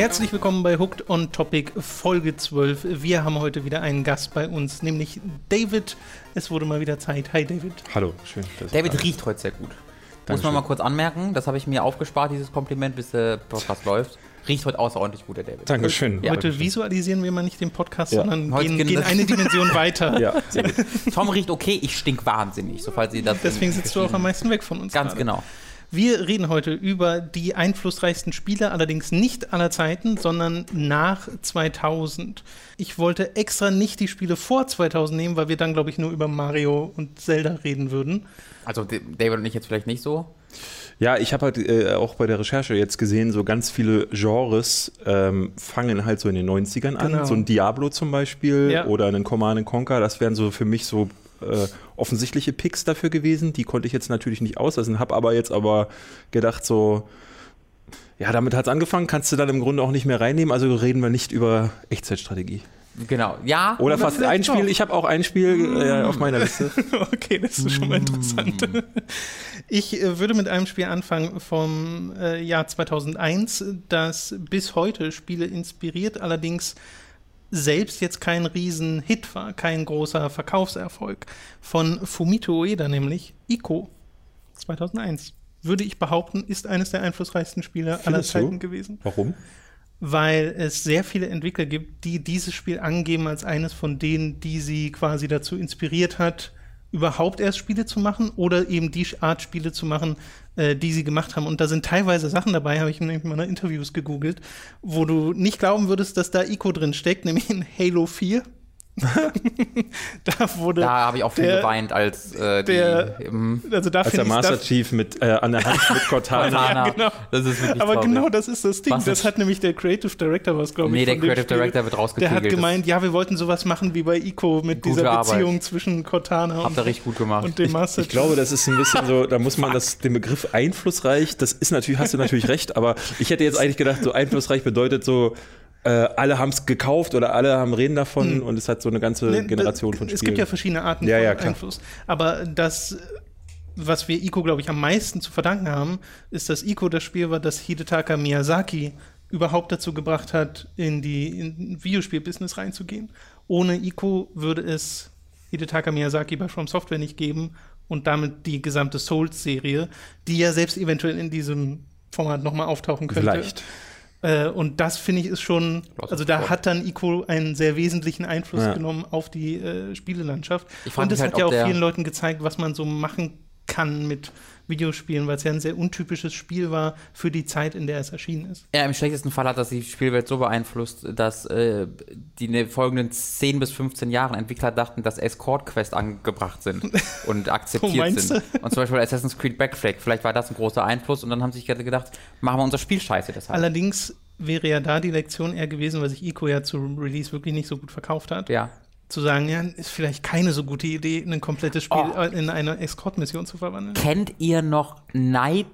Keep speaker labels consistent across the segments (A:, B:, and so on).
A: Herzlich willkommen bei Hooked on Topic Folge 12. Wir haben heute wieder einen Gast bei uns, nämlich David. Es wurde mal wieder Zeit. Hi David.
B: Hallo, schön.
C: David riecht heute sehr gut. Dankeschön. Muss man mal kurz anmerken, das habe ich mir aufgespart, dieses Kompliment, bis der Podcast läuft. Riecht heute außerordentlich gut, der David.
B: Dankeschön.
A: Ja. Heute visualisieren wir mal nicht den Podcast, ja. sondern heute gehen, gehen eine Dimension weiter.
C: Ja, sehr gut. Tom riecht okay, ich stink wahnsinnig. So, falls Sie das
A: Deswegen sitzt du auch am meisten weg von uns.
C: Ganz gerade. genau.
A: Wir reden heute über die einflussreichsten Spiele, allerdings nicht aller Zeiten, sondern nach 2000. Ich wollte extra nicht die Spiele vor 2000 nehmen, weil wir dann, glaube ich, nur über Mario und Zelda reden würden.
C: Also David und ich jetzt vielleicht nicht so?
B: Ja, ich habe halt äh, auch bei der Recherche jetzt gesehen, so ganz viele Genres ähm, fangen halt so in den 90ern an. Genau. So ein Diablo zum Beispiel ja. oder ein Command Conquer, das wären so für mich so äh, offensichtliche Picks dafür gewesen. Die konnte ich jetzt natürlich nicht auslassen, habe aber jetzt aber gedacht, so, ja, damit hat es angefangen, kannst du dann im Grunde auch nicht mehr reinnehmen. Also reden wir nicht über Echtzeitstrategie.
C: Genau, ja.
B: Oder, fast ein Spiel. Ich habe auch ein Spiel äh, auf meiner Liste.
A: okay, das ist schon mal interessant. Ich äh, würde mit einem Spiel anfangen vom äh, Jahr 2001, das bis heute Spiele inspiriert, allerdings selbst jetzt kein Riesen-Hit war, kein großer Verkaufserfolg. Von Fumito Ueda nämlich, Ico 2001. Würde ich behaupten, ist eines der einflussreichsten Spiele Findest aller Zeiten du? gewesen.
B: Warum?
A: Weil es sehr viele Entwickler gibt, die dieses Spiel angeben als eines von denen, die sie quasi dazu inspiriert hat, überhaupt erst Spiele zu machen oder eben die Art Spiele zu machen, äh, die sie gemacht haben. Und da sind teilweise Sachen dabei, habe ich in meiner Interviews gegoogelt, wo du nicht glauben würdest, dass da Ico drin steckt, nämlich in Halo 4.
C: da wurde. Da habe ich auch viel der, geweint, als äh,
A: der, die, also da
B: als der Master Chief mit, äh, an der Hand mit Cortana.
A: ja, genau. Das ist wirklich Aber traurig. genau das ist das Ding. Was das hat nämlich der Creative Director was, glaube
C: ich.
A: Nee,
C: der Creative Director wird rausgekriegt.
A: Der hat gemeint, ja, wir wollten sowas machen wie bei Ico mit Gute dieser Beziehung Arbeit. zwischen Cortana
C: und, richtig gut gemacht.
A: und dem Master
B: ich, ich glaube, das ist ein bisschen so, da muss man das, den Begriff einflussreich, das ist natürlich, hast du natürlich recht, aber ich hätte jetzt eigentlich gedacht, so einflussreich bedeutet so, äh, alle haben es gekauft oder alle haben reden davon hm. und es hat so eine ganze ne, Generation von Spielen.
A: Es gibt ja verschiedene Arten
B: ja,
A: von
B: ja,
A: Einfluss. Aber das, was wir Ico, glaube ich, am meisten zu verdanken haben, ist, dass Ico das Spiel war, das Hidetaka Miyazaki überhaupt dazu gebracht hat, in die in Videospielbusiness reinzugehen. Ohne Ico würde es Hidetaka Miyazaki bei From Software nicht geben und damit die gesamte Souls-Serie, die ja selbst eventuell in diesem Format nochmal auftauchen könnte.
B: Vielleicht.
A: Äh, und das finde ich ist schon, also da hat dann Ico einen sehr wesentlichen Einfluss ja. genommen auf die äh, Spielelandschaft. und es halt hat ja auch vielen Leuten gezeigt, was man so machen kann mit Videospielen, weil es ja ein sehr untypisches Spiel war für die Zeit, in der es erschienen ist.
C: Ja, im schlechtesten Fall hat das die Spielwelt so beeinflusst, dass äh, die in den folgenden 10 bis 15 Jahren Entwickler dachten, dass Escort-Quests angebracht sind und akzeptiert so sind. Und zum Beispiel Assassin's Creed Backflag, vielleicht war das ein großer Einfluss und dann haben sie sich gedacht, machen wir unser Spiel scheiße deshalb.
A: Allerdings wäre ja da die Lektion eher gewesen, weil sich Ico ja zu Release wirklich nicht so gut verkauft hat.
C: Ja
A: zu sagen, ja, ist vielleicht keine so gute Idee, ein komplettes Spiel oh. in eine Escort-Mission zu verwandeln.
C: Kennt ihr noch Night,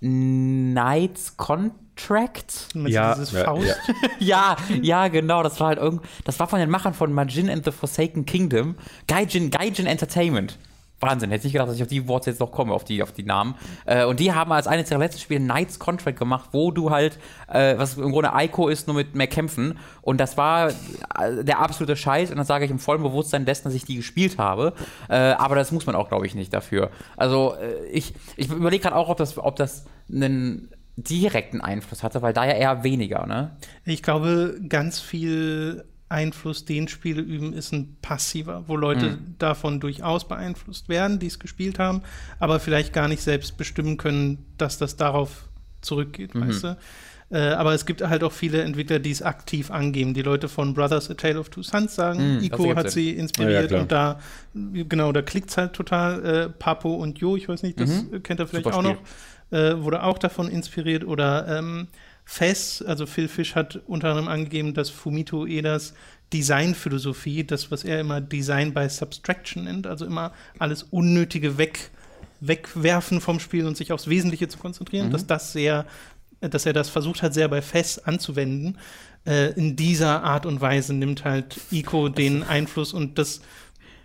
C: Knights Contract?
B: Ja,
A: dieses ja, Faust?
C: Ja. ja, ja, genau. Das war halt irgend, das war von den Machern von Majin and the Forsaken Kingdom. Gaijin, Gaijin Entertainment. Wahnsinn, hätte ich gedacht, dass ich auf die Worte jetzt noch komme, auf die, auf die Namen. Äh, und die haben als eines ihrer letzten Spiele Knights Contract gemacht, wo du halt, äh, was im Grunde Ico ist, nur mit mehr Kämpfen. Und das war äh, der absolute Scheiß. Und das sage ich im vollen Bewusstsein dessen, dass ich die gespielt habe. Äh, aber das muss man auch, glaube ich, nicht dafür. Also äh, ich, ich überlege gerade auch, ob das, ob das einen direkten Einfluss hatte, weil da ja eher weniger, ne?
A: Ich glaube, ganz viel Einfluss, den Spiele üben, ist ein passiver, wo Leute mhm. davon durchaus beeinflusst werden, die es gespielt haben, aber vielleicht gar nicht selbst bestimmen können, dass das darauf zurückgeht, mhm. weißt du? Äh, aber es gibt halt auch viele Entwickler, die es aktiv angeben. Die Leute von Brothers A Tale of Two Sons sagen, mhm, Ico hat sie inspiriert ja, ja, und da, genau, da klickt es halt total. Äh, Papo und Jo, ich weiß nicht, das mhm. kennt er vielleicht Super auch noch, äh, wurde auch davon inspiriert. Oder ähm, Fess, also Phil Fish hat unter anderem angegeben, dass Fumito Edas Designphilosophie, das, was er immer Design by Subtraction nennt, also immer alles Unnötige weg, wegwerfen vom Spiel und sich aufs Wesentliche zu konzentrieren, mhm. dass das sehr dass er das versucht hat, sehr bei Fest anzuwenden. Äh, in dieser Art und Weise nimmt halt Ico den Einfluss und das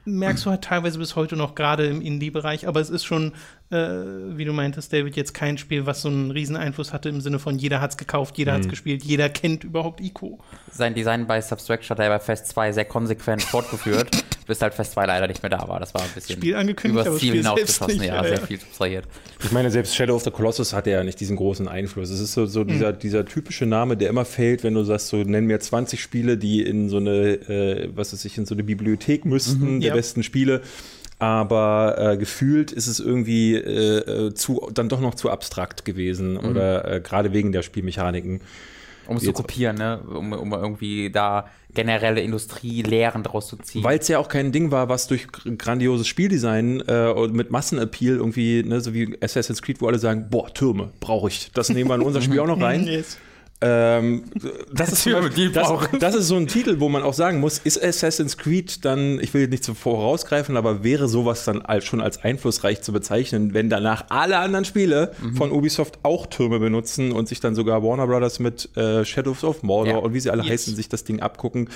A: merkst du halt teilweise bis heute noch gerade im Indie-Bereich, aber es ist schon äh, wie du meintest, David, jetzt kein Spiel, was so einen riesen Einfluss hatte im Sinne von jeder hat's gekauft, jeder mhm. hat's gespielt, jeder kennt überhaupt Ico.
C: Sein Design bei Substraction hat er bei Fest 2 sehr konsequent fortgeführt, bis halt Fest 2 leider nicht mehr da war. Das war ein bisschen
A: Spiel angekündigt,
C: übers Ziel hinausgeschossen, ja, ja, sehr viel subtrahiert.
B: Ich meine, selbst Shadow of the Colossus hatte ja nicht diesen großen Einfluss. Es ist so, so mhm. dieser, dieser typische Name, der immer fällt, wenn du sagst, so nenn mir 20 Spiele, die in so eine, äh, was weiß ich, in so eine Bibliothek müssten, mhm, der ja. besten Spiele aber äh, gefühlt ist es irgendwie äh, äh, zu, dann doch noch zu abstrakt gewesen mhm. oder äh, gerade wegen der Spielmechaniken.
C: Um es zu kopieren, ne? um, um irgendwie da generelle Industrielehren draus zu ziehen.
B: Weil es ja auch kein Ding war, was durch grandioses Spieldesign äh, und mit Massenappeal irgendwie, ne, so wie Assassin's Creed, wo alle sagen, boah, Türme, brauche ich. Das nehmen wir in unser Spiel auch noch rein. yes. Ähm, das, ist Beispiel, das, das, ist so ein Titel, wo man auch sagen muss, ist Assassin's Creed dann, ich will nicht so vorausgreifen, aber wäre sowas dann schon als einflussreich zu bezeichnen, wenn danach alle anderen Spiele mhm. von Ubisoft auch Türme benutzen und sich dann sogar Warner Brothers mit äh, Shadows of Mordor ja. und wie sie alle yes. heißen, sich das Ding abgucken.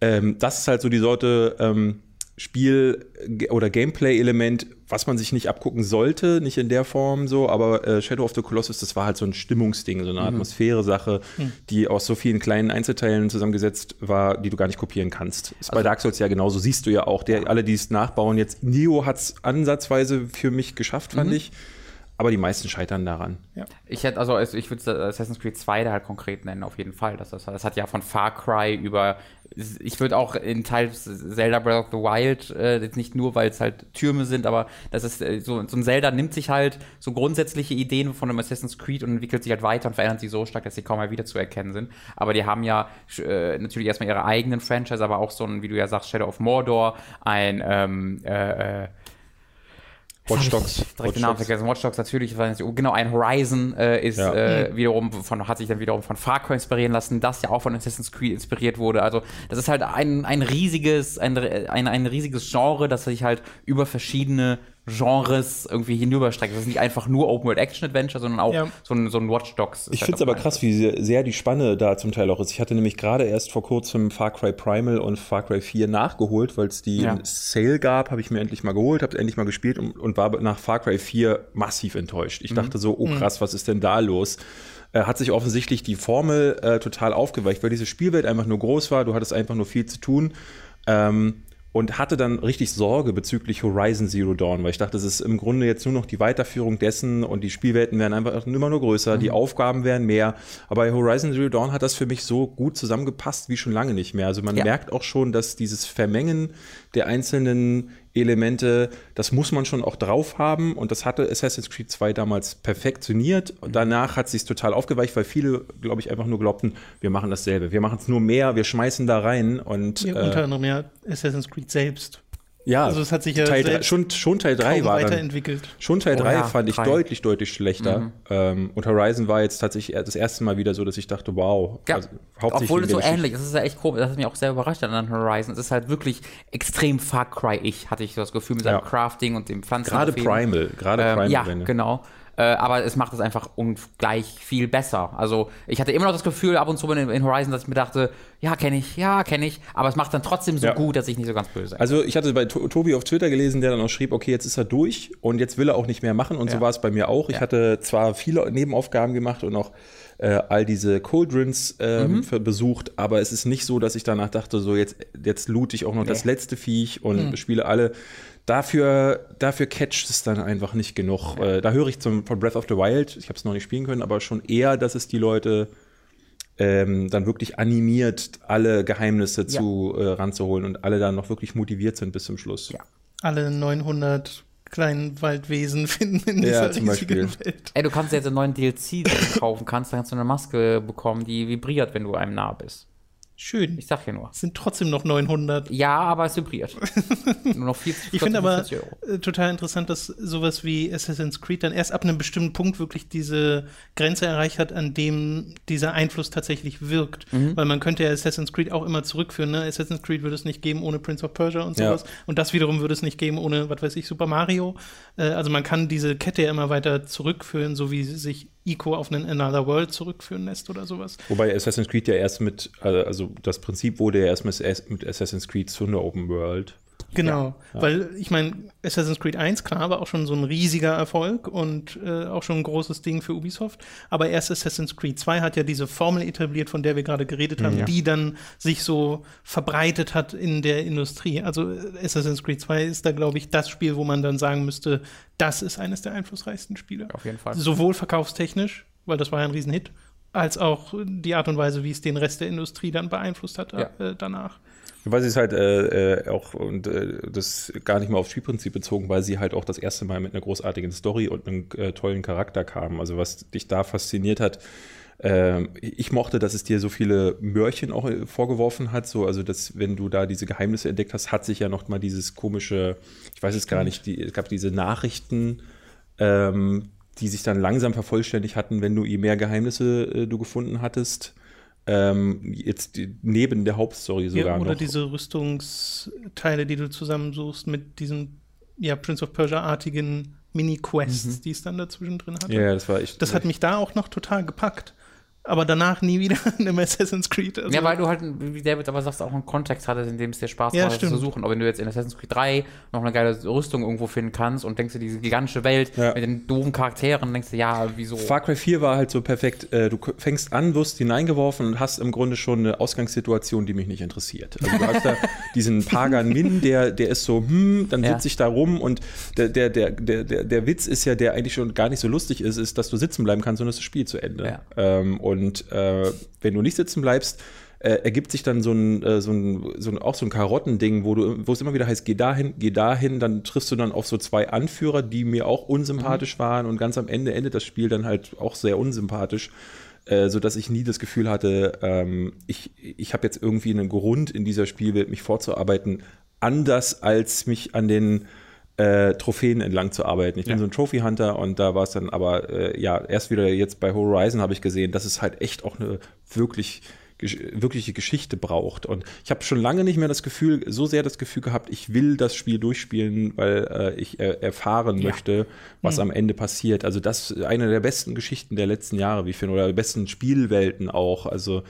B: Ähm, das ist halt so die Sorte ähm, Spiel- oder Gameplay-Element, was man sich nicht abgucken sollte, nicht in der Form so, aber äh, Shadow of the Colossus, das war halt so ein Stimmungsding, so eine mhm. Atmosphäre-Sache, mhm. die aus so vielen kleinen Einzelteilen zusammengesetzt war, die du gar nicht kopieren kannst. Ist also, bei Dark Souls ja genauso, siehst du ja auch. Der, alle, die es nachbauen, jetzt Neo hat es ansatzweise für mich geschafft, fand mhm. ich. Aber die meisten scheitern daran.
C: Ja. Ich hätte, also ich würde Assassin's Creed 2 da halt konkret nennen, auf jeden Fall. Das, das, das hat ja von Far Cry über ich würde auch in Teil Zelda Breath of the Wild, äh, jetzt nicht nur, weil es halt Türme sind, aber das ist äh, so, so ein Zelda nimmt sich halt so grundsätzliche Ideen von einem Assassin's Creed und entwickelt sich halt weiter und verändert sie so stark, dass sie kaum mehr wiederzuerkennen sind. Aber die haben ja äh, natürlich erstmal ihre eigenen Franchise, aber auch so ein, wie du ja sagst, Shadow of Mordor, ein ähm, äh, äh
B: Watch Dogs.
C: Direkt Watch den Namen vergessen. Watch Dogs natürlich, genau, ein Horizon äh, ist ja. äh, wiederum von, hat sich dann wiederum von Far Cry inspirieren lassen, das ja auch von Assassin's Creed inspiriert wurde. Also das ist halt ein, ein riesiges, ein, ein, ein riesiges Genre, das sich halt über verschiedene Genres irgendwie hinüberstreckt. Das ist nicht einfach nur Open World Action Adventure, sondern auch ja. so, ein, so ein Watch Dogs.
B: Ich finde es aber krass, wie sehr die Spanne da zum Teil auch ist. Ich hatte nämlich gerade erst vor kurzem Far Cry Primal und Far Cry 4 nachgeholt, weil es die ja. Sale gab, habe ich mir endlich mal geholt, habe endlich mal gespielt und, und, war nach Far Cry 4 massiv enttäuscht. Ich mhm. dachte so, oh mhm. krass, was ist denn da los? Äh, hat sich offensichtlich die Formel äh, total aufgeweicht, weil diese Spielwelt einfach nur groß war, du hattest einfach nur viel zu tun. Ähm, und hatte dann richtig Sorge bezüglich Horizon Zero Dawn, weil ich dachte, das ist im Grunde jetzt nur noch die Weiterführung dessen und die Spielwelten werden einfach immer nur größer, mhm. die Aufgaben werden mehr. Aber bei Horizon Zero Dawn hat das für mich so gut zusammengepasst wie schon lange nicht mehr. Also man ja. merkt auch schon, dass dieses Vermengen der einzelnen Elemente, das muss man schon auch drauf haben. Und das hatte Assassin's Creed 2 damals perfektioniert. Und danach hat sich total aufgeweicht, weil viele, glaube ich, einfach nur glaubten, wir machen dasselbe, wir machen es nur mehr, wir schmeißen da rein und
A: ja, unter äh, anderem ja Assassin's Creed selbst.
B: Ja, also es hat sich ja Teil drei, schon, schon Teil 3 war
A: weiterentwickelt.
B: Dann, schon Teil 3 oh, ja, fand ich drei. deutlich, deutlich schlechter. Mhm. Ähm, und Horizon war jetzt tatsächlich das erste Mal wieder so, dass ich dachte, wow.
C: Ja, also, obwohl es so ähnlich ist. Das ist ja echt komisch. Das hat mich auch sehr überrascht an Horizon. Es ist halt wirklich extrem Far Cry-ich, hatte ich das Gefühl, mit seinem ja. Crafting und dem Pflanzen.
B: Gerade Primal. Gerade ähm, Primal.
C: Ja, genau. Äh, aber es macht es einfach ungleich viel besser. Also ich hatte immer noch das Gefühl ab und zu in, in Horizon, dass ich mir dachte, ja, kenne ich, ja, kenne ich, aber es macht dann trotzdem so ja. gut, dass ich nicht so ganz böse.
B: Also ich hatte bei Tobi auf Twitter gelesen, der dann auch schrieb, okay, jetzt ist er durch und jetzt will er auch nicht mehr machen und ja. so war es bei mir auch. Ich ja. hatte zwar viele Nebenaufgaben gemacht und auch äh, all diese Cauldrons äh, mhm. besucht, aber es ist nicht so, dass ich danach dachte, so jetzt, jetzt loot ich auch noch nee. das letzte Viech und mhm. spiele alle dafür, dafür catcht es dann einfach nicht genug. Äh, da höre ich zum, von Breath of the Wild, ich habe es noch nicht spielen können, aber schon eher, dass es die Leute ähm, dann wirklich animiert, alle Geheimnisse ja. zu äh, ranzuholen und alle dann noch wirklich motiviert sind bis zum Schluss. Ja.
A: Alle 900 kleinen Waldwesen finden in dieser ja, riesigen
C: Welt. Ey, du kannst jetzt einen neuen DLC kaufen, kannst, dann kannst du eine Maske bekommen, die vibriert, wenn du einem nah bist.
A: Schön.
C: Ich sag ja nur.
A: Es sind trotzdem noch 900.
C: Ja, aber es vibriert.
A: nur noch 40, Ich finde aber Euro. total interessant, dass sowas wie Assassin's Creed dann erst ab einem bestimmten Punkt wirklich diese Grenze erreicht hat, an dem dieser Einfluss tatsächlich wirkt. Mhm. Weil man könnte ja Assassin's Creed auch immer zurückführen. Ne? Assassin's Creed würde es nicht geben ohne Prince of Persia und sowas. Ja. Und das wiederum würde es nicht geben ohne, was weiß ich, Super Mario. Äh, also man kann diese Kette ja immer weiter zurückführen, so wie sich Ico auf einen Another World zurückführen lässt oder sowas.
B: Wobei Assassin's Creed ja erst mit, also das Prinzip wurde ja erst mit Assassin's Creed zu einer Open World.
A: Genau, ja. weil ich meine, Assassin's Creed 1, klar, war auch schon so ein riesiger Erfolg und äh, auch schon ein großes Ding für Ubisoft. Aber erst Assassin's Creed 2 hat ja diese Formel etabliert, von der wir gerade geredet haben, ja. die dann sich so verbreitet hat in der Industrie. Also Assassin's Creed 2 ist da, glaube ich, das Spiel, wo man dann sagen müsste, das ist eines der einflussreichsten Spiele.
C: Auf jeden Fall.
A: Sowohl verkaufstechnisch, weil das war ja ein Riesenhit, als auch die Art und Weise, wie es den Rest der Industrie dann beeinflusst hat ja. äh, danach.
B: Weil sie es halt äh, äh, auch und äh, das gar nicht mal aufs Spielprinzip bezogen, weil sie halt auch das erste Mal mit einer großartigen Story und einem äh, tollen Charakter kamen. Also was dich da fasziniert hat, äh, ich mochte, dass es dir so viele Mörchen auch äh, vorgeworfen hat. So, also dass, wenn du da diese Geheimnisse entdeckt hast, hat sich ja noch mal dieses komische, ich weiß es gar nicht, die, es gab diese Nachrichten, ähm, die sich dann langsam vervollständigt hatten, wenn du je mehr Geheimnisse äh, du gefunden hattest ähm, jetzt die, neben der Hauptstory sogar
A: ja, oder
B: noch.
A: diese Rüstungsteile, die du zusammensuchst mit diesen ja, Prince of Persia-artigen Mini-Quests, mhm. die es dann dazwischen drin hatte.
B: Ja, das war echt.
A: Das hat mich da auch noch total gepackt aber danach nie wieder in einem Assassin's Creed.
C: Also ja, weil du halt, wie David aber sagst, auch einen Kontext hattest, in dem es dir Spaß ja, macht, zu suchen. Aber wenn du jetzt in Assassin's Creed 3 noch eine geile Rüstung irgendwo finden kannst und denkst du, diese gigantische Welt ja. mit den doofen Charakteren, denkst du, ja, wieso?
B: Far Cry 4 war halt so perfekt. Äh, du fängst an, wirst hineingeworfen und hast im Grunde schon eine Ausgangssituation, die mich nicht interessiert. Also du hast da diesen Pagan Min, der, der ist so, hm, dann sitze ja. ich da rum und der, der, der, der, der Witz ist ja, der eigentlich schon gar nicht so lustig ist, ist, dass du sitzen bleiben kannst und das Spiel zu Ende. Ja. Ähm, und äh, wenn du nicht sitzen bleibst, äh, ergibt sich dann so ein, äh, so ein, so ein, auch so ein Karottending, wo du, wo es immer wieder heißt, geh dahin, geh dahin, dann triffst du dann auf so zwei Anführer, die mir auch unsympathisch mhm. waren und ganz am Ende endet das Spiel dann halt auch sehr unsympathisch. Äh, so dass ich nie das Gefühl hatte, ähm, ich, ich habe jetzt irgendwie einen Grund in dieser Spielwelt, mich vorzuarbeiten, anders als mich an den äh, Trophäen entlang zu arbeiten. Ich bin so ein Trophy Hunter und da war es dann aber, äh, ja, erst wieder jetzt bei Horizon habe ich gesehen, dass es halt echt auch eine wirklich wirkliche Geschichte braucht. Und ich habe schon lange nicht mehr das Gefühl, so sehr das Gefühl gehabt, ich will das Spiel durchspielen, weil äh, ich erfahren ja. möchte, was mhm. am Ende passiert. Also das ist eine der besten Geschichten der letzten Jahre, wie ich finde, oder der besten Spielwelten auch. Also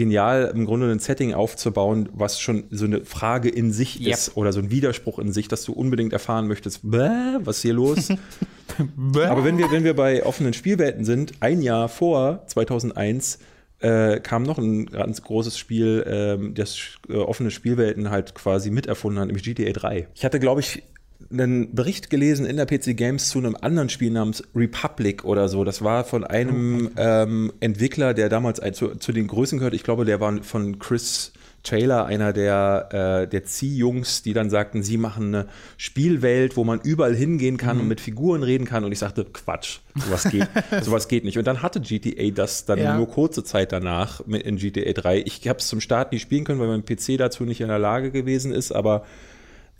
B: genial, im Grunde ein Setting aufzubauen, was schon so eine Frage in sich yep. ist oder so ein Widerspruch in sich, dass du unbedingt erfahren möchtest, was ist hier los? Aber wenn wir, wenn wir bei offenen Spielwelten sind, ein Jahr vor 2001 äh, kam noch ein ganz großes Spiel, ähm, das äh, offene Spielwelten halt quasi miterfunden hat, nämlich GTA 3. Ich hatte, glaube ich, einen Bericht gelesen in der PC Games zu einem anderen Spiel namens Republic oder so. Das war von einem oh, ähm, Entwickler, der damals zu, zu, den Größen gehört. Ich glaube, der war von Chris Taylor, einer der, äh, der Zieh-Jungs, die dann sagten, sie machen eine Spielwelt, wo man überall hingehen kann mhm. und mit Figuren reden kann. Und ich sagte, Quatsch, sowas geht, sowas geht nicht. Und dann hatte GTA das dann ja. nur kurze Zeit danach in GTA 3. Ich habe es zum Start nicht spielen können, weil mein PC dazu nicht in der Lage gewesen ist, aber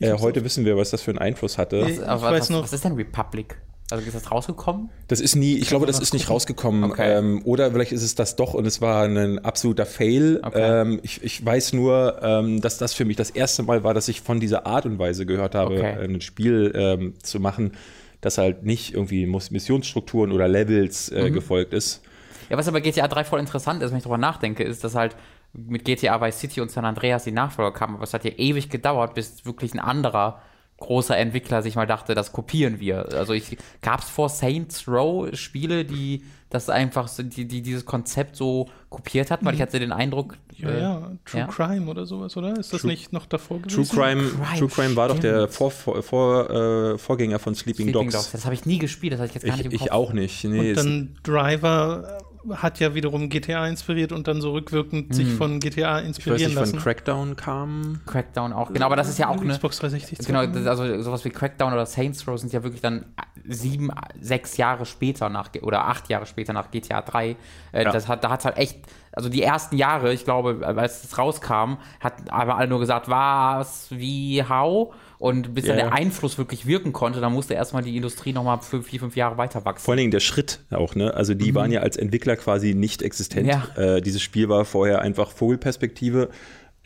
B: äh, heute wissen wir, was das für einen Einfluss hatte.
C: Was, aber was, was, was ist denn Republic? Also ist das rausgekommen?
B: Das ist nie, ich glaube, das ist nicht rausgekommen. Okay. Ähm, oder vielleicht ist es das doch und es war ein absoluter Fail. Okay. Ähm, ich, ich, weiß nur, ähm, dass das für mich das erste Mal war, dass ich von dieser Art und Weise gehört habe, okay. ein Spiel ähm, zu machen, das halt nicht irgendwie Missionsstrukturen oder Levels äh, mhm. gefolgt ist.
C: Ja, was aber GTA 3 voll interessant ist, wenn ich darüber nachdenke, ist, dass halt mit GTA Vice City und San Andreas die Nachfolger kamen, aber es hat ja ewig gedauert, bis wirklich ein anderer großer Entwickler sich mal dachte, das kopieren wir. Also ich gab es vor Saints Row Spiele, die das einfach die, die dieses Konzept so kopiert hatten, weil ich mhm. hatte den Eindruck.
A: Ja, äh, ja, True ja? Crime oder sowas, oder? Ist das True, nicht noch davor
B: gewesen? True Crime, Crime, True Crime war doch der vor, vor, vor äh, Vorgänger von Sleeping, Sleeping Dogs. Dogs.
C: Das habe ich nie gespielt, das hatte ich jetzt gar
B: ich,
C: nicht im
B: Kopf. Ich auch nicht.
A: Nee, und dann Driver hat ja wiederum GTA inspiriert und dann so rückwirkend hm. sich von GTA inspirieren ich weiß nicht, lassen. Von
B: Crackdown kam.
C: Crackdown auch, genau, aber das ist ja auch eine.
A: Xbox 360.
C: Genau, also sowas wie Crackdown oder Saints Row sind ja wirklich dann sieben, sechs Jahre später nach oder acht Jahre später nach GTA 3. Äh, ja. das hat, da hat es halt echt, also die ersten Jahre, ich glaube, als es rauskam, hat aber alle nur gesagt, was, wie, how? Und bis yeah. dann der Einfluss wirklich wirken konnte, dann musste erstmal die Industrie nochmal für vier, fünf Jahre weiter wachsen.
B: Vor allen Dingen der Schritt auch, ne? Also die mhm. waren ja als Entwickler quasi nicht existent. Ja. Äh, dieses Spiel war vorher einfach Vogelperspektive.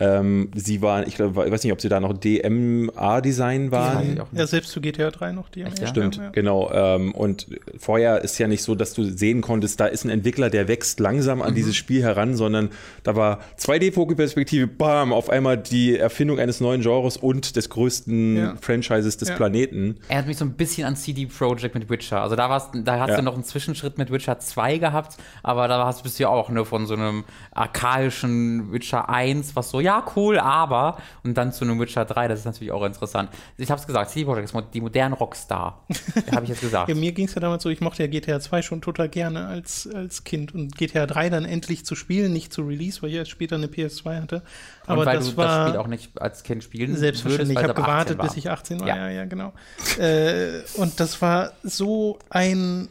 B: Ähm, sie waren, ich glaube, ich weiß nicht, ob sie da noch DMA-Design waren.
A: Ja, selbst zu GTA 3 noch DMA.
B: Ja? Stimmt, ja. genau. Ähm, und vorher ist ja nicht so, dass du sehen konntest, da ist ein Entwickler, der wächst langsam an mhm. dieses Spiel heran, sondern da war 2D-Vogelperspektive, bam, auf einmal die Erfindung eines neuen Genres und des größten ja. Franchises des Planeten.
C: Er hat mich so ein bisschen an CD Projekt mit Witcher. Also da, warst, da hast du noch einen Zwischenschritt mit Witcher 2 gehabt, aber da hast, bist du ja auch nur von so einem archaischen Witcher 1, was so ja, cool, aber. Und dann zu einem Witcher 3, das ist natürlich auch interessant. Ich habe es gesagt, CD Projekt ist die modernen Rockstar. habe ich jetzt gesagt.
A: ja, mir ging es ja damals so, ich mochte ja GTA 2 schon total gerne als, als Kind und GTA 3 dann endlich zu spielen, nicht zu Release, weil ich erst später eine PS2 hatte. Aber
C: und weil
A: das
C: du
A: war
C: das Spiel auch nicht als Kind spielen
A: Selbstverständlich. Würdest, ich habe gewartet, bis ich 18 war. Ja, ja, ja genau. äh, und das war so ein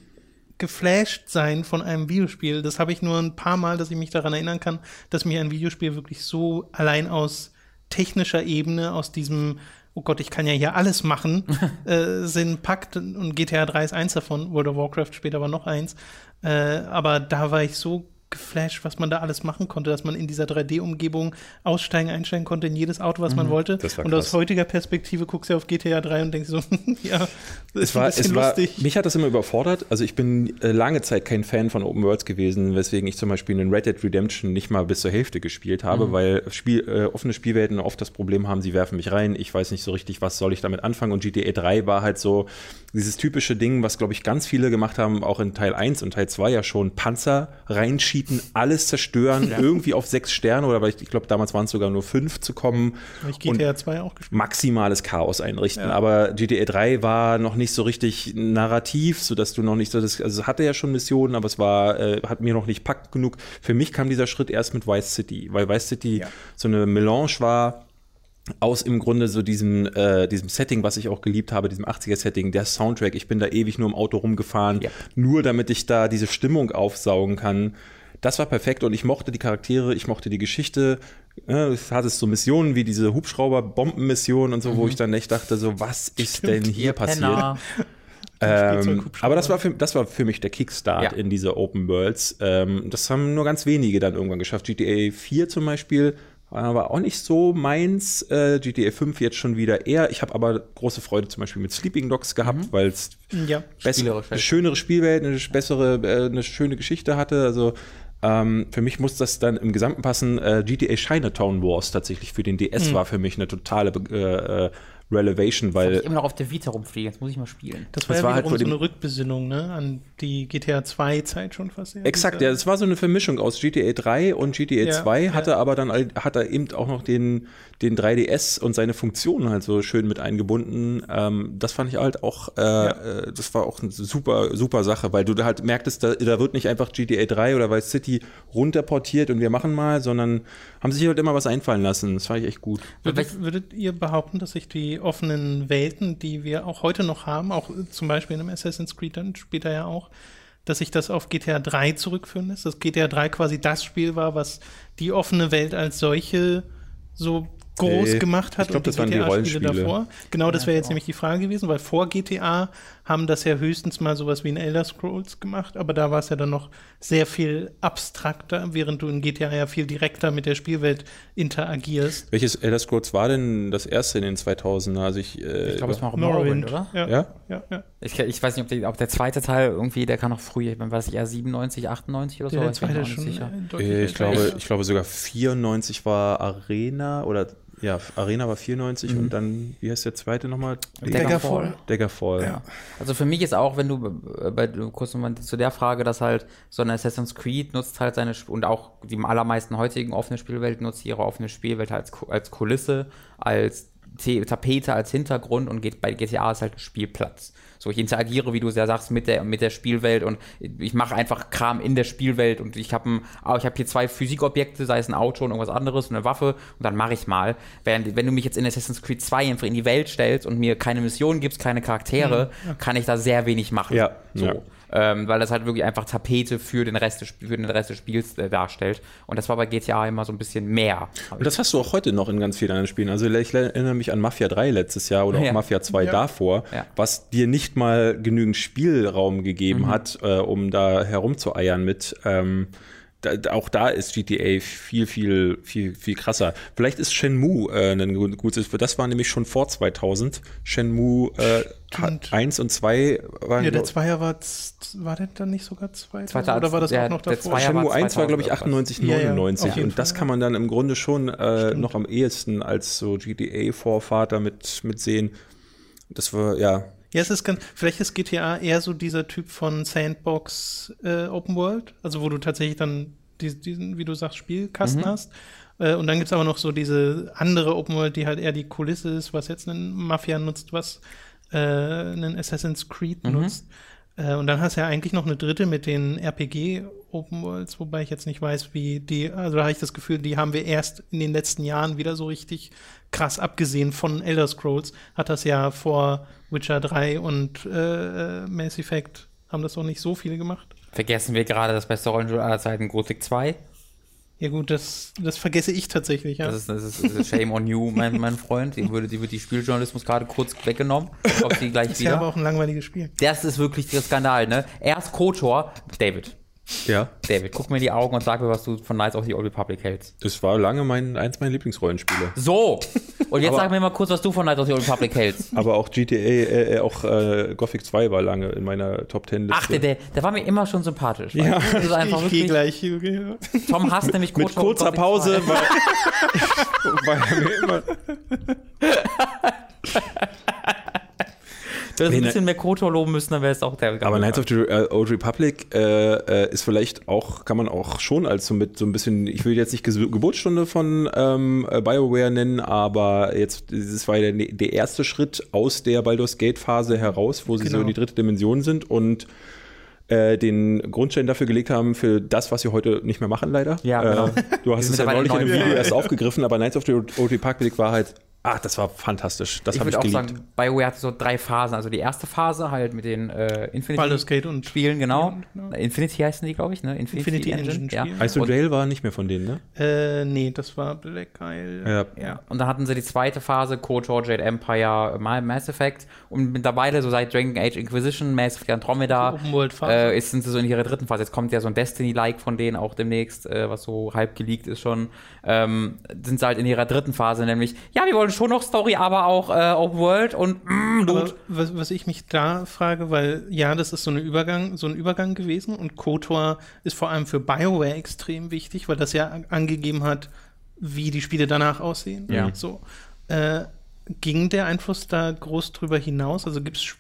A: geflasht sein von einem Videospiel. Das habe ich nur ein paar Mal, dass ich mich daran erinnern kann, dass mir ein Videospiel wirklich so allein aus technischer Ebene, aus diesem, oh Gott, ich kann ja hier alles machen, äh, Sinn packt. Und GTA 3 ist eins davon, World of Warcraft später war noch eins. Äh, aber da war ich so geflasht, was man da alles machen konnte, dass man in dieser 3D-Umgebung aussteigen, einsteigen konnte in jedes Auto, was mhm. man wollte. Und aus heutiger Perspektive guckst du auf GTA 3 und denkst so, ja,
B: das ist war, ein bisschen war, lustig. Mich hat das immer überfordert. Also ich bin äh, lange Zeit kein Fan von Open Worlds gewesen, weswegen ich zum Beispiel in Red Dead Redemption nicht mal bis zur Hälfte gespielt habe, mhm. weil Spiel, äh, offene Spielwelten oft das Problem haben, sie werfen mich rein, ich weiß nicht so richtig, was soll ich damit anfangen. Und GTA 3 war halt so dieses typische Ding, was, glaube ich, ganz viele gemacht haben, auch in Teil 1 und Teil 2 ja schon, Panzer reinschieben cheaten, alles zerstören, ja. irgendwie auf sechs Sterne oder ich, ich glaube, damals waren es sogar nur fünf zu kommen.
A: Ich GTA 2 auch gespielt.
B: Maximales Chaos einrichten. Ja. Aber GTA 3 war noch nicht so richtig narrativ, sodass du noch nicht so das, also es hatte ja schon Missionen, aber es war, äh, hat mir noch nicht packt genug. Für mich kam dieser Schritt erst mit Vice City, weil Vice City ja. so eine Melange war aus im Grunde so diesem, äh, diesem Setting, was ich auch geliebt habe, diesem 80er-Setting, der Soundtrack. Ich bin da ewig nur im Auto rumgefahren, ja. nur damit ich da diese Stimmung aufsaugen kann das war perfekt und ich mochte die Charaktere, ich mochte die Geschichte. Es hatte so Missionen wie diese Hubschrauber-Bomben-Mission und so, mhm. wo ich dann echt dachte, so, was ist Stimmt, denn hier passiert? Ähm, aber das war, für, das war für mich der Kickstart ja. in diese Open Worlds. Ähm, das haben nur ganz wenige dann irgendwann geschafft. GTA 4 zum Beispiel war auch nicht so meins. Äh, GTA 5 jetzt schon wieder eher. Ich habe aber große Freude zum Beispiel mit Sleeping Dogs gehabt, mhm. weil es ja. eine schönere Spielwelt, eine bessere, äh, eine schöne Geschichte hatte. Also ähm, für mich muss das dann im Gesamten passen. Äh, GTA Chinatown Wars tatsächlich für den DS mhm. war für mich eine totale äh, äh Relevation, weil.
C: Ich immer noch auf der Vita rumfliege, jetzt muss ich mal spielen.
A: Das war das ja war halt so eine Rückbesinnung, ne? An die GTA 2 Zeit schon fast.
B: Exakt, ja, das war so eine Vermischung aus GTA 3 und GTA ja, 2, hatte ja. aber dann hat er eben auch noch den, den 3DS und seine Funktionen halt so schön mit eingebunden. Ähm, das fand ich halt auch, äh, ja. Äh, das war auch eine super, super Sache, weil du da halt merktest, da, da wird nicht einfach GTA 3 oder Vice City runterportiert und wir machen mal, sondern haben sich halt immer was einfallen lassen. Das fand ich echt gut.
A: Würdet, würdet ihr behaupten, dass sich die offenen Welten, die wir auch heute noch haben, auch zum Beispiel in einem Assassin's Creed dann später ja auch, dass sich das auf GTA 3 zurückführen lässt, dass GTA 3 quasi das Spiel war, was die offene Welt als solche so groß gemacht hat
B: ich glaub, und die GTA-Spiele davor.
A: Genau, das wäre jetzt nämlich die Frage gewesen, weil vor GTA haben das ja höchstens mal sowas wie in Elder Scrolls gemacht, aber da war es ja dann noch sehr viel abstrakter, während du in GTA ja viel direkter mit der Spielwelt interagierst.
B: Welches Elder Scrolls war denn das erste in den 2000er? Also ich,
C: äh, ich glaube, es war Morrowind, oder?
B: Ja. Ja?
C: ja, ja. Ich, ich, weiß nicht, ob der, ob der, zweite Teil irgendwie, der kann noch früher, war das eher 97, 98 oder so?
A: Der zweite schon
B: sicher. Äh, ich, glaube, ich glaube sogar 94 war Arena oder ja, Arena war 94 mhm. und dann, wie heißt der zweite nochmal?
C: Daggerfall.
B: Daggerfall.
C: Ja. Also für mich ist auch, wenn du bei, kurz nochmal zu der Frage, dass halt so ein Assassin's Creed nutzt halt seine, und auch die allermeisten heutigen offene Spielwelt nutzt ihre offene Spielwelt als, als Kulisse, als Tapete, als Hintergrund und geht, bei GTA ist halt ein Spielplatz. So, ich interagiere, wie du ja sagst, mit der, mit der Spielwelt und ich mache einfach Kram in der Spielwelt und ich habe oh, ich hab hier zwei Physikobjekte, sei es ein Auto und irgendwas anderes und eine Waffe und dann mache ich mal. Während, wenn du mich jetzt in Assassin's Creed 2 einfach in die Welt stellst und mir keine Mission gibst, keine Charaktere, mhm. kann ich da sehr wenig machen.
B: Ja.
C: So.
B: Ja
C: ähm, weil das halt wirklich einfach Tapete für den Rest des, für den Rest des Spiels äh, darstellt. Und das war bei GTA immer so ein bisschen mehr.
B: Und das hast du auch heute noch in ganz vielen anderen Spielen. Also ich erinnere mich an Mafia 3 letztes Jahr oder auch ja. Mafia 2 ja. davor, ja. was dir nicht mal genügend Spielraum gegeben mhm. hat, äh, um da herumzueiern mit. Ähm, da, auch da ist GTA viel, viel, viel, viel krasser. Vielleicht ist Shenmue äh, ein gutes, das war nämlich schon vor 2000. Shenmue äh, 1 und 2
A: waren. Ja, der Zweier war, war der dann nicht sogar 2000? Oder war das
B: der,
A: auch noch
B: davor? Shenmue 1 war, glaube ich, 98, 99. Ja, ja, und das Fall, kann man dann im Grunde schon äh, noch am ehesten als so GTA-Vorvater mit, mit sehen. Das war, ja,
A: ja, es ist ganz, vielleicht ist GTA eher so dieser Typ von Sandbox äh, Open World, also wo du tatsächlich dann diesen, diesen wie du sagst, Spielkasten mhm. hast. Äh, und dann gibt es aber noch so diese andere Open World, die halt eher die Kulisse ist, was jetzt ein Mafia nutzt, was äh, einen Assassin's Creed mhm. nutzt. Äh, und dann hast du ja eigentlich noch eine dritte mit den RPG Open Worlds, wobei ich jetzt nicht weiß, wie die, also da habe ich das Gefühl, die haben wir erst in den letzten Jahren wieder so richtig krass abgesehen von Elder Scrolls, hat das ja vor Witcher 3 und äh, Mass Effect haben das auch nicht so viele gemacht.
C: Vergessen wir gerade das beste Rollenspiel aller Zeiten, Gothic 2?
A: Ja gut, das, das vergesse ich tatsächlich, ja.
C: Das ist, das ist, das ist Shame on you, mein, mein Freund. Die würde, die wird die Spieljournalismus gerade kurz weggenommen. Ob sie gleich
A: das ist
C: wieder.
A: ja aber auch ein langweiliges Spiel.
C: Das ist wirklich der Skandal, ne? Erst Kotor, David.
B: Ja.
C: David, guck mir in die Augen und sag mir, was du von Knights of the Old Republic hältst.
B: Das war lange mein, eins meiner Lieblingsrollenspiele.
C: So! Und jetzt sag mir mal kurz, was du von Knights of the Old Republic hältst.
B: Aber auch GTA, äh, äh, auch äh, Gothic 2 war lange in meiner Top 10 Liste.
C: Ach, der, der, der war mir immer schon sympathisch.
B: Ja,
A: das ist einfach ich geh gleich. Okay.
C: Tom hasst nämlich
B: Mit kurzer Gothic Pause, 2. weil, weil er mir immer
C: Du hättest ein bisschen mehr Kotor loben müssen, dann wäre es auch der.
B: Aber Knights of the uh, Old Republic äh, äh, ist vielleicht auch, kann man auch schon als so mit so ein bisschen, ich will jetzt nicht Ge Geburtsstunde von ähm, äh, BioWare nennen, aber jetzt, das war ja der, der erste Schritt aus der Baldur's Gate Phase heraus, wo sie genau. so in die dritte Dimension sind und äh, den Grundstein dafür gelegt haben, für das, was wir heute nicht mehr machen, leider.
C: Ja, genau.
B: Äh, du hast es ja neulich in einem Video erst aufgegriffen, aber Knights of the Old Republic war halt Ach, das war fantastisch. Das habe ich, ich auch sagen,
C: BioWare hatte so drei Phasen. Also die erste Phase halt mit den äh, Infinity
A: Baldur's Gate und
C: Spielen, genau. genau. Infinity heißen die, glaube ich, ne?
A: Infinity, Infinity Engine.
B: Engine ja. Ice und Jail war nicht mehr von denen, ne?
A: Äh, nee, das war Black Isle.
C: Ja. ja. Und dann hatten sie die zweite Phase, KOTOR, Jade Empire, Mass Effect. Und mittlerweile, so seit Dragon Age Inquisition, Mass Effect Andromeda, äh, ist, sind sie so in ihrer dritten Phase. Jetzt kommt ja so ein Destiny-like von denen auch demnächst, äh, was so halb geleakt ist schon. Ähm, sind sie halt in ihrer dritten Phase, nämlich, ja, wir wollen schon noch Story, aber auch äh, Open World und mm,
A: Loot. Was, was, ich mich da frage, weil ja, das ist so, eine Übergang, so ein Übergang gewesen und KOTOR ist vor allem für BioWare extrem wichtig, weil das ja angegeben hat, wie die Spiele danach aussehen.
C: Ja.
A: So. Äh, ging der Einfluss da groß drüber hinaus? Also gibt es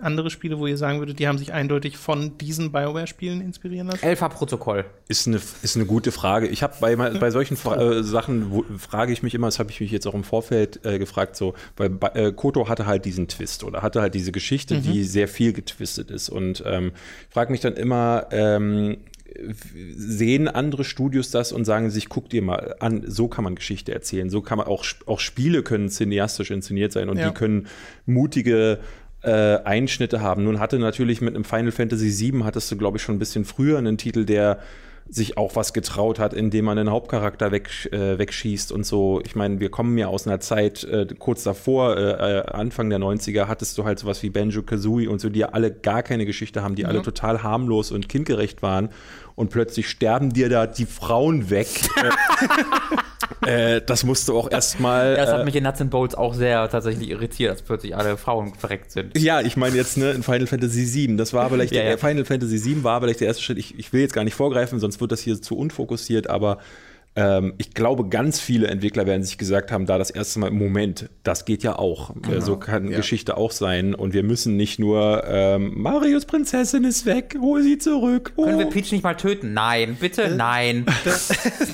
A: andere Spiele, wo ihr sagen würdet, die haben sich eindeutig von diesen BioWare-Spielen inspirieren lassen?
C: Elfa-Protokoll.
B: Ist eine, ist eine gute Frage. Ich habe bei, bei solchen Fra äh, Sachen, wo, frage ich mich immer, das habe ich mich jetzt auch im Vorfeld äh, gefragt, so, weil äh, Koto hatte halt diesen Twist oder hatte halt diese Geschichte, mhm. die sehr viel getwistet ist. Und ähm, frage mich dann immer, ähm, sehen andere Studios das und sagen sich, guck dir mal an, so kann man Geschichte erzählen, so kann man auch, auch Spiele können cineastisch inszeniert sein und ja. die können mutige äh, Einschnitte haben. Nun hatte natürlich mit einem Final Fantasy VII hattest du, glaube ich, schon ein bisschen früher einen Titel, der sich auch was getraut hat, indem man den Hauptcharakter weg, äh, wegschießt und so. Ich meine, wir kommen ja aus einer Zeit, äh, kurz davor, äh, äh Anfang der 90er, hattest du halt sowas wie Banjo Kazooie und so, die alle gar keine Geschichte haben, die ja. alle total harmlos und kindgerecht waren und plötzlich sterben dir da die Frauen weg. äh, das musst du auch erstmal.
C: Ja, das hat äh, mich in Nuts and Bolts auch sehr tatsächlich irritiert, dass plötzlich alle Frauen verreckt sind.
B: Ja, ich meine jetzt ne, in Final Fantasy VII. Das war vielleicht ja, der, ja. Final Fantasy VII war vielleicht der erste Schritt. Ich, ich will jetzt gar nicht vorgreifen, sonst wird das hier zu unfokussiert, aber ähm, ich glaube, ganz viele Entwickler werden sich gesagt haben, da das erste Mal, im Moment, das geht ja auch. Genau. so kann ja. Geschichte auch sein. Und wir müssen nicht nur, ähm, Marios Prinzessin ist weg, hol sie zurück.
C: Oh. Können wir Peach nicht mal töten? Nein, bitte, äh, nein.
A: Da,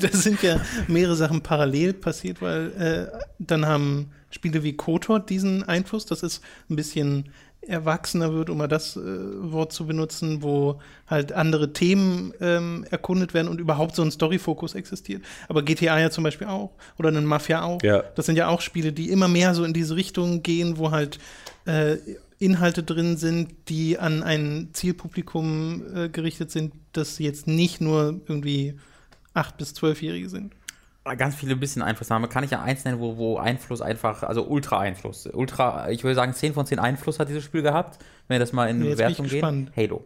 A: da, sind ja mehrere Sachen parallel passiert, weil äh, dann haben Spiele wie KOTOR diesen Einfluss. Das ist ein bisschen erwachsener wird, um mal das äh, Wort zu benutzen, wo halt andere Themen ähm, erkundet werden und überhaupt so ein Story-Fokus existiert. Aber GTA ja zum Beispiel auch oder ein Mafia auch.
B: Ja.
A: Das sind ja auch Spiele, die immer mehr so in diese Richtung gehen, wo halt äh, Inhalte drin sind, die an ein Zielpublikum äh, gerichtet sind, das jetzt nicht nur irgendwie acht bis zwölfjährige sind
C: ganz viele bisschen Einfluss haben. Kann ich ja eins nennen, wo, wo Einfluss einfach, also Ultra-Einfluss. Ultra, ich würde sagen, 10 von 10 Einfluss hat dieses Spiel gehabt. Wenn wir das mal in Jetzt Wertung gehen. Halo.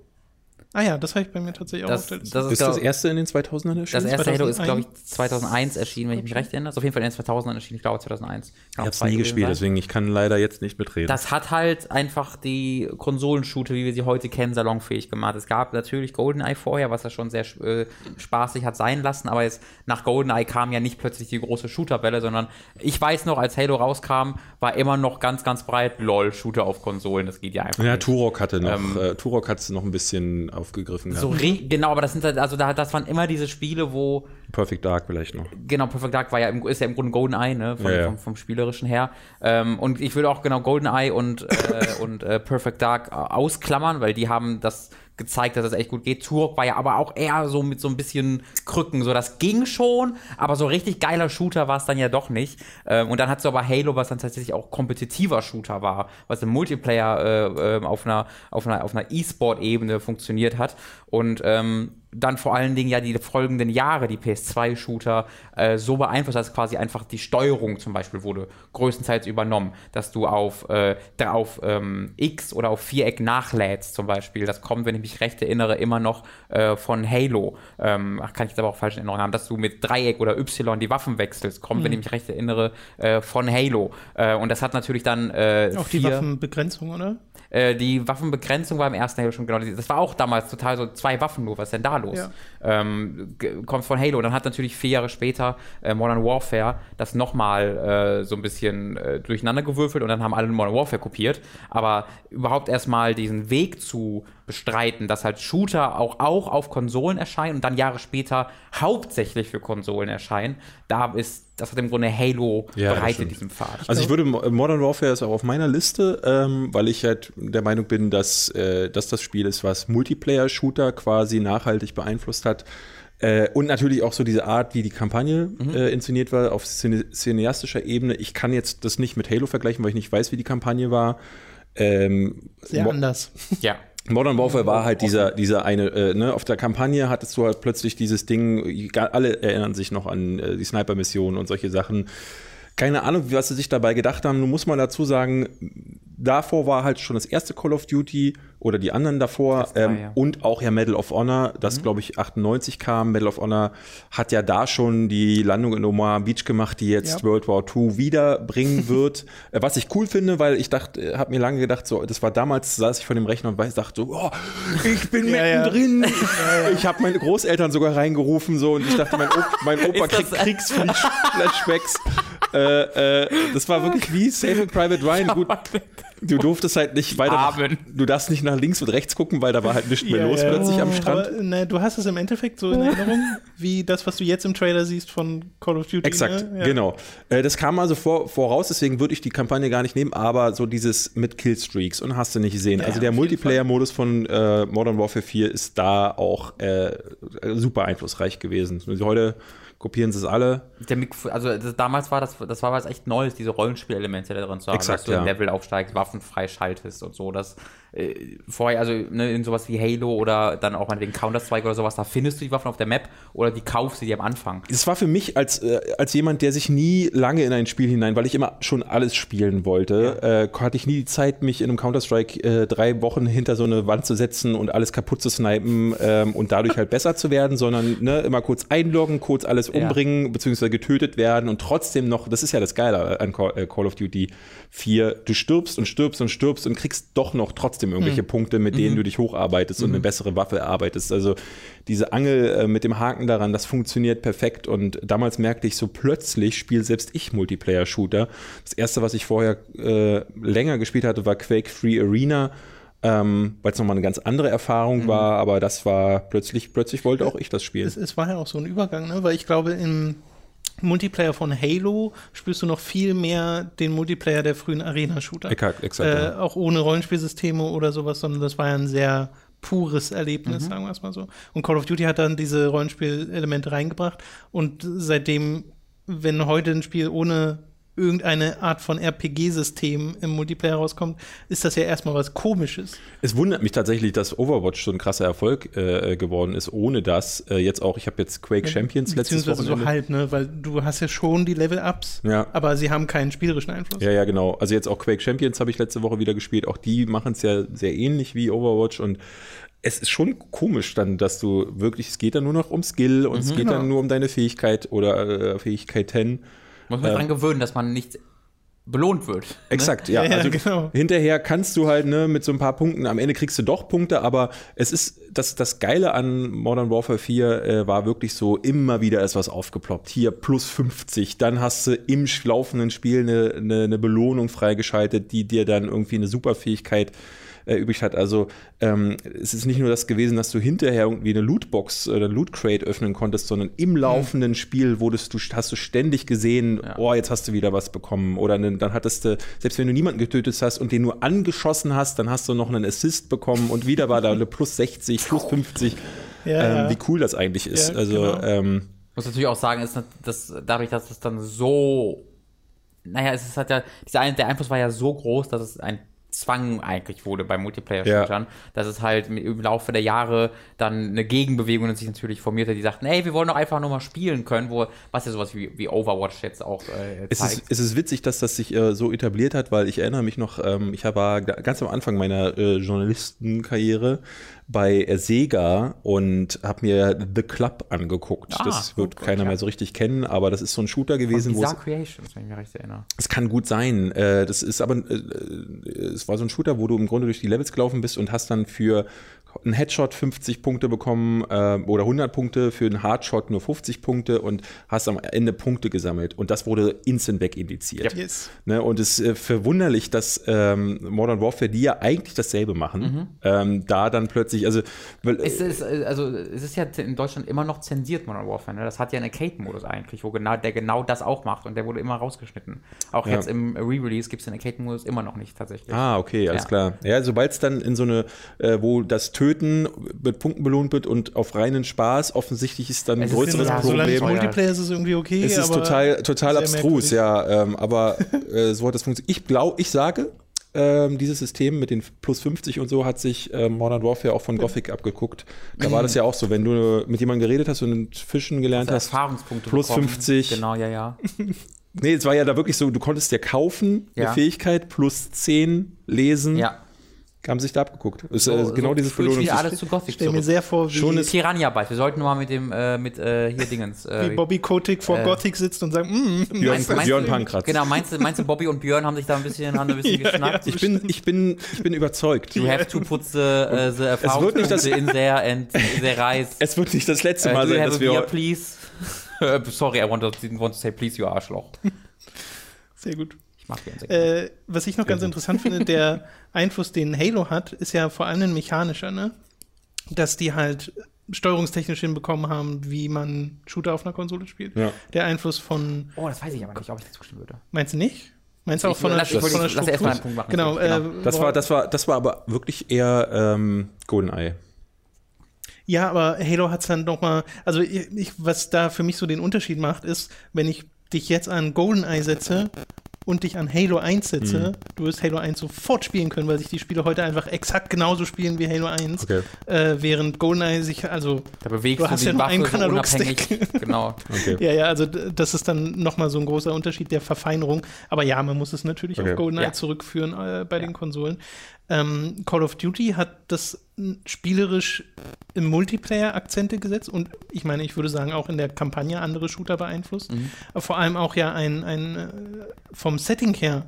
A: Ah ja, das habe ich bei mir tatsächlich auch
C: das,
A: auf der
C: Liste. Das ist,
B: ist das erste in den 2000ern
C: erschienen? Das erste 2001? Halo ist, glaube ich, 2001 erschienen, wenn ich mich recht erinnere. Ist auf jeden Fall in den 2000ern erschienen, ich glaube 2001.
B: ich habe es nie gespielt, sein. deswegen ich kann leider jetzt nicht mitreden.
C: Das hat halt einfach die Konsolenshooter, wie wir sie heute kennen, salonfähig gemacht. Es gab natürlich GoldenEye vorher, was ja schon sehr äh, spaßig hat sein lassen, aber jetzt nach GoldenEye kam ja nicht plötzlich die große Shooterbälle, sondern ich weiß noch, als Halo rauskam, war immer noch ganz, ganz breit LOL, Shooter auf Konsolen. Das geht ja einfach.
B: Ja, nicht. Turok hatte noch, ähm, äh, Turok hat es noch ein bisschen aufgegriffen.
C: So genau, aber das sind halt, also da, das waren immer diese Spiele, wo.
B: Perfect Dark vielleicht noch.
C: Genau, Perfect Dark war ja im, ist ja im Grunde GoldenEye, ne? Von, ja, ja. Vom, vom, Spielerischen her. Ähm, und ich würde auch genau GoldenEye und, äh, und äh, Perfect Dark ausklammern, weil die haben das gezeigt, dass es echt gut geht. Turok war ja aber auch eher so mit so ein bisschen Krücken. So, das ging schon, aber so richtig geiler Shooter war es dann ja doch nicht. Ähm, und dann hat du aber Halo, was dann tatsächlich auch kompetitiver Shooter war, was im Multiplayer äh, äh, auf einer auf einer auf einer E-Sport-Ebene funktioniert hat. Und ähm, dann vor allen Dingen ja die folgenden Jahre die PS2-Shooter äh, so beeinflusst, dass quasi einfach die Steuerung zum Beispiel wurde größtenteils übernommen, dass du auf, äh, auf ähm, X oder auf Viereck nachlädst zum Beispiel. Das kommt, wenn ich mich recht erinnere, immer noch äh, von Halo. Ähm, kann ich jetzt aber auch falsch in Erinnerung haben, dass du mit Dreieck oder Y die Waffen wechselst, kommt, mhm. wenn ich mich recht erinnere, äh, von Halo. Äh, und das hat natürlich dann äh,
A: auch die Waffenbegrenzung, oder?
C: Die Waffenbegrenzung war im ersten Halo schon genau. Das war auch damals total so zwei Waffen nur. Was denn da los? Ja. Ähm, kommt von Halo. Dann hat natürlich vier Jahre später äh, Modern Warfare das nochmal äh, so ein bisschen äh, durcheinander gewürfelt und dann haben alle Modern Warfare kopiert. Aber überhaupt erstmal diesen Weg zu bestreiten, dass halt Shooter auch, auch auf Konsolen erscheinen und dann Jahre später hauptsächlich für Konsolen erscheinen, da ist das hat im Grunde Halo ja, bereitet diesem Pfad.
B: Also ich würde Modern Warfare ist auch auf meiner Liste, ähm, weil ich halt der Meinung bin, dass, äh, dass das Spiel ist, was Multiplayer-Shooter quasi nachhaltig beeinflusst hat. Äh, und natürlich auch so diese Art, wie die Kampagne mhm. äh, inszeniert war, auf szene cineastischer Ebene. Ich kann jetzt das nicht mit Halo vergleichen, weil ich nicht weiß, wie die Kampagne war. Ähm,
A: Sehr anders.
C: Ja.
B: Modern Warfare war halt dieser, dieser eine, äh, ne, auf der Kampagne hattest du halt plötzlich dieses Ding, alle erinnern sich noch an äh, die Sniper-Mission und solche Sachen. Keine Ahnung, was sie sich dabei gedacht haben. Nun muss man dazu sagen, davor war halt schon das erste Call of Duty oder die anderen davor war, ähm, ja. und auch ja Medal of Honor, das mhm. glaube ich 98 kam. Medal of Honor hat ja da schon die Landung in Omaha Beach gemacht, die jetzt ja. World War II wiederbringen wird. äh, was ich cool finde, weil ich dachte, äh, habe mir lange gedacht, so, das war damals, saß ich vor dem Rechner und weiß, dachte so, oh, ich bin ja, mittendrin. ich habe meine Großeltern sogar reingerufen so und ich dachte, mein, Op mein Opa kriegt Kriegsflashbacks. äh, äh, das war wirklich wie Saving Private Ryan. Gut, du durftest halt nicht weiter. Nach, du darfst nicht nach links und rechts gucken, weil da war halt nichts mehr ja, los ja. plötzlich am Strand.
A: Aber, ne, du hast es im Endeffekt so in Erinnerung, wie das, was du jetzt im Trailer siehst von Call of Duty.
B: Exakt, ne? ja. genau. Äh, das kam also vor, voraus, deswegen würde ich die Kampagne gar nicht nehmen, aber so dieses mit Killstreaks und hast du nicht gesehen. also der Multiplayer-Modus von äh, Modern Warfare 4 ist da auch äh, super einflussreich gewesen. Heute kopieren sie es alle.
C: also das, damals war das, das war was echt Neues, diese Rollenspielelemente da drin zu haben,
B: Exakt,
C: dass du ja. Level aufsteigst, Waffen freischaltest und so. Das äh, vorher, also ne, in sowas wie Halo oder dann auch mal den Counter-Strike oder sowas, da findest du die Waffen auf der Map oder die kaufst du dir am Anfang.
B: Es war für mich als, äh, als jemand, der sich nie lange in ein Spiel hinein, weil ich immer schon alles spielen wollte, ja. äh, hatte ich nie die Zeit, mich in einem Counter-Strike äh, drei Wochen hinter so eine Wand zu setzen und alles kaputt zu snipen ähm, und dadurch halt besser zu werden, sondern ne, immer kurz einloggen, kurz alles umbringen, ja. beziehungsweise getötet werden und trotzdem noch, das ist ja das Geile an Call, äh, Call of Duty 4, du stirbst und stirbst und stirbst und kriegst doch noch trotzdem irgendwelche mhm. Punkte, mit denen mhm. du dich hocharbeitest und eine mhm. bessere Waffe erarbeitest. Also diese Angel äh, mit dem Haken daran, das funktioniert perfekt. Und damals merkte ich so plötzlich, spiele selbst ich Multiplayer-Shooter. Das erste, was ich vorher äh, länger gespielt hatte, war Quake Free Arena. Ähm, weil es nochmal eine ganz andere Erfahrung mhm. war, aber das war plötzlich, plötzlich wollte auch ich das spielen.
A: Es, es war ja auch so ein Übergang, ne? weil ich glaube, im Multiplayer von Halo spürst du noch viel mehr den Multiplayer der frühen Arena-Shooter.
B: Exakt, exakt. Äh,
A: ja. Auch ohne Rollenspielsysteme oder sowas, sondern das war ja ein sehr pures Erlebnis, mhm. sagen wir es mal so. Und Call of Duty hat dann diese Rollenspielelemente reingebracht und seitdem, wenn heute ein Spiel ohne irgendeine Art von RPG-System im Multiplayer rauskommt, ist das ja erstmal was Komisches.
B: Es wundert mich tatsächlich, dass Overwatch so ein krasser Erfolg äh, geworden ist, ohne dass äh, jetzt auch, ich habe jetzt Quake Champions letztes Wochenende.
A: so halb, ne, weil du hast ja schon die Level-Ups,
B: ja.
A: aber sie haben keinen spielerischen Einfluss.
B: Ja, ja, genau. Also jetzt auch Quake Champions habe ich letzte Woche wieder gespielt, auch die machen es ja sehr ähnlich wie Overwatch und es ist schon komisch dann, dass du wirklich, es geht dann nur noch um Skill und mhm, es geht genau. dann nur um deine Fähigkeit oder äh, Fähigkeiten.
C: Muss man ähm, daran gewöhnen, dass man nicht belohnt wird. Ne?
B: Exakt, ja. ja also genau. hinterher kannst du halt ne, mit so ein paar Punkten, am Ende kriegst du doch Punkte, aber es ist, das, das Geile an Modern Warfare 4 äh, war wirklich so, immer wieder ist was aufgeploppt. Hier plus 50, dann hast du im laufenden Spiel eine, eine, eine Belohnung freigeschaltet, die dir dann irgendwie eine Superfähigkeit äh, übrig hat. Also ähm, es ist nicht nur das gewesen, dass du hinterher irgendwie eine Lootbox oder Loot Crate öffnen konntest, sondern im mhm. laufenden mhm. Spiel wurdest du, hast du ständig gesehen, ja. oh, jetzt hast du wieder was bekommen. Oder ne, dann hattest du, selbst wenn du niemanden getötet hast und den nur angeschossen hast, dann hast du noch einen Assist bekommen und wieder war da eine plus 60, plus 50. Ja, ähm, wie cool das eigentlich ist. also genau. ähm,
C: muss natürlich auch sagen, ist, dass dadurch, dass es dann so naja, es ist halt ja, dieser, der Einfluss war ja so groß, dass es ein Zwang eigentlich wurde bei Multiplayer-Shootern, ja. dass es halt im Laufe der Jahre dann eine Gegenbewegung sich natürlich formierte, die sagten, hey, wir wollen doch einfach nur mal spielen können, wo, was ja sowas wie, wie Overwatch jetzt auch äh, zeigt.
B: Es ist, es ist witzig, dass das sich äh, so etabliert hat, weil ich erinnere mich noch, ähm, ich war ganz am Anfang meiner äh, Journalistenkarriere, bei Sega und habe mir The Club angeguckt. Ah, das wird gut, keiner ja. mehr so richtig kennen, aber das ist so ein Shooter gewesen,
C: wo Creations, wenn ich mich recht erinnere.
B: Es kann gut sein. Äh, das ist aber äh, es war so ein Shooter, wo du im Grunde durch die Levels gelaufen bist und hast dann für einen Headshot 50 Punkte bekommen äh, oder 100 Punkte, für einen Hardshot nur 50 Punkte und hast am Ende Punkte gesammelt. Und das wurde instant wegindiziert. Ja. Yes. Ne, und es ist äh, verwunderlich, dass ähm, Modern Warfare, die ja eigentlich dasselbe machen, mhm. ähm, da dann plötzlich, also.
C: Weil, es ist, also, es ist ja in Deutschland immer noch zensiert, Modern Warfare. Ne? Das hat ja einen Arcade-Modus eigentlich, wo genau, der genau das auch macht und der wurde immer rausgeschnitten. Auch ja. jetzt im Re-Release gibt es den Arcade-Modus immer noch nicht tatsächlich.
B: Ah, okay, alles ja. klar. Ja, sobald es dann in so eine, äh, wo das Töten mit Punkten belohnt wird und auf reinen Spaß, offensichtlich ist dann ein größeres ja, Problem.
A: Multiplayer ist es irgendwie okay.
B: Es ist total, total abstrus, ja. Ähm, aber äh, so hat das funktioniert. Ich glaube, ich sage, ähm, dieses System mit den plus 50 und so hat sich ähm, Modern Warfare auch von Gothic abgeguckt. Da war das ja auch so, wenn du mit jemandem geredet hast und Fischen gelernt hast,
C: Erfahrungspunkte
B: plus bekommen. 50.
C: Genau, ja, ja.
B: nee, es war ja da wirklich so, du konntest dir kaufen, ja. eine Fähigkeit, plus 10 lesen.
C: Ja
B: haben sich da abgeguckt. Ist, so, äh, genau so dieses Belohnungs
C: alles zu Gothic. Ich
A: stelle mir sehr vor,
C: wie Schon Piranha Bytes. Wir sollten mal mit dem äh, mit äh, hier Dingens.
A: Äh, wie Bobby Kotick vor äh, Gothic sitzt und sagt, mm,
B: Björn, meinst, Björn Pankratz.
C: Genau, meinst du, meinst du, Bobby und Björn haben sich da ein bisschen, haben ein bisschen ja, geschnappt?
B: Ja, ich bin, ich bin, ich bin überzeugt.
C: You have to put the, uh, the Erfahrungspunkte in there and there rise.
B: Es wird nicht das letzte Mal sein, dass wir. Beer,
C: please. Sorry, I want to, want to say please, you Arschloch.
A: Sehr gut äh, Was ich noch ganz interessant finde, der Einfluss, den Halo hat, ist ja vor allem ein mechanischer, ne? Dass die halt steuerungstechnisch hinbekommen haben, wie man Shooter auf einer Konsole spielt. Ja. Der Einfluss von.
C: Oh, das weiß ich aber nicht, ob ich dir zustimmen würde.
A: Meinst du nicht? Meinst du auch von, der,
C: von der Struktur? Lass erstmal einen Punkt machen.
B: Genau, äh, genau. das, war, das, war, das war aber wirklich eher ähm, GoldenEye.
A: Ja, aber Halo hat es dann noch mal, also ich, was da für mich so den Unterschied macht, ist, wenn ich dich jetzt an GoldenEye setze und dich an Halo 1 setze, mhm. du wirst Halo 1 sofort spielen können, weil sich die Spiele heute einfach exakt genauso spielen wie Halo 1. Okay. Äh, während GoldenEye sich, also
C: da bewegst
A: du hast ja nur einen Katalogstick.
C: So genau.
A: Okay. ja, ja, also das ist dann nochmal so ein großer Unterschied der Verfeinerung. Aber ja, man muss es natürlich okay. auf GoldenEye ja. zurückführen äh, bei ja. den Konsolen. Ähm, Call of Duty hat das spielerisch im Multiplayer Akzente gesetzt und ich meine, ich würde sagen, auch in der Kampagne andere Shooter beeinflusst. Mhm. Vor allem auch ja ein, ein äh, vom Setting her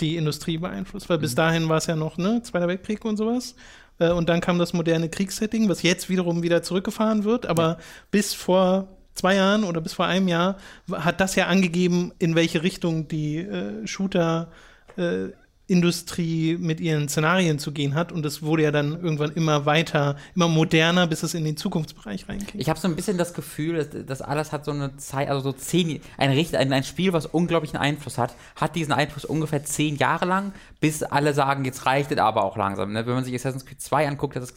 A: die Industrie beeinflusst, weil mhm. bis dahin war es ja noch, ne, Zweiter Weltkrieg und sowas. Äh, und dann kam das moderne Kriegssetting, was jetzt wiederum wieder zurückgefahren wird, aber ja. bis vor zwei Jahren oder bis vor einem Jahr hat das ja angegeben, in welche Richtung die äh, Shooter äh, Industrie mit ihren Szenarien zu gehen hat. Und es wurde ja dann irgendwann immer weiter, immer moderner, bis es in den Zukunftsbereich reingeht.
C: Ich habe so ein bisschen das Gefühl, dass, das alles hat so eine Zeit, also so zehn, ein, ein, ein Spiel, was unglaublichen Einfluss hat, hat diesen Einfluss ungefähr zehn Jahre lang, bis alle sagen, jetzt reicht es aber auch langsam. Ne? Wenn man sich Assassin's Creed 2 anguckt, das ist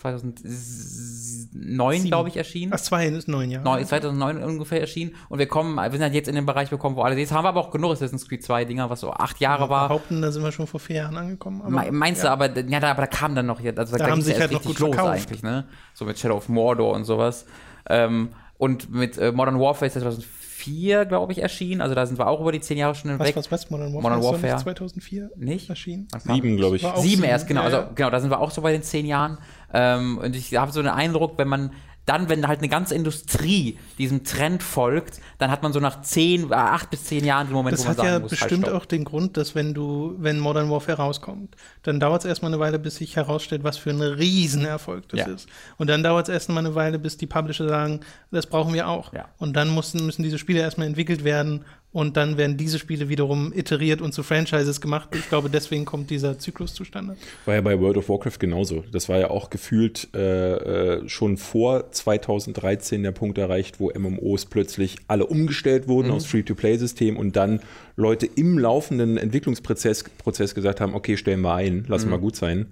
C: 2009, glaube ich, erschienen.
A: Ach, 2 ist neun Jahre.
C: 2009 ungefähr erschienen. Und wir kommen, wir sind halt jetzt in den Bereich gekommen, wo alle, jetzt haben wir aber auch genug Assassin's Creed 2 Dinger, was so acht Jahre ja, war.
A: behaupten, da sind wir schon vor vier Jahren angekommen.
C: Aber, Meinst ja. du, aber, ja, da, aber da kam dann noch, also
A: da, da haben sich halt noch gut los verkauft. eigentlich,
C: ne? So mit Shadow of Mordor und sowas. Ähm, und mit äh, Modern Warfare ist 2004 2004, glaube ich, erschienen. Also da sind wir auch über die zehn Jahre schon hinweg.
A: Was, was, was? Modern Warfare,
C: Modern Warfare.
A: 2004
C: nicht
A: erschienen?
B: Sieben, glaube ich.
C: Sieben, sieben erst, genau. Also genau, da sind wir auch so bei den zehn Jahren. Ähm, und ich habe so den Eindruck, wenn man dann, wenn halt eine ganze Industrie diesem Trend folgt, dann hat man so nach zehn, äh, acht bis zehn Jahren den Moment,
A: das
C: wo man
A: sagen
C: ja
A: muss, bestimmt
C: halt,
A: auch den Grund, dass wenn du, wenn Modern Warfare rauskommt, dann dauert es erstmal eine Weile, bis sich herausstellt, was für ein Riesenerfolg das ja. ist. Und dann dauert es erstmal eine Weile, bis die Publisher sagen, das brauchen wir auch.
C: Ja.
A: Und dann müssen, müssen diese Spiele erstmal entwickelt werden und dann werden diese Spiele wiederum iteriert und zu Franchises gemacht. Ich glaube, deswegen kommt dieser Zyklus zustande.
B: War ja bei World of Warcraft genauso. Das war ja auch gefühlt äh, äh schon vor 2013 der Punkt erreicht, wo MMOs plötzlich alle umgestellt wurden mhm. aufs Free-to-Play-System und dann Leute im laufenden Entwicklungsprozess Prozess gesagt haben, okay, stellen wir ein, lassen wir mhm. gut sein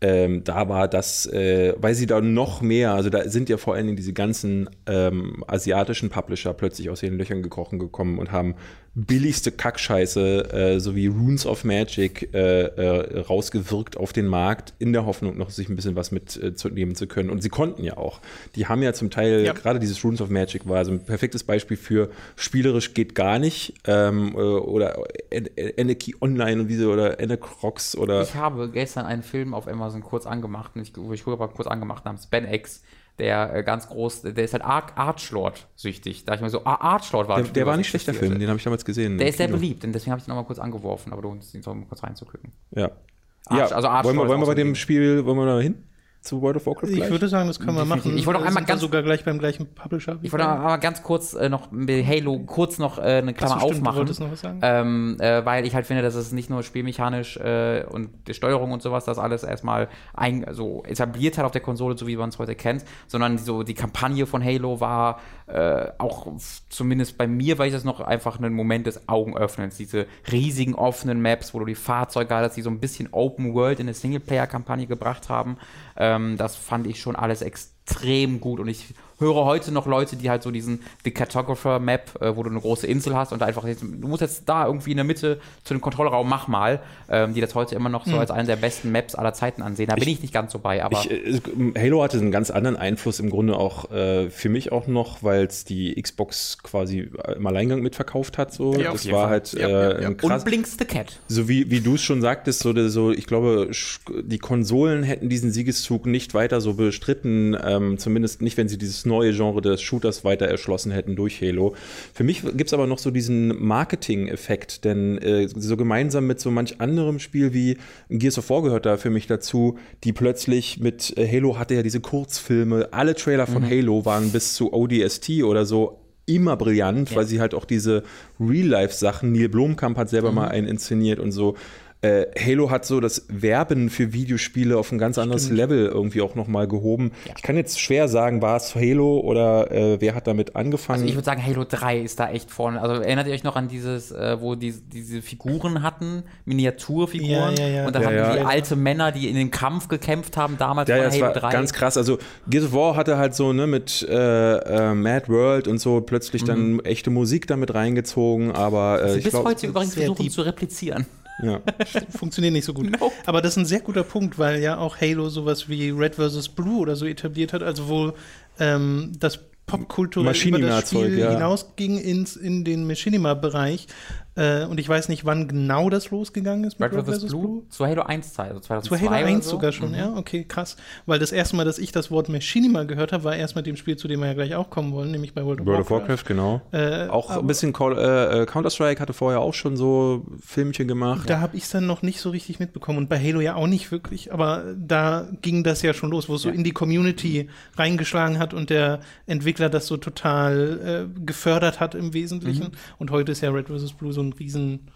B: ähm, da war das, äh, weil sie da noch mehr, also da sind ja vor allen Dingen diese ganzen ähm, asiatischen Publisher plötzlich aus ihren Löchern gekrochen gekommen und haben billigste Kackscheiße äh, sowie Runes of Magic äh, äh, rausgewirkt auf den Markt, in der Hoffnung, noch sich ein bisschen was mitzunehmen äh, zu können. Und sie konnten ja auch. Die haben ja zum Teil, ja. gerade dieses Runes of Magic war so ein perfektes Beispiel für spielerisch geht gar nicht ähm, äh, oder Energy Online und diese oder Enercrox oder.
C: Ich habe gestern einen Film auf Amazon kurz angemacht, ich, wo ich aber kurz angemacht namens Ben X der äh, ganz groß, der ist halt Ar Archlord-süchtig. Da ich mir so, ah, Archlord war
B: Der, der war nicht schlecht, der Film, den habe ich damals gesehen.
C: Der ist sehr beliebt und deswegen habe ich ihn nochmal kurz angeworfen, aber du uns ihn so kurz reinzugucken.
B: Ja.
C: Arch, ja, also
B: Archlord wollen wir, wollen wir bei dem Spiel, wollen wir da hin? Zu World of Warcraft?
A: Ich würde sagen, das können wir machen.
C: Ich wollte auch einmal ganz
A: sogar gleich beim gleichen Publisher.
C: Ich wollte aber ganz kurz äh, noch mit Halo kurz noch äh, eine Klammer
A: so,
C: aufmachen,
A: noch was sagen?
C: Ähm, äh, weil ich halt finde, dass es nicht nur spielmechanisch äh, und die Steuerung und sowas, das alles erstmal ein, so etabliert hat auf der Konsole, so wie man es heute kennt, sondern so die Kampagne von Halo war äh, auch zumindest bei mir war ich das noch einfach ein Moment des Augenöffnens. Diese riesigen offenen Maps, wo du die Fahrzeuge hattest, die so ein bisschen Open World in eine Singleplayer-Kampagne gebracht haben. Ähm, das fand ich schon alles extrem gut und ich höre heute noch Leute, die halt so diesen The Cartographer Map, äh, wo du eine große Insel hast und da einfach, du musst jetzt da irgendwie in der Mitte zu dem Kontrollraum, mach mal, ähm, die das heute immer noch so hm. als eine der besten Maps aller Zeiten ansehen. Da bin ich nicht ganz so bei, aber. Ich,
B: äh, Halo hatte einen ganz anderen Einfluss im Grunde auch äh, für mich auch noch, weil es die Xbox quasi im Alleingang mitverkauft hat. So.
C: Ja,
B: das war Fall. halt ja,
C: äh, ja, krass. Und Blinks the Cat.
B: So wie, wie du es schon sagtest, so, so, ich glaube, die Konsolen hätten diesen Siegeszug nicht weiter so bestritten, ähm, zumindest nicht, wenn sie dieses neue Genre des Shooters weiter erschlossen hätten durch Halo. Für mich gibt es aber noch so diesen Marketing-Effekt, denn äh, so gemeinsam mit so manch anderem Spiel wie Gears of War gehört da für mich dazu, die plötzlich mit äh, Halo hatte ja diese Kurzfilme, alle Trailer von mhm. Halo waren bis zu ODST oder so immer brillant, ja. weil sie halt auch diese Real-Life-Sachen, Neil Blomkamp hat selber mhm. mal einen inszeniert und so, äh, Halo hat so das Werben für Videospiele auf ein ganz anderes Stimmt. Level irgendwie auch nochmal gehoben. Ja. Ich kann jetzt schwer sagen, war es Halo oder äh, wer hat damit angefangen? Also
C: ich würde sagen, Halo 3 ist da echt vorne. Also erinnert ihr euch noch an dieses, äh, wo die, diese Figuren hatten, Miniaturfiguren?
A: Ja, ja, ja.
C: Und dann hatten die alte Männer, die in den Kampf gekämpft haben, damals
B: ja, ja, Halo 3. Ganz krass. Also Gears of War hatte halt so, ne, mit äh, äh, Mad World und so plötzlich mhm. dann echte Musik damit reingezogen, aber
C: äh, ich bis glaub, heute übrigens versuchen zu replizieren.
A: Ja. Funktioniert nicht so gut. No. Aber das ist ein sehr guter Punkt, weil ja auch Halo sowas wie Red vs. Blue oder so etabliert hat, also wo ähm, das popkulturell über das Spiel ja. hinausging ins, in den Machinima-Bereich. Äh, und ich weiß nicht, wann genau das losgegangen ist
C: mit Red, Red vs. Blue. Blue. Zu Halo 1 Zeit, also
A: 2002 Zu Halo 1 so. sogar schon, mhm. ja, okay, krass. Weil das erste Mal, dass ich das Wort Machinima gehört habe, war erst mit dem Spiel, zu dem wir ja gleich auch kommen wollen, nämlich bei World of World Warcraft. Warcraft
B: genau. Äh, auch ein bisschen äh, äh, Counter-Strike hatte vorher auch schon so Filmchen gemacht.
A: Da habe ich es dann noch nicht so richtig mitbekommen und bei Halo ja auch nicht wirklich, aber da ging das ja schon los, wo es ja. so in die Community reingeschlagen hat und der Entwickler das so total äh, gefördert hat im Wesentlichen. Mhm. Und heute ist ja Red vs. Blue so ein riesen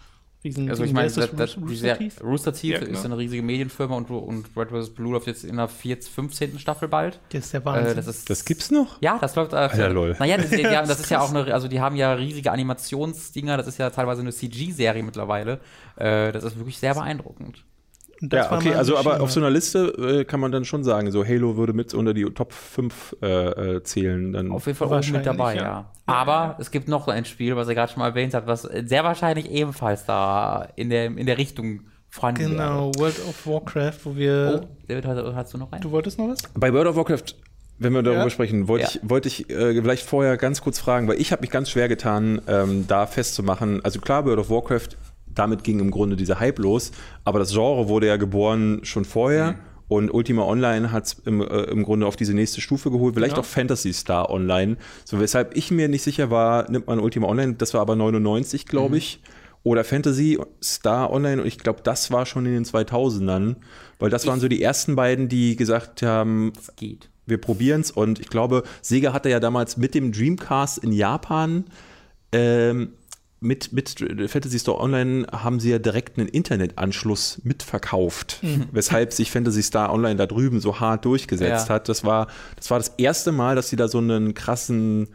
C: Riesen also ich meine, das, das, Rooster Teeth, Rooster Teeth ja, genau. ist eine riesige Medienfirma und, und Red vs. Blue läuft jetzt in der 4, 15. Staffel bald.
A: Das ist der Wahnsinn.
B: Äh, das, ist, das, gibt's noch?
C: Ja, das läuft. Äh,
B: Alter, lol.
C: Naja, das, die, die haben, das ist ja auch eine, also die haben ja riesige Animationsdinger, das ist ja teilweise eine CG-Serie mittlerweile. Äh, das ist wirklich sehr beeindruckend
B: ja, okay, also aber auf so einer Liste äh, kann man dann schon sagen, so Halo würde mit unter die Top 5 äh, äh, zählen. Dann
C: auf jeden Fall oben mit dabei, ja. ja. Aber ja. es gibt noch ein Spiel, was er gerade schon mal erwähnt hat, was sehr wahrscheinlich ebenfalls da in der, in der Richtung vorhanden
A: Genau, wäre. World of Warcraft, wo wir.
C: Oh, David, hast du noch einen?
A: Du wolltest noch was?
B: Bei World of Warcraft wenn wir darüber ja. sprechen, wollte ja. ich, wollte ich äh, vielleicht vorher ganz kurz fragen, weil ich habe mich ganz schwer getan, ähm, da festzumachen. Also klar, World of Warcraft, damit ging im Grunde dieser Hype los, aber das Genre wurde ja geboren schon vorher. Mhm. Und Ultima Online hat es im, äh, im Grunde auf diese nächste Stufe geholt, vielleicht ja. auch Fantasy Star Online. So weshalb ich mir nicht sicher war, nimmt man Ultima Online, das war aber 99, glaube mhm. ich oder Fantasy Star Online und ich glaube, das war schon in den 2000ern, weil das ich waren so die ersten beiden, die gesagt haben, es geht. Wir probieren es und ich glaube, Sega hatte ja damals mit dem Dreamcast in Japan ähm, mit, mit Fantasy Store Online haben sie ja direkt einen Internetanschluss mitverkauft, mhm. weshalb sich Fantasy Star Online da drüben so hart durchgesetzt ja. hat. Das war, das war das erste Mal, dass sie da so einen krassen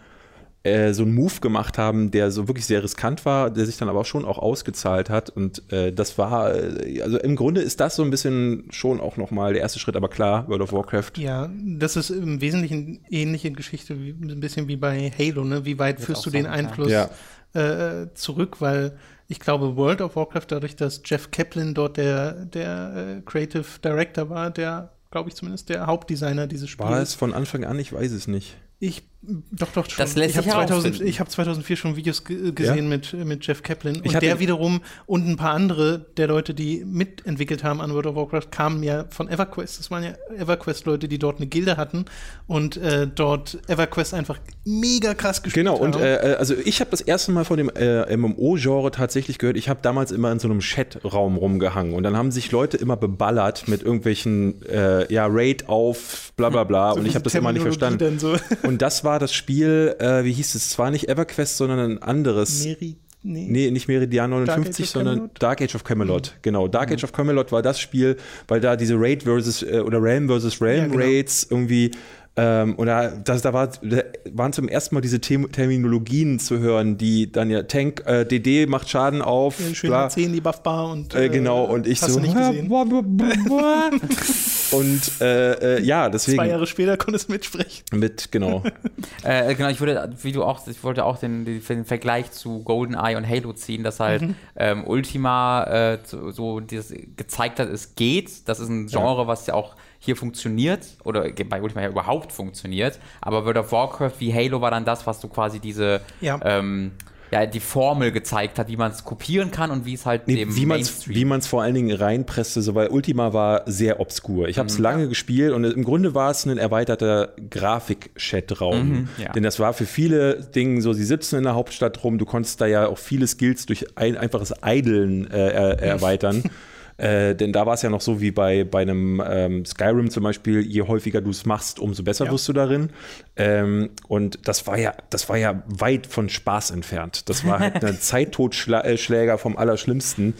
B: äh, so einen Move gemacht haben, der so wirklich sehr riskant war, der sich dann aber schon auch ausgezahlt hat. Und äh, das war, äh, also im Grunde ist das so ein bisschen schon auch nochmal der erste Schritt, aber klar, World of Warcraft.
A: Ja, das ist im Wesentlichen ähnliche Geschichte, wie, ein bisschen wie bei Halo, ne? Wie weit führst du den Einfluss ja. Äh, zurück, weil ich glaube, World of Warcraft, dadurch, dass Jeff Kaplan dort der, der äh, Creative Director war, der, glaube ich zumindest, der Hauptdesigner dieses Spiels.
B: War es von Anfang an? Ich weiß es nicht.
A: Ich, doch, doch,
C: schon. Das lässt
A: ich habe 2000, hab 2004 schon Videos gesehen ja? mit, mit Jeff Kaplan. Und der wiederum und ein paar andere der Leute, die mitentwickelt haben an World of Warcraft, kamen ja von EverQuest. Das waren ja EverQuest-Leute, die dort eine Gilde hatten und äh, dort EverQuest einfach mega krass gespielt
B: genau,
A: haben.
B: Genau, und äh, also ich habe das erste Mal von dem äh, MMO-Genre tatsächlich gehört. Ich habe damals immer in so einem Chat-Raum rumgehangen und dann haben sich Leute immer beballert mit irgendwelchen, äh, ja, Raid auf, bla bla bla. So und ich habe das immer nicht verstanden. So. Und das war das Spiel, äh, wie hieß es? Zwar nicht EverQuest, sondern ein anderes. Meri Nee. nee. nicht Meridian 59, Dark sondern Dark Age of Camelot. Mhm. Genau, Dark mhm. Age of Camelot war das Spiel, weil da diese Raid versus äh, oder Realm versus Realm ja, genau. Raids irgendwie ähm, und da, das, da, war, da waren zum ersten Mal diese Tem Terminologien zu hören, die dann ja Tank, äh, DD macht Schaden auf.
A: Ja, schön erzählen, die Buffbar und.
B: Äh, genau, und ich so. Nicht gesehen. und äh, äh, ja, deswegen.
A: Zwei Jahre später konntest du mitsprechen.
B: Mit, genau.
C: äh, genau, ich würde, wie du auch, ich wollte auch den, den Vergleich zu GoldenEye und Halo ziehen, dass halt mhm. ähm, Ultima äh, so, so dieses gezeigt hat, es geht. Das ist ein Genre, ja. was ja auch hier funktioniert oder bei Ultima ja überhaupt funktioniert. Aber World of Warcraft wie Halo war dann das, was du quasi diese ja. Ähm, ja, die Formel gezeigt hat, wie man es kopieren kann und wie es halt
B: nee, dem wie man's, Wie man es vor allen Dingen reinpresste, so, weil Ultima war sehr obskur. Ich habe es mhm. lange gespielt und im Grunde war es ein erweiterter Grafik-Chat-Raum. Mhm, ja. Denn das war für viele Dinge so, sie sitzen in der Hauptstadt rum, du konntest da ja auch viele Skills durch ein einfaches Eideln äh, er, erweitern. Äh, denn da war es ja noch so wie bei, bei einem ähm, Skyrim zum Beispiel, je häufiger du es machst, umso besser ja. wirst du darin. Ähm, und das war ja, das war ja weit von Spaß entfernt. Das war halt ein Zeittotschläger vom Allerschlimmsten,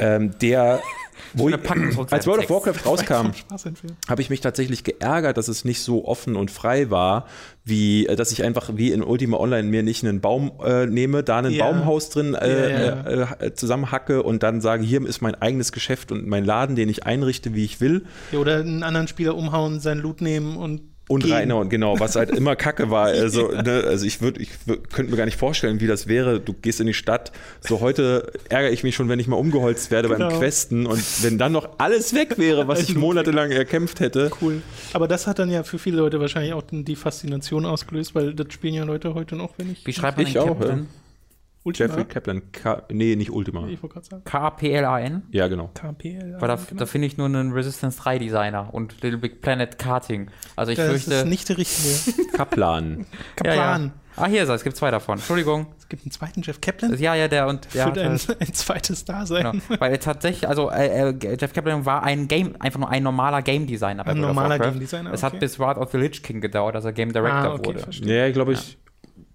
B: ähm, der wo ich, als World of Warcraft rauskam, habe ich mich tatsächlich geärgert, dass es nicht so offen und frei war, wie äh, dass ich einfach wie in Ultima Online mir nicht einen Baum äh, nehme, da ein yeah. Baumhaus drin äh, yeah, yeah. Äh, zusammenhacke und dann sage, hier ist mein eigenes Geschäft und mein Laden, den ich einrichte, wie ich will.
A: Ja, oder einen anderen Spieler umhauen, seinen Loot nehmen und
B: und Rainer und genau, was halt immer Kacke war. Also, ne, also ich würde, ich könnte mir gar nicht vorstellen, wie das wäre. Du gehst in die Stadt. So heute ärgere ich mich schon, wenn ich mal umgeholzt werde genau. beim Questen und wenn dann noch alles weg wäre, was ich monatelang erkämpft hätte.
A: Cool. Aber das hat dann ja für viele Leute wahrscheinlich auch die Faszination ausgelöst, weil das spielen ja Leute heute noch, wenn ich.
C: Wie schreibt man
B: ich auch, ja. Ultima? Jeffrey Kaplan. K nee, nicht Ultima.
C: Ich K-P-L-A-N?
B: Ja, genau.
C: K-P-L-A-N. da, genau. da finde ich nur einen Resistance 3 Designer und Little Big Planet Karting. Also ich das fürchte. Das
A: ist nicht der richtige.
B: Kaplan.
C: Kaplan. Ja, ja. Ah, hier ist er. Es gibt zwei davon. Entschuldigung.
A: Es gibt einen zweiten Jeff Kaplan?
C: Ja, ja, der und.
A: Der Für ein, ein zweites Dasein.
C: Genau. Weil er tatsächlich, also äh, äh, Jeff Kaplan war ein Game, einfach nur ein normaler Game Designer.
A: Ein normaler Game Designer.
C: Es hat bis Wrath of the Lich King gedauert, dass er Game Director ah, okay, wurde.
B: Verstehe. Ja, glaube ich.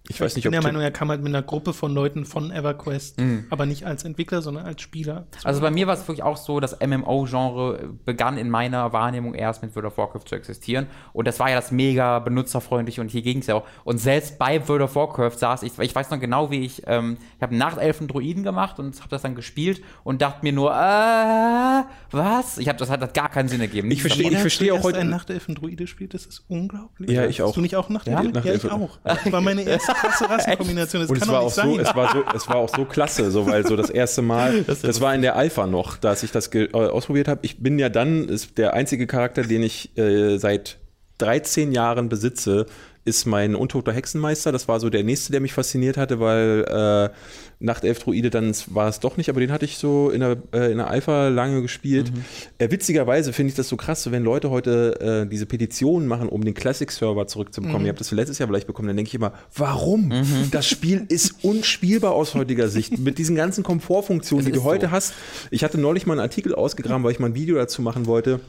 B: Ich weiß nicht,
A: ich bin der Meinung, er kam halt mit einer Gruppe von Leuten von EverQuest, mhm. aber nicht als Entwickler, sondern als Spieler.
C: Also bei mir war es wirklich auch so, das MMO-Genre begann in meiner Wahrnehmung erst mit World of Warcraft zu existieren. Und das war ja das mega benutzerfreundliche und hier ging es ja auch. Und selbst bei World of Warcraft saß ich, ich weiß noch genau, wie ich, ähm, ich habe Nachtelfen Druiden gemacht und habe das dann gespielt und dachte mir nur, äh, was? Ich habe das hat, hat gar keinen Sinn ergeben.
B: Ich verstehe, ich verstehe auch heute.
A: ein Nachtelfen Druide spielt, das ist unglaublich.
B: Ja, ich auch.
A: Hast du nicht auch Nachtelfen? Ja, ja ich auch. Das war meine erste krasse Rassenkombination. Das
B: und es war, auch so, es, war so, es war auch so klasse, so, weil so das erste Mal, das, das war in der Alpha noch, dass ich das äh, ausprobiert habe. Ich bin ja dann ist der einzige Charakter, den ich äh, seit 13 Jahren besitze, ist mein Untoter Hexenmeister. Das war so der nächste, der mich fasziniert hatte, weil äh, Nachtelf-Druide dann war es doch nicht, aber den hatte ich so in der, äh, in der Alpha lange gespielt. Mhm. Äh, witzigerweise finde ich das so krass, wenn Leute heute äh, diese Petitionen machen, um den Classic-Server zurückzubekommen. Mhm. Ihr habt das letztes Jahr vielleicht bekommen, dann denke ich immer, warum? Mhm. Das Spiel ist unspielbar aus heutiger Sicht. Mit diesen ganzen Komfortfunktionen, die du heute so. hast. Ich hatte neulich mal einen Artikel ausgegraben, weil ich mal ein Video dazu machen wollte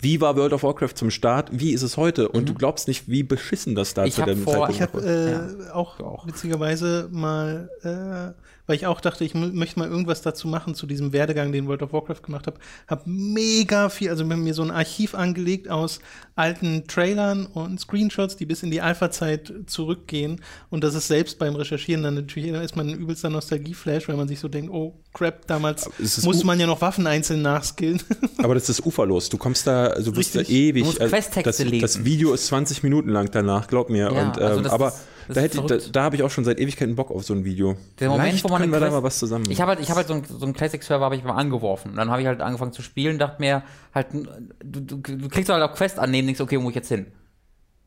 B: wie war World of Warcraft zum Start? Wie ist es heute? Und mhm. du glaubst nicht, wie beschissen das da
A: ich zu dem vor, Zeitpunkt Ich habe äh, ja. auch, auch, witzigerweise mal äh, weil ich auch dachte, ich möchte mal irgendwas dazu machen zu diesem Werdegang, den World of Warcraft gemacht habe. Hab mega viel, also mir so ein Archiv angelegt aus alten Trailern und Screenshots, die bis in die Alpha-Zeit zurückgehen. Und das ist selbst beim Recherchieren dann natürlich, da ist man ein übelster Nostalgie-Flash, weil man sich so denkt, oh crap, damals musste man ja noch Waffen einzeln nachskillen.
B: Aber das ist uferlos. Du kommst da, also du bist da ewig. Du musst
C: also das,
B: lesen. das Video ist 20 Minuten lang danach, glaub mir. Ja, und, also ähm, also aber da, hätte, da, da habe ich auch schon seit Ewigkeiten Bock auf so ein Video.
C: Der Moment, Vielleicht wo man können wir da mal was zusammen. Ich habe halt, ich hab halt so einen so Classic-Server habe ich mal angeworfen. Und dann habe ich halt angefangen zu spielen, dachte mir halt, du, du, du kriegst halt auch Quest annehmen, denkst, okay, wo muss ich jetzt hin?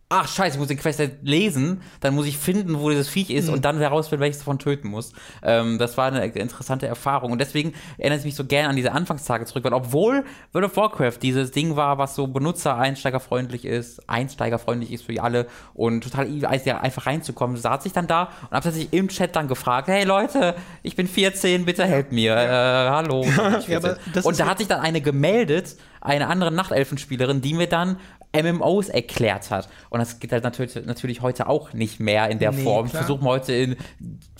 C: Ach scheiße, ich muss den Quest lesen, dann muss ich finden, wo dieses Viech ist mhm. und dann herausfinden, welches davon töten muss. Ähm, das war eine interessante Erfahrung und deswegen erinnert es mich so gern an diese Anfangstage zurück, weil obwohl World of Warcraft dieses Ding war, was so Benutzer-einsteigerfreundlich ist, einsteigerfreundlich ist für alle und total einfach reinzukommen, saß ich dann da und habe sich im Chat dann gefragt, hey Leute, ich bin 14, bitte helft mir, äh, hallo. ja, und da hat sich dann eine gemeldet, eine andere Nachtelfenspielerin, die mir dann MMOs erklärt hat. Und das geht halt natürlich, natürlich heute auch nicht mehr in der nee, Form. Klar. Versuchen wir heute in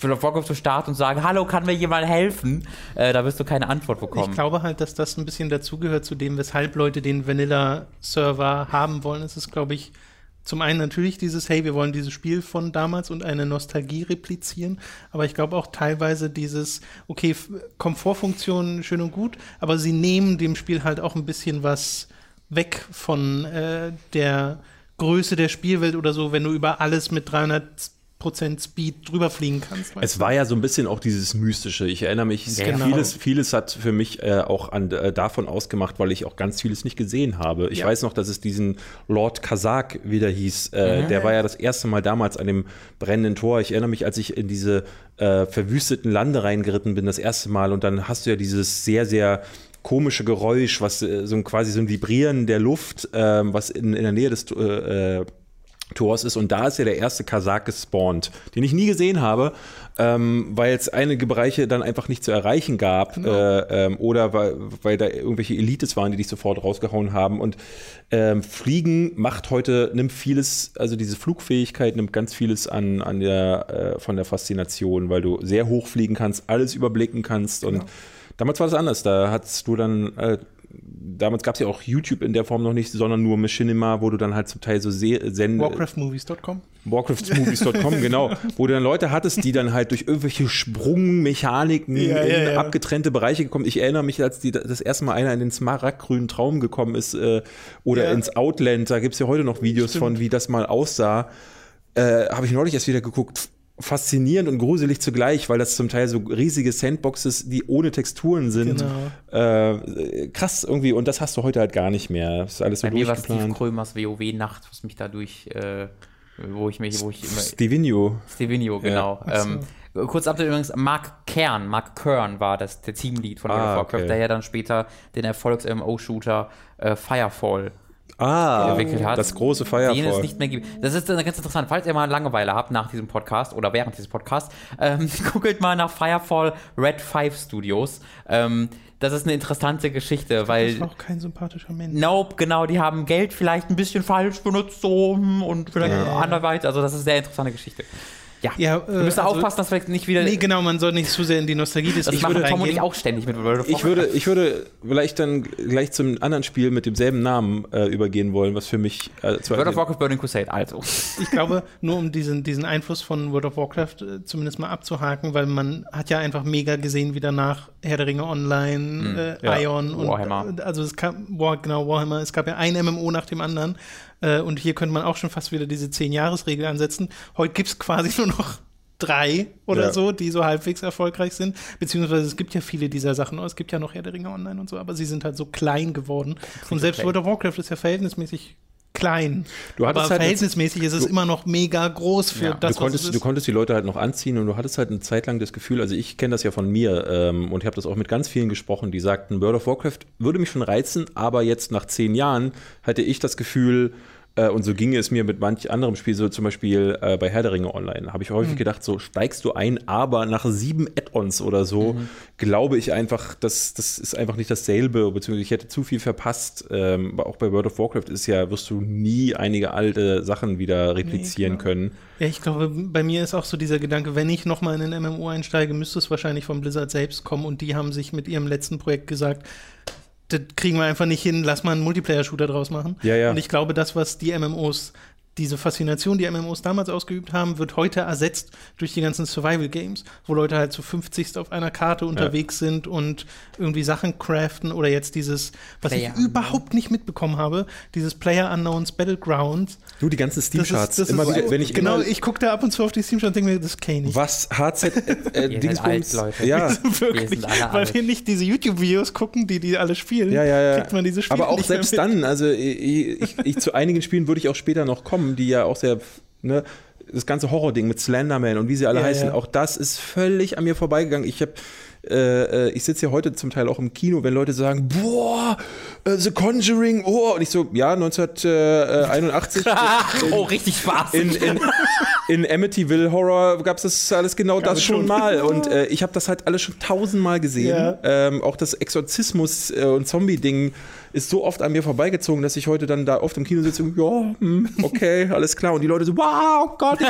C: Warcraft zu starten und sagen, hallo, kann mir jemand helfen? Äh, da wirst du keine Antwort bekommen.
A: Ich glaube halt, dass das ein bisschen dazugehört zu dem, weshalb Leute den Vanilla-Server haben wollen. Es ist, glaube ich, zum einen natürlich dieses, hey, wir wollen dieses Spiel von damals und eine Nostalgie replizieren, aber ich glaube auch teilweise dieses, okay, Komfortfunktionen schön und gut, aber sie nehmen dem Spiel halt auch ein bisschen was weg von äh, der Größe der Spielwelt oder so, wenn du über alles mit 300 Prozent Speed drüber fliegen kannst.
B: Es war ja so ein bisschen auch dieses Mystische. Ich erinnere mich, genau. vieles, vieles hat für mich äh, auch an, äh, davon ausgemacht, weil ich auch ganz vieles nicht gesehen habe. Ich ja. weiß noch, dass es diesen Lord Kazak wieder hieß. Äh, ja. Der war ja das erste Mal damals an dem brennenden Tor. Ich erinnere mich, als ich in diese äh, verwüsteten Lande reingeritten bin, das erste Mal. Und dann hast du ja dieses sehr, sehr komische Geräusch, was äh, so ein, quasi so ein Vibrieren der Luft, äh, was in, in der Nähe des äh, Tors ist. Und da ist ja der erste Kasach gespawnt, den ich nie gesehen habe, ähm, weil es einige Bereiche dann einfach nicht zu erreichen gab genau. äh, ähm, oder weil, weil da irgendwelche Elites waren, die dich sofort rausgehauen haben. Und ähm, Fliegen macht heute, nimmt vieles, also diese Flugfähigkeit nimmt ganz vieles an, an der, äh, von der Faszination, weil du sehr hoch fliegen kannst, alles überblicken kannst genau. und Damals war das anders. Da hattest du dann, äh, damals gab es ja auch YouTube in der Form noch nicht, sondern nur Machinima, wo du dann halt zum Teil so senden.
A: Warcraftmovies.com?
B: Warcraftmovies.com, genau. Wo du dann Leute hattest, die dann halt durch irgendwelche Sprungmechaniken ja, in ja, ja. abgetrennte Bereiche gekommen. Ich erinnere mich, als die, das erste Mal einer in den smaragdgrünen Traum gekommen ist äh, oder ins Outland, da gibt es ja heute noch Videos Stimmt. von, wie das mal aussah. Äh, Habe ich neulich erst wieder geguckt faszinierend und gruselig zugleich, weil das zum Teil so riesige Sandboxes, die ohne Texturen sind. Genau. Äh, krass irgendwie, und das hast du heute halt gar nicht mehr. Das ist alles so
C: Bei mir war Steve Krömers WoW-Nacht, was mich dadurch, äh, wo ich mich, wo ich immer.
B: Stevenio.
C: Stevenio, genau. Ja. Ähm, kurz Update übrigens, Mark Kern, Mark Kern war das, der Teamlead von World ah, of Warcraft, okay. der ja dann später den Erfolgs-MMO-Shooter äh, Firefall
B: ah, entwickelt hat. Das große Firefall. Den es
C: nicht mehr gibt. Das ist ganz interessant. Falls ihr mal Langeweile habt nach diesem Podcast oder während dieses Podcasts, ähm, googelt mal nach Firefall Red 5 Studios. Ähm, das ist eine interessante Geschichte, weil. Das
A: war auch kein sympathischer Mensch.
C: Nope, genau, die haben Geld vielleicht ein bisschen falsch benutzt so hm, und vielleicht ja. anderweitig. Also, das ist eine sehr interessante Geschichte. Ja, ja äh, wir müssen also, aufpassen, dass wir nicht wieder.
A: Nee, genau, man soll nicht zu sehr in die Nostalgie
C: des Das machen Tom und ich auch ständig mit
B: World of Warcraft. Ich würde, ich würde vielleicht dann gleich zum anderen Spiel mit demselben Namen äh, übergehen wollen, was für mich.
C: Äh, World of Warcraft Burning Crusade, also.
A: Ich glaube, nur um diesen, diesen Einfluss von World of Warcraft äh, zumindest mal abzuhaken, weil man hat ja einfach mega gesehen, wie danach Herr der Ringe Online, mhm, äh, ja. Ion und. Warhammer. Also, es gab, War, genau, Warhammer. Es gab ja ein MMO nach dem anderen. Äh, und hier könnte man auch schon fast wieder diese 10-Jahres-Regel ansetzen. Heute gibt es quasi nur noch drei oder ja. so, die so halbwegs erfolgreich sind. Beziehungsweise es gibt ja viele dieser Sachen. Es gibt ja noch Herr der Ringe Online und so, aber sie sind halt so klein geworden. Und selbst World of Warcraft ist ja verhältnismäßig klein.
B: Du
A: aber
B: halt
A: verhältnismäßig ist es immer noch mega groß für ja. das,
B: du konntest, Du konntest die Leute halt noch anziehen und du hattest halt eine Zeit lang das Gefühl, also ich kenne das ja von mir ähm, und ich habe das auch mit ganz vielen gesprochen, die sagten, World of Warcraft würde mich schon reizen, aber jetzt nach zehn Jahren hatte ich das Gefühl, äh, und so ging es mir mit manch anderem Spiel, so zum Beispiel äh, bei Herr der Ringe Online. Habe ich häufig mhm. gedacht, so steigst du ein, aber nach sieben Add-ons oder so, mhm. glaube ich einfach, dass das ist einfach nicht dasselbe, beziehungsweise ich hätte zu viel verpasst. Ähm, auch bei World of Warcraft ist ja, wirst du nie einige alte Sachen wieder replizieren nee, können.
A: Ja, ich glaube, bei mir ist auch so dieser Gedanke, wenn ich nochmal in ein MMO einsteige, müsste es wahrscheinlich von Blizzard selbst kommen und die haben sich mit ihrem letzten Projekt gesagt, das kriegen wir einfach nicht hin, lass mal einen Multiplayer-Shooter draus machen.
B: Ja, ja.
A: Und ich glaube, das, was die MMOs diese Faszination, die MMOs damals ausgeübt haben, wird heute ersetzt durch die ganzen Survival Games, wo Leute halt zu 50 auf einer Karte unterwegs ja. sind und irgendwie Sachen craften oder jetzt dieses, was Player ich überhaupt nicht mitbekommen habe, dieses Player Unknowns Battlegrounds.
B: Du, die ganzen Steam-Charts. Immer
A: so, wieder, wenn ich genau, ich gucke da ab und zu auf die Steam-Charts und denke mir, das kenne ich.
B: Was HZ äh,
C: äh Dingsbums, Leute.
B: Ja,
A: wirklich, weil wir nicht diese YouTube-Videos gucken, die die alle spielen,
B: ja, ja, ja.
A: kriegt man diese Spiele
B: Aber auch selbst dann, also ich, ich, ich, zu einigen Spielen würde ich auch später noch kommen die ja auch sehr, ne, das ganze Horror-Ding mit Slenderman und wie sie alle ja, heißen, ja. auch das ist völlig an mir vorbeigegangen. Ich habe äh, äh, ich sitze ja heute zum Teil auch im Kino, wenn Leute sagen, boah, uh, The Conjuring, oh, und ich so, ja, 1981.
C: in, oh, richtig Spaß.
B: In, in, in Amityville Horror gab es das alles genau das schon mal. Und äh, ich habe das halt alles schon tausendmal gesehen. Ja. Ähm, auch das Exorzismus- äh, und Zombie-Ding ist so oft an mir vorbeigezogen, dass ich heute dann da oft im Kino sitze und ja, hm, okay, alles klar. Und die Leute so, wow, Gott, ich,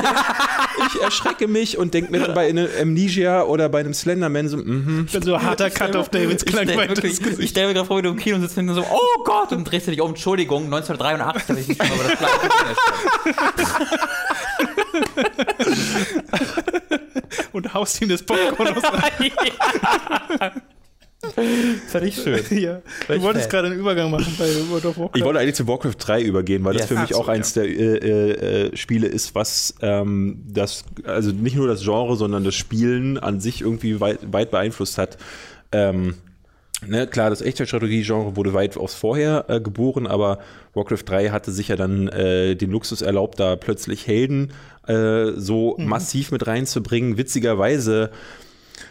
B: ich erschrecke mich und denke mir dann bei einem Amnesia oder bei einem Slenderman so, mhm.
A: Dann so harter Cut auf Davids
C: Klangweite. Ich stelle mir gerade vor, wie du im Kino sitzt und so, oh Gott, und drehst du dich um, Entschuldigung, 1983 habe ich nicht schon mal das
A: gleiche Und haust ihm das Popcorn aus.
C: Fand ich schön.
A: ja. Du wolltest gerade einen Übergang machen bei World of Warcraft.
B: Ich wollte eigentlich zu Warcraft 3 übergehen, weil das yes. für mich Ach auch so, eins ja. der äh, äh, Spiele ist, was ähm, das, also nicht nur das Genre, sondern das Spielen an sich irgendwie weit, weit beeinflusst hat. Ähm, Ne, klar, das Echtzeitstrategie-Genre wurde weit aus vorher äh, geboren, aber Warcraft 3 hatte sich ja dann äh, den Luxus erlaubt, da plötzlich Helden äh, so mhm. massiv mit reinzubringen. Witzigerweise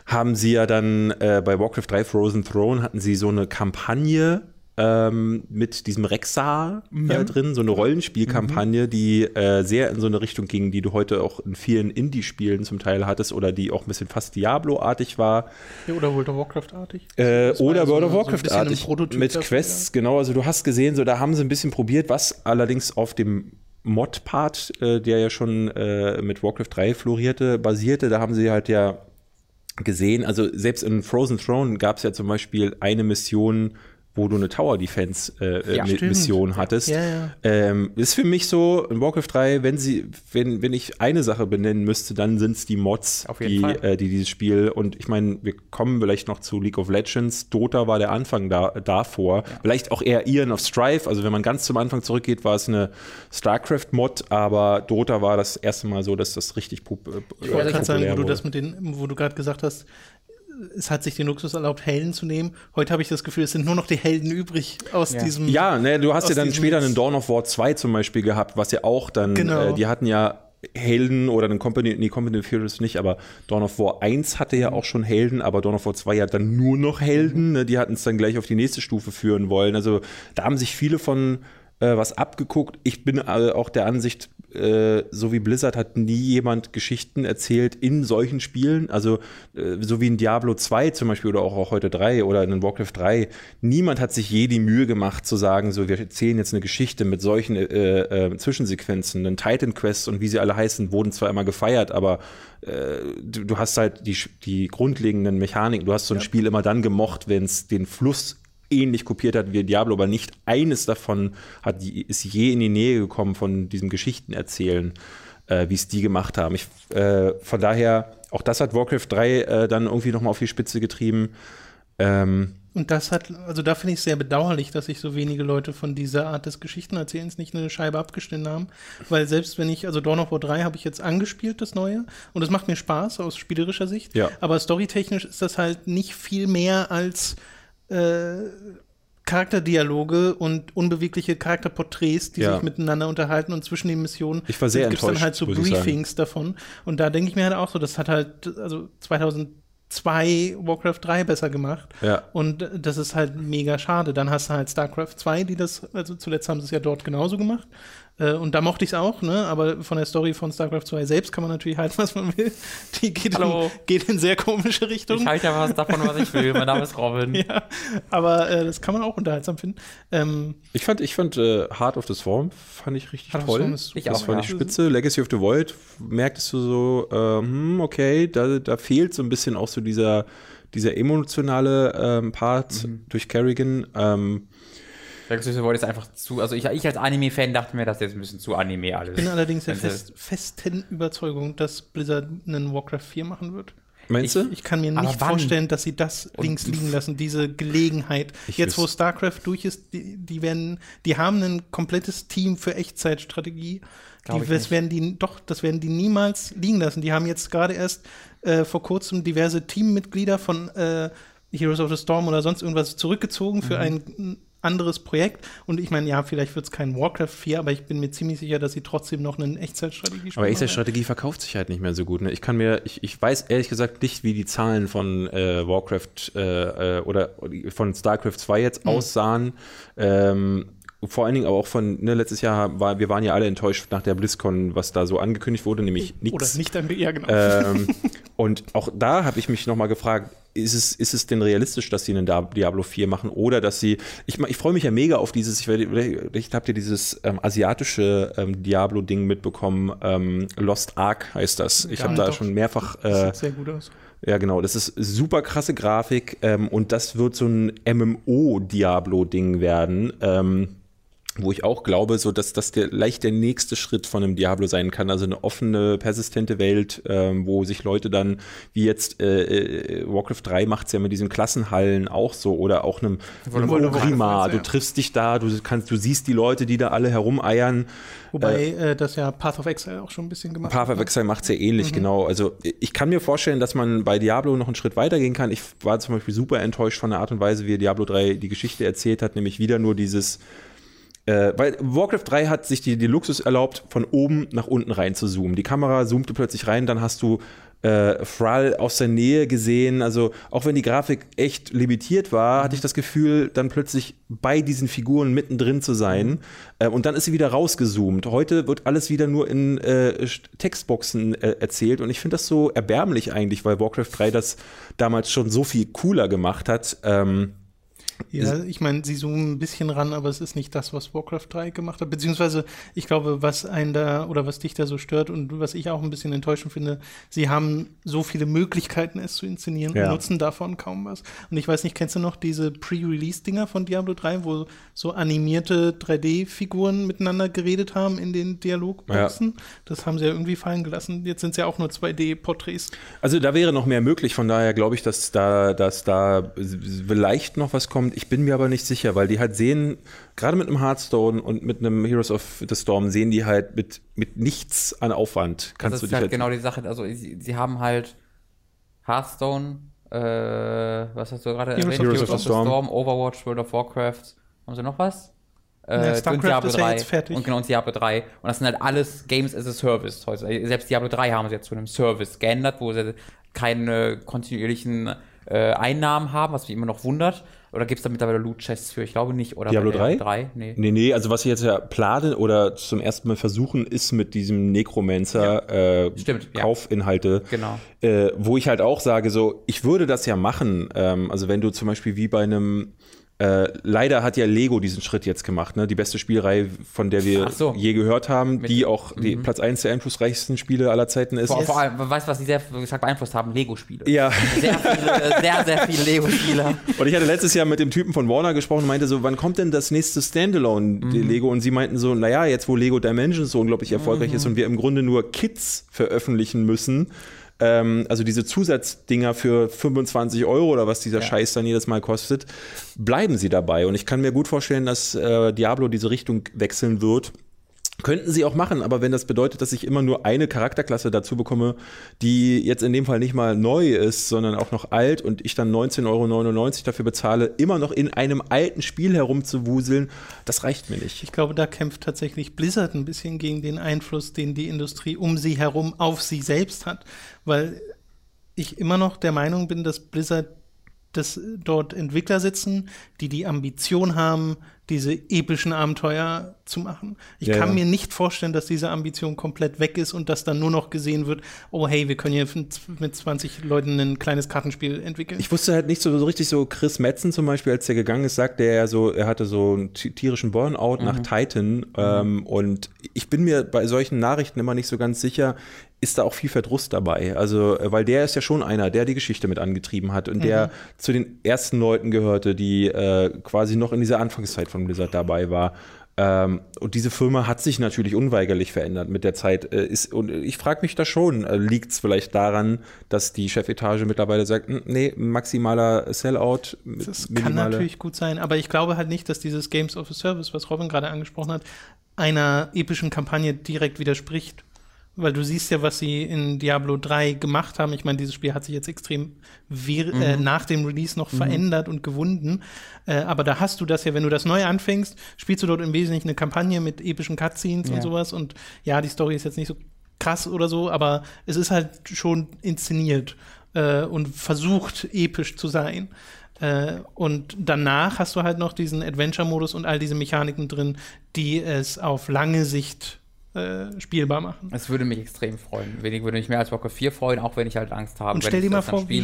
B: haben sie ja dann äh, bei Warcraft 3 Frozen Throne hatten sie so eine Kampagne ähm, mit diesem Rexar äh, ja. drin, so eine Rollenspielkampagne, mhm. die äh, sehr in so eine Richtung ging, die du heute auch in vielen Indie-Spielen zum Teil hattest oder die auch ein bisschen fast Diablo-artig war.
A: Ja, oder World of Warcraft-artig.
B: Äh, oder World of Warcraft-artig. So mit dafür, Quests, ja. genau. Also du hast gesehen, so da haben sie ein bisschen probiert, was allerdings auf dem Mod-Part, äh, der ja schon äh, mit Warcraft 3 florierte, basierte. Da haben sie halt ja gesehen, also selbst in Frozen Throne gab es ja zum Beispiel eine Mission, wo du eine Tower Defense äh, ja, Mission hattest. Ja, ja. Ähm, ist für mich so in Warcraft 3, wenn sie, wenn, wenn ich eine Sache benennen müsste, dann sind es die Mods, die, äh, die dieses Spiel und ich meine, wir kommen vielleicht noch zu League of Legends. Dota war der Anfang da, davor. Vielleicht auch eher Ian of Strife. Also wenn man ganz zum Anfang zurückgeht, war es eine StarCraft-Mod, aber Dota war das erste Mal so, dass das richtig pop
A: äh, Ich wollte gerade sagen, wo du das mit den, wo du gerade gesagt hast, es hat sich den Luxus erlaubt, Helden zu nehmen. Heute habe ich das Gefühl, es sind nur noch die Helden übrig aus
B: ja.
A: diesem.
B: Ja, ne, du hast ja dann später einen Dawn of War 2 zum Beispiel gehabt, was ja auch dann, genau. äh, die hatten ja Helden oder einen Company, nee, Company of Heroes nicht, aber Dawn of War 1 hatte ja auch schon Helden, aber Dawn of War 2 hat dann nur noch Helden, ne, die hatten es dann gleich auf die nächste Stufe führen wollen. Also da haben sich viele von äh, was abgeguckt. Ich bin äh, auch der Ansicht, äh, so wie Blizzard hat nie jemand Geschichten erzählt in solchen Spielen. Also äh, so wie in Diablo 2 zum Beispiel oder auch, auch heute 3 oder in Warcraft 3. Niemand hat sich je die Mühe gemacht zu sagen, so wir erzählen jetzt eine Geschichte mit solchen äh, äh, Zwischensequenzen. Denn Titan Quest und wie sie alle heißen, wurden zwar immer gefeiert, aber du, du, hast halt die, die grundlegenden Mechaniken. Du hast so ein ja. Spiel immer dann gemocht, wenn es den Fluss ähnlich kopiert hat wie Diablo, aber nicht eines davon hat, ist je in die Nähe gekommen von diesem Geschichtenerzählen, äh, wie es die gemacht haben. Ich, äh, von daher, auch das hat Warcraft 3 äh, dann irgendwie nochmal auf die Spitze getrieben. Ähm,
A: und das hat, also da finde ich es sehr bedauerlich, dass sich so wenige Leute von dieser Art des Geschichtenerzählens nicht eine Scheibe abgeschnitten haben. Weil selbst wenn ich, also Dawn of War 3 habe ich jetzt angespielt, das neue, und es macht mir Spaß aus spielerischer Sicht.
B: Ja.
A: Aber storytechnisch ist das halt nicht viel mehr als äh, Charakterdialoge und unbewegliche Charakterporträts, die ja. sich miteinander unterhalten und zwischen den Missionen
B: ich war sehr
A: gibt es dann halt so Briefings davon. Und da denke ich mir halt auch so, das hat halt, also 2002 Warcraft 3 besser gemacht.
B: Ja.
A: Und das ist halt mega schade. Dann hast du halt StarCraft 2, die das, also zuletzt haben sie es ja dort genauso gemacht. Äh, und da mochte ich es auch, ne? aber von der Story von StarCraft 2 selbst kann man natürlich halten, was man will. Die geht, in, geht in sehr komische Richtungen.
C: Ich halte ja was davon, was ich will. Mein Name ist Robin.
A: ja, aber äh, das kann man auch unterhaltsam finden. Ähm,
B: ich fand, ich fand äh, Heart of the Swarm fand ich richtig Heart toll. Ist, ich das auch, fand ja. ich spitze. Legacy of the Void merktest du so, äh, hm, okay, da, da fehlt so ein bisschen auch so dieser, dieser emotionale ähm, Part mhm. durch Kerrigan. Ähm,
C: Legacy Void ist einfach zu, also ich, ich als Anime-Fan dachte mir, das jetzt ein bisschen zu Anime alles.
A: Ich bin allerdings der fest, festen Überzeugung, dass Blizzard einen Warcraft 4 machen wird.
B: Meinst du?
A: Ich, ich kann mir nicht vorstellen, dass sie das Und links liegen lassen, diese Gelegenheit. Jetzt, wo StarCraft durch ist, die, die, werden, die haben ein komplettes Team für Echtzeitstrategie. Die, das werden die, doch, das werden die niemals liegen lassen. Die haben jetzt gerade erst äh, vor kurzem diverse Teammitglieder von äh, Heroes of the Storm oder sonst irgendwas zurückgezogen für mhm. ein anderes Projekt. Und ich meine, ja, vielleicht wird es kein Warcraft 4, aber ich bin mir ziemlich sicher, dass sie trotzdem noch eine Echtzeitstrategie
B: spielen. Aber Echtzeitstrategie verkauft sich halt nicht mehr so gut. Ne? Ich kann mir, ich, ich weiß ehrlich gesagt nicht, wie die Zahlen von äh, Warcraft äh, äh oder von StarCraft 2 jetzt mhm. aussahen. Ähm, vor allen Dingen aber auch von, ne, letztes Jahr war, wir waren ja alle enttäuscht nach der BlizzCon, was da so angekündigt wurde, nämlich nichts.
A: Oder nicht dann, ja, genau.
B: Ähm, und auch da habe ich mich nochmal gefragt, ist es, ist es denn realistisch, dass sie einen Diablo 4 machen oder dass sie, ich, ich freue mich ja mega auf dieses, ich, vielleicht habt ihr dieses ähm, asiatische ähm, Diablo-Ding mitbekommen, ähm, Lost Ark heißt das. Ich habe da schon mehrfach. Äh, das sieht sehr gut aus. Ja, genau. Das ist super krasse Grafik ähm, und das wird so ein MMO-Diablo-Ding werden. Wo ich auch glaube, so dass das der leicht der nächste Schritt von einem Diablo sein kann, also eine offene, persistente Welt, ähm, wo sich Leute dann, wie jetzt äh, äh Warcraft 3 macht es ja mit diesen Klassenhallen auch so oder auch einem, einem Prima, du triffst dich da, du kannst, du siehst die Leute, die da alle herumeiern.
A: Wobei äh, äh, das ja Path of Exile auch schon ein bisschen gemacht
B: Path hat. Path of ne? Exile macht es ja ähnlich, mhm. genau. Also ich kann mir vorstellen, dass man bei Diablo noch einen Schritt weiter gehen kann. Ich war zum Beispiel super enttäuscht von der Art und Weise, wie Diablo 3 die Geschichte erzählt hat, nämlich wieder nur dieses äh, weil Warcraft 3 hat sich die, die Luxus erlaubt, von oben nach unten rein zu zoomen. Die Kamera zoomte plötzlich rein, dann hast du äh, Thrall aus der Nähe gesehen. Also auch wenn die Grafik echt limitiert war, hatte ich das Gefühl, dann plötzlich bei diesen Figuren mittendrin zu sein. Äh, und dann ist sie wieder rausgezoomt. Heute wird alles wieder nur in äh, Textboxen äh, erzählt. Und ich finde das so erbärmlich eigentlich, weil Warcraft 3 das damals schon so viel cooler gemacht hat. Ähm,
A: ja, ich meine, sie zoomen ein bisschen ran, aber es ist nicht das, was Warcraft 3 gemacht hat. Beziehungsweise, ich glaube, was einen da oder was dich da so stört und was ich auch ein bisschen enttäuschend finde, sie haben so viele Möglichkeiten, es zu inszenieren ja. und nutzen davon kaum was. Und ich weiß nicht, kennst du noch diese Pre-Release-Dinger von Diablo 3, wo so animierte 3D-Figuren miteinander geredet haben in den Dialogboxen? Ja. Das haben sie ja irgendwie fallen gelassen. Jetzt sind es ja auch nur 2D-Porträts.
B: Also da wäre noch mehr möglich, von daher glaube ich, dass da, dass da vielleicht noch was kommt kommt. Ich bin mir aber nicht sicher, weil die halt sehen, gerade mit einem Hearthstone und mit einem Heroes of the Storm sehen die halt mit, mit nichts an Aufwand.
C: Kannst das ist du halt, halt genau die Sache. Also sie, sie haben halt Hearthstone, äh, was hast du gerade
B: erwähnt? Heroes, of, of the Storm. Storm,
C: Overwatch, World of Warcraft. Haben sie noch was? Äh, ja, und Diablo 3. Ja und genau, und Diablo 3. Und das sind halt alles Games as a Service. Selbst Diablo 3 haben sie jetzt zu einem Service geändert, wo sie keine kontinuierlichen äh, Einnahmen haben, was mich immer noch wundert. Oder gibt es da mittlerweile Loot-Chests für? Ich glaube nicht. Oder
B: Diablo 3? 3? Nee. nee, nee, also was sie jetzt ja planen oder zum ersten Mal versuchen, ist mit diesem Necromancer ja. äh, Stimmt, Kaufinhalte.
C: Ja. Genau.
B: Äh, wo ich halt auch sage, so, ich würde das ja machen. Ähm, also wenn du zum Beispiel wie bei einem äh, leider hat ja Lego diesen Schritt jetzt gemacht, ne? Die beste Spielreihe, von der wir so. je gehört haben, Mit, die auch die mhm. Platz 1 der einflussreichsten Spiele aller Zeiten ist.
C: Vor, vor allem, weißt du, was die sehr stark beeinflusst haben? Lego-Spiele.
B: Ja.
C: Sehr, viele, sehr, sehr viele Lego-Spiele.
B: Und ich hatte letztes Jahr mit dem Typen von Warner gesprochen und meinte so, wann kommt denn das nächste Standalone mhm. Lego? Und sie meinten so, naja, jetzt wo Lego Dimensions so unglaublich erfolgreich mhm. ist und wir im Grunde nur Kits veröffentlichen müssen, ähm, also diese Zusatzdinger für 25 Euro oder was dieser ja. Scheiß dann jedes Mal kostet, bleiben sie dabei. Und ich kann mir gut vorstellen, dass äh, Diablo diese Richtung wechseln wird Könnten sie auch machen, aber wenn das bedeutet, dass ich immer nur eine Charakterklasse dazu bekomme, die jetzt in dem Fall nicht mal neu ist, sondern auch noch alt und ich dann 19,99 Euro dafür bezahle, immer noch in einem alten Spiel herumzuwuseln, das reicht mir nicht.
A: Ich glaube, da kämpft tatsächlich Blizzard ein bisschen gegen den Einfluss, den die Industrie um sie herum auf sie selbst hat, weil ich immer noch der Meinung bin, dass Blizzard dass dort Entwickler sitzen, die die Ambition haben, diese epischen Abenteuer zu machen. Ich ja, kann ja. mir nicht vorstellen, dass diese Ambition komplett weg ist und dass dann nur noch gesehen wird, oh hey, wir können hier mit 20 Leuten ein kleines Kartenspiel entwickeln.
B: Ich wusste halt nicht so, so richtig so, Chris Metzen zum Beispiel, als der gegangen ist, sagte er ja so, er hatte so einen tierischen Burnout mhm. nach Titan mhm. ähm, und ich bin mir bei solchen Nachrichten immer nicht so ganz sicher, ist da auch viel Verdruss dabei. Also, äh, weil der ist ja schon einer, der die Geschichte mit angetrieben hat und mhm. der zu den ersten Leuten gehörte, die äh, quasi noch in dieser Anfangszeit von Blizzard dabei war. Ähm, und diese Firma hat sich natürlich unweigerlich verändert mit der Zeit. Äh, ist, und ich frage mich da schon, äh, liegt es vielleicht daran, dass die Chefetage mittlerweile sagt, nee, maximaler Sellout.
A: Das kann natürlich gut sein, aber ich glaube halt nicht, dass dieses Games of a Service, was Robin gerade angesprochen hat, einer epischen Kampagne direkt widerspricht. Weil du siehst ja, was sie in Diablo 3 gemacht haben. Ich meine, dieses Spiel hat sich jetzt extrem äh, mhm. äh, nach dem Release noch mhm. verändert und gewunden. Äh, aber da hast du das ja, wenn du das neu anfängst, spielst du dort im Wesentlichen eine Kampagne mit epischen Cutscenes ja. und sowas. Und ja, die Story ist jetzt nicht so krass oder so, aber es ist halt schon inszeniert äh, und versucht episch zu sein. Äh, und danach hast du halt noch diesen Adventure-Modus und all diese Mechaniken drin, die es auf lange Sicht äh, spielbar machen.
C: Es würde mich extrem freuen. Wenig würde mich mehr als Warcraft 4 freuen, auch wenn ich halt Angst habe.
A: Und stell dir mal vor, wie,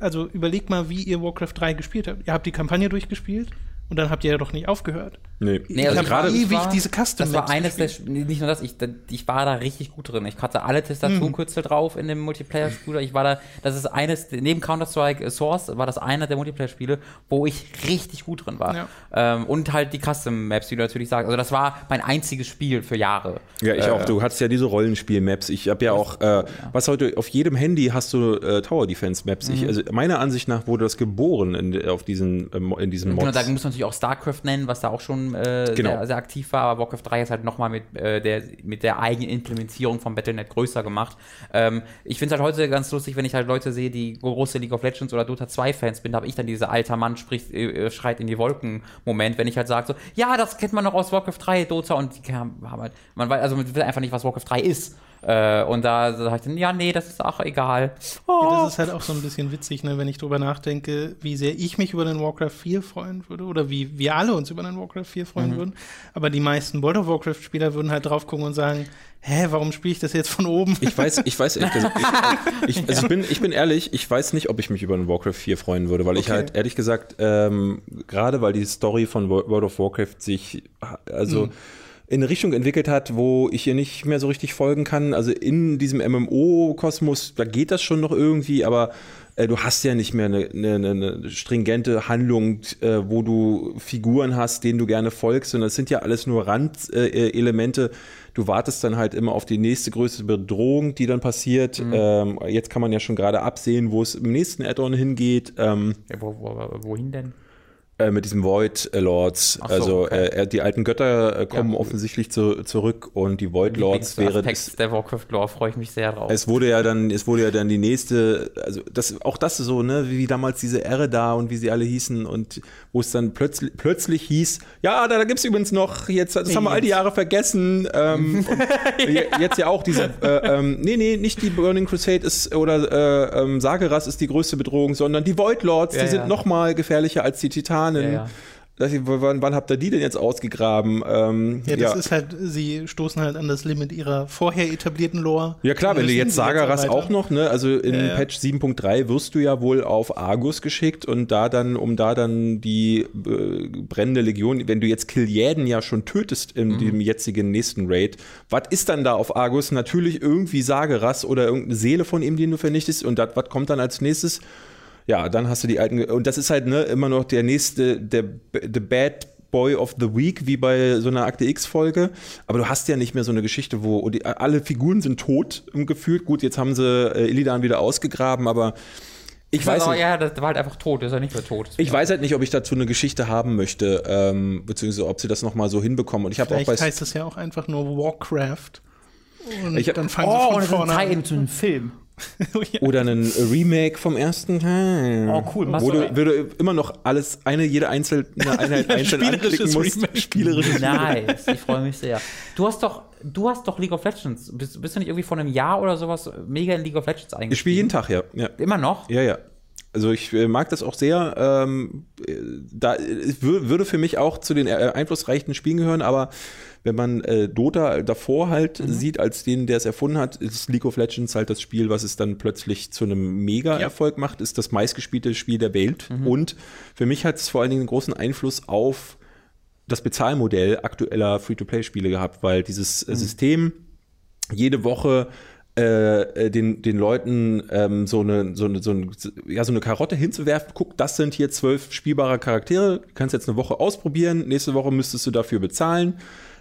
A: also überleg mal, wie ihr Warcraft 3 gespielt habt. Ihr habt die Kampagne durchgespielt und dann habt ihr ja doch nicht aufgehört.
B: Nee,
C: nee also gerade ewig war, diese Custom Das war eines der, nicht nur das, ich, ich war da richtig gut drin. Ich hatte alle Tastaturkürzel mhm. drauf in dem Multiplayer-Spiel. Ich war da, das ist eines, neben Counter-Strike Source war das einer der Multiplayer-Spiele, wo ich richtig gut drin war. Ja. Ähm, und halt die Custom-Maps, wie du natürlich sagst. Also das war mein einziges Spiel für Jahre.
B: Ja, ich äh, auch. Du hattest ja diese Rollenspiel-Maps. Ich habe ja auch, äh, ja. was heute, auf jedem Handy hast du äh, Tower-Defense-Maps. Mhm. also meiner Ansicht nach wurde das geboren in, auf diesen, ähm, in diesen
C: Mods. Genau, da muss man natürlich auch StarCraft nennen, was da auch schon äh, genau. sehr, sehr, aktiv war, aber Warcraft 3 ist halt nochmal mit, äh, der, mit der eigenen Implementierung von Battle.net größer gemacht. Ähm, ich finde es halt heute ganz lustig, wenn ich halt Leute sehe, die große League of Legends oder Dota 2 Fans bin, da habe ich dann dieser alter Mann spricht, äh, schreit in die Wolken Moment, wenn ich halt sage so, ja, das kennt man noch aus Warcraft 3, Dota und die haben halt, man weiß, also man will einfach nicht, was Warcraft 3 ist. Äh, und da sage ich dann, ja, nee, das ist auch egal.
A: Oh. Ja, das ist halt auch so ein bisschen witzig, ne, wenn ich drüber nachdenke, wie sehr ich mich über den Warcraft 4 freuen würde oder wie wir alle uns über den Warcraft 4 freuen mhm. würden. Aber die meisten World of Warcraft-Spieler würden halt drauf gucken und sagen, hä, warum spiele ich das jetzt von oben?
B: Ich weiß, ich weiß ehrlich gesagt, ich, ich, also ich, bin, ich bin ehrlich, ich weiß nicht, ob ich mich über den Warcraft 4 freuen würde, weil okay. ich halt ehrlich gesagt, ähm, gerade weil die Story von World of Warcraft sich, also mhm in eine Richtung entwickelt hat, wo ich ihr nicht mehr so richtig folgen kann. Also in diesem MMO-Kosmos, da geht das schon noch irgendwie, aber äh, du hast ja nicht mehr eine, eine, eine stringente Handlung, äh, wo du Figuren hast, denen du gerne folgst, sondern es sind ja alles nur Randelemente. Äh, du wartest dann halt immer auf die nächste größte Bedrohung, die dann passiert. Mhm. Ähm, jetzt kann man ja schon gerade absehen, wo es im nächsten Add-on hingeht. Ähm,
C: ja, wo, wo, wohin denn?
B: Äh, mit diesem Void Lords. So, also okay. äh, die alten Götter äh, kommen ja. offensichtlich zu, zurück und die Void Lords wäre
C: Text der Warcraft Lore freue ich mich sehr drauf.
B: Es wurde ja dann, es wurde ja dann die nächste, also das, auch das so, ne, wie damals diese Ehre da und wie sie alle hießen und wo es dann plötzlich, plötzlich hieß, ja, da, da gibt es übrigens noch, jetzt, das haben wir all die Jahre vergessen. Ähm, jetzt ja auch diese, äh, ähm, nee, nee, nicht die Burning Crusade ist oder äh, ähm, Sageras ist die größte Bedrohung, sondern die Void Lords, ja, die sind noch mal gefährlicher als die Titanen. Ja, ja wann, wann, habt ihr die denn jetzt ausgegraben?
A: Ähm, ja, das ja. ist halt, sie stoßen halt an das Limit ihrer vorher etablierten Lore.
B: Ja klar, wenn du jetzt Sagaras auch noch, ne, also in ja, ja. Patch 7.3 wirst du ja wohl auf Argus geschickt und da dann, um da dann die äh, brennende Legion, wenn du jetzt Killiaden ja schon tötest in mhm. dem jetzigen nächsten Raid, was ist dann da auf Argus? Natürlich irgendwie Sageras oder irgendeine Seele von ihm, den du vernichtest und das, was kommt dann als nächstes? Ja, dann hast du die alten. Und das ist halt ne, immer noch der nächste, der The Bad Boy of the Week, wie bei so einer Akte X-Folge. Aber du hast ja nicht mehr so eine Geschichte, wo die, alle Figuren sind tot im Gefühl. Gut, jetzt haben sie äh, Illidan wieder ausgegraben, aber Ich weiß
C: aber, ja, das war halt einfach tot, ist ja nicht mehr tot.
B: Ich weiß halt nicht, ob ich dazu eine Geschichte haben möchte, ähm, beziehungsweise ob sie das nochmal so hinbekommen. Und ich habe auch
A: bei heißt es ja auch einfach nur Warcraft.
C: Und ich, dann fangen oh, sie von vorne an. zu einem Film.
B: Oh Oder einen Remake vom ersten Teil.
C: Oh, cool.
B: Wo du, wo du immer noch alles, eine, jede einzelne Einheit einzeln anklicken musst.
C: Spielerisches Nice, ich freue mich sehr. Du hast doch, du hast doch League of Legends. Bist, bist du nicht irgendwie vor einem Jahr oder sowas mega in League of Legends eingestiegen?
B: Ich spiele jeden Tag, ja. ja.
C: Immer noch?
B: Ja, ja. Also ich äh, mag das auch sehr. Ähm, da würde für mich auch zu den äh, einflussreichen Spielen gehören, aber wenn man äh, Dota davor halt mhm. sieht, als den, der es erfunden hat, ist League of Legends halt das Spiel, was es dann plötzlich zu einem Mega-Erfolg ja. macht, ist das meistgespielte Spiel der Welt. Mhm. Und für mich hat es vor allen Dingen einen großen Einfluss auf das Bezahlmodell aktueller Free-to-Play-Spiele gehabt, weil dieses mhm. System jede Woche äh, äh, den, den Leuten ähm, so, eine, so, eine, so, eine, ja, so eine Karotte hinzuwerfen, guck, das sind hier zwölf spielbare Charaktere, du kannst jetzt eine Woche ausprobieren, nächste Woche müsstest du dafür bezahlen.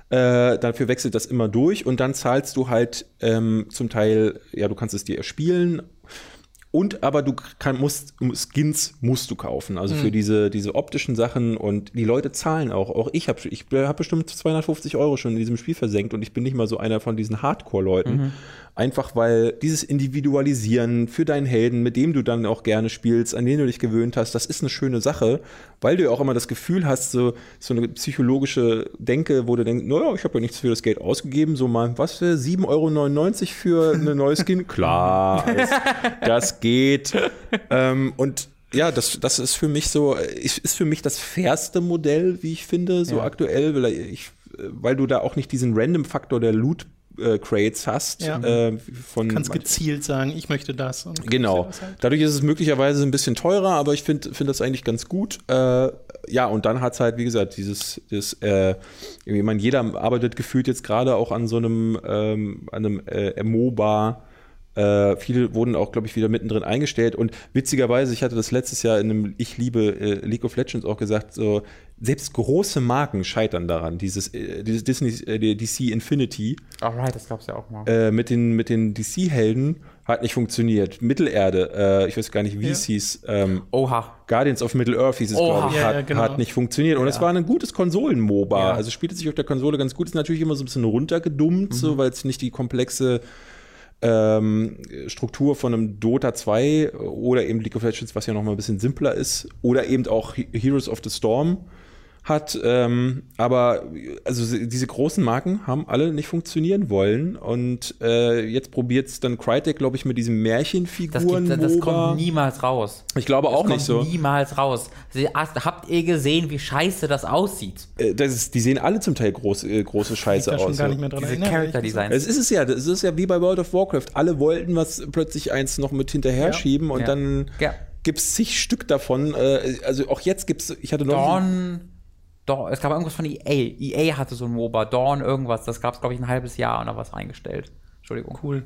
B: Äh, dafür wechselt das immer durch und dann zahlst du halt ähm, zum Teil, ja, du kannst es dir erspielen. Und aber du kann, musst, Skins musst du kaufen, also mhm. für diese, diese optischen Sachen und die Leute zahlen auch. Auch ich habe ich hab bestimmt 250 Euro schon in diesem Spiel versenkt und ich bin nicht mal so einer von diesen Hardcore-Leuten. Mhm. Einfach weil dieses Individualisieren für deinen Helden, mit dem du dann auch gerne spielst, an den du dich gewöhnt hast, das ist eine schöne Sache, weil du ja auch immer das Gefühl hast, so, so eine psychologische Denke, wo du denkst, naja, ich habe ja nichts für das Geld ausgegeben, so mal, was für 7,99 Euro für eine neue Skin? Klar, das, das geht. ähm, und ja, das, das ist für mich so, ist für mich das fairste Modell, wie ich finde, so ja. aktuell, weil, ich, weil du da auch nicht diesen Random-Faktor der Loot Crates hast. Ja. Äh,
A: von Kannst gezielt sagen, ich möchte das.
B: genau. Halt. Dadurch ist es möglicherweise ein bisschen teurer, aber ich finde find das eigentlich ganz gut. Äh, ja, und dann hat es halt, wie gesagt, dieses, dieses äh, ich meine, jeder arbeitet gefühlt jetzt gerade auch an so einem, ähm, an einem äh, MOBA äh, viele wurden auch, glaube ich, wieder mittendrin eingestellt. Und witzigerweise, ich hatte das letztes Jahr in einem Ich liebe äh, League of Legends auch gesagt, so selbst große Marken scheitern daran. Dieses, äh, dieses Disney, äh, DC Infinity.
C: Alright, das gab es ja auch mal.
B: Äh, mit den, mit den DC-Helden hat nicht funktioniert. Mittelerde, äh, ich weiß gar nicht, wie ja. es hieß. Ähm,
C: Oha.
B: Guardians of Middle-earth hieß es, glaube ich, ja, hat, ja, genau. hat, nicht funktioniert. Und es war ein gutes Konsolen-MOBA. Also spielte sich auf der Konsole ganz gut. Ist natürlich immer so ein bisschen runtergedummt, mhm. so, weil es nicht die komplexe ähm, Struktur von einem Dota 2 oder eben League of Legends, was ja noch mal ein bisschen simpler ist, oder eben auch Heroes of the Storm hat. Ähm, aber also diese großen Marken haben alle nicht funktionieren wollen. Und äh, jetzt probiert es dann Crytek, glaube ich, mit diesen Märchenfiguren.
C: Das, das kommt niemals raus.
B: Ich glaube das auch nicht so.
C: Niemals raus. Habt ihr gesehen, wie scheiße das aussieht?
B: Äh, das ist, die sehen alle zum Teil groß, äh, große Scheiße aus.
A: Gar nicht mehr dran
C: Diese Character Designs.
B: Es ist es ja. Es ist ja wie bei World of Warcraft. Alle wollten was plötzlich eins noch mit hinterher ja. schieben und ja. dann. Ja. Gibt es zig Stück davon. Äh, also auch jetzt gibt es, ich hatte noch.
C: Dawn, Dawn, es gab irgendwas von EA. EA hatte so ein MOBA, Dawn irgendwas, das gab es, glaube ich, ein halbes Jahr und da war es eingestellt. Entschuldigung.
A: Cool.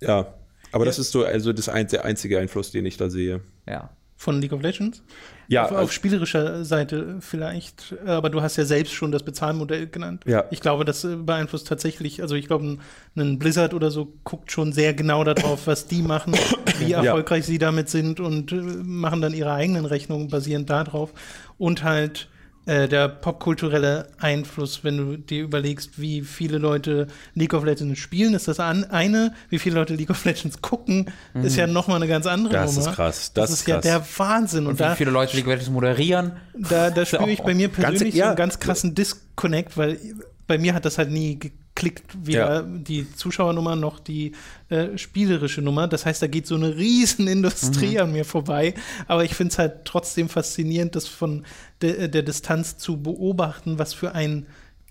B: Ja, aber ja. das ist so also das ein, der einzige Einfluss, den ich da sehe.
C: Ja.
A: Von League of Legends?
B: Ja.
A: Auf, auf, spielerischer Seite vielleicht, aber du hast ja selbst schon das Bezahlmodell genannt.
B: Ja.
A: Ich glaube, das äh, beeinflusst tatsächlich, also ich glaube, ein, Blizzard oder so guckt schon sehr genau darauf, was die machen, wie erfolgreich ja. sie damit sind und äh, machen dann ihre eigenen Rechnungen basierend darauf. Und halt äh, der popkulturelle Einfluss, wenn du dir überlegst, wie viele Leute League of Legends spielen, ist das an, eine, wie viele Leute League of Legends gucken, mhm. ist ja nochmal eine ganz andere
B: das
A: Nummer.
B: Das ist krass. Das,
A: das ist,
B: ist
A: ja der Wahnsinn.
C: Und, Und wie da, viele Leute League of Legends moderieren.
A: Da, da spüre ich bei mir persönlich ganz, ja, so einen ganz krassen Disconnect, weil bei mir hat das halt nie klickt weder ja. die Zuschauernummer noch die äh, spielerische Nummer. Das heißt, da geht so eine Riesenindustrie mhm. an mir vorbei. Aber ich finde es halt trotzdem faszinierend, das von de der Distanz zu beobachten, was für ein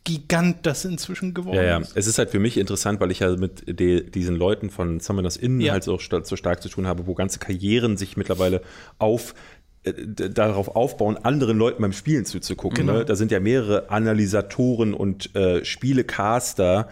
A: Gigant das inzwischen geworden ja, ja. ist.
B: Es ist halt für mich interessant, weil ich ja mit diesen Leuten von Summoners Inn ja. halt so, so stark zu tun habe, wo ganze Karrieren sich mittlerweile auf äh, darauf aufbauen, anderen Leuten beim Spielen zuzugucken. Genau. Ne? Da sind ja mehrere Analysatoren und äh, Spielecaster,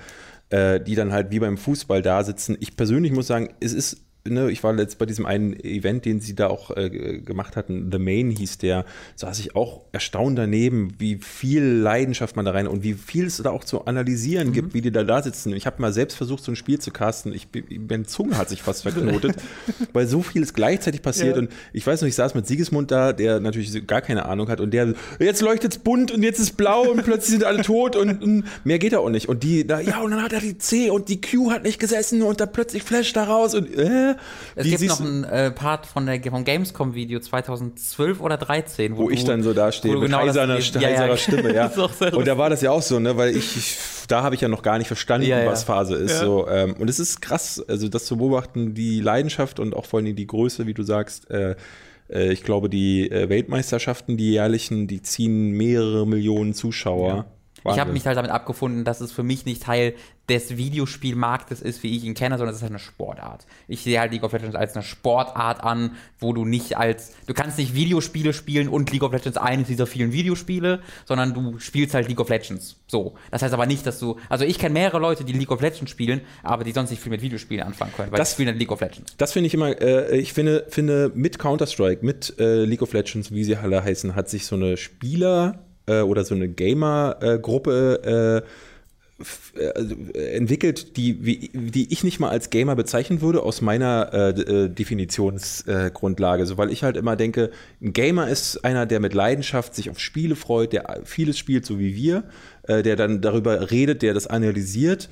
B: äh, die dann halt wie beim Fußball da sitzen. Ich persönlich muss sagen, es ist ne, ich war jetzt bei diesem einen Event, den sie da auch äh, gemacht hatten, The Main hieß der, saß ich auch erstaunt daneben, wie viel Leidenschaft man da rein und wie viel es da auch zu analysieren mhm. gibt, wie die da da sitzen. Ich habe mal selbst versucht, so ein Spiel zu casten. Ich, meine Zunge hat sich fast verknotet, weil so vieles gleichzeitig passiert. Ja. Und ich weiß noch, ich saß mit Siegesmund da, der natürlich gar keine Ahnung hat und der, jetzt leuchtet es bunt und jetzt ist blau und plötzlich sind alle tot und, und mehr geht da auch nicht. Und die da, ja, und dann hat er die C und die Q hat nicht gesessen und da plötzlich Flash da raus und äh,
C: Es gibt noch einen äh, Part von der vom Gamescom-Video 2012 oder 13,
B: wo, wo du, ich dann so da stehe mit genau heiserer, ja, ja. Stimme, ja. und da war das ja auch so, ne, weil ich, ich da habe ich ja noch gar nicht verstanden, ja, was Phase ist. So, ähm, und es ist krass, also das zu beobachten, die Leidenschaft und auch vor allem die Größe, wie du sagst, äh, äh ich glaube, die äh, Weltmeisterschaften, die jährlichen, die ziehen mehrere Millionen Zuschauer.
C: Ich habe mich halt damit abgefunden, dass es für mich nicht Teil des Videospielmarktes ist, wie ich ihn kenne, sondern es ist halt eine Sportart. Ich sehe halt League of Legends als eine Sportart an, wo du nicht als, du kannst nicht Videospiele spielen und League of Legends eines dieser vielen Videospiele, sondern du spielst halt League of Legends. So. Das heißt aber nicht, dass du, also ich kenne mehrere Leute, die League of Legends spielen, aber die sonst nicht viel mit Videospielen anfangen können, weil
B: das,
C: die spielen halt League of Legends.
B: Das finde ich immer, äh, ich finde, finde mit Counter-Strike, mit äh, League of Legends, wie sie alle heißen, hat sich so eine Spieler- äh, oder so eine Gamer-Gruppe äh, äh, entwickelt, die, wie, die ich nicht mal als Gamer bezeichnen würde, aus meiner äh, äh, Definitionsgrundlage. Äh, so, weil ich halt immer denke, ein Gamer ist einer, der mit Leidenschaft sich auf Spiele freut, der vieles spielt, so wie wir, äh, der dann darüber redet, der das analysiert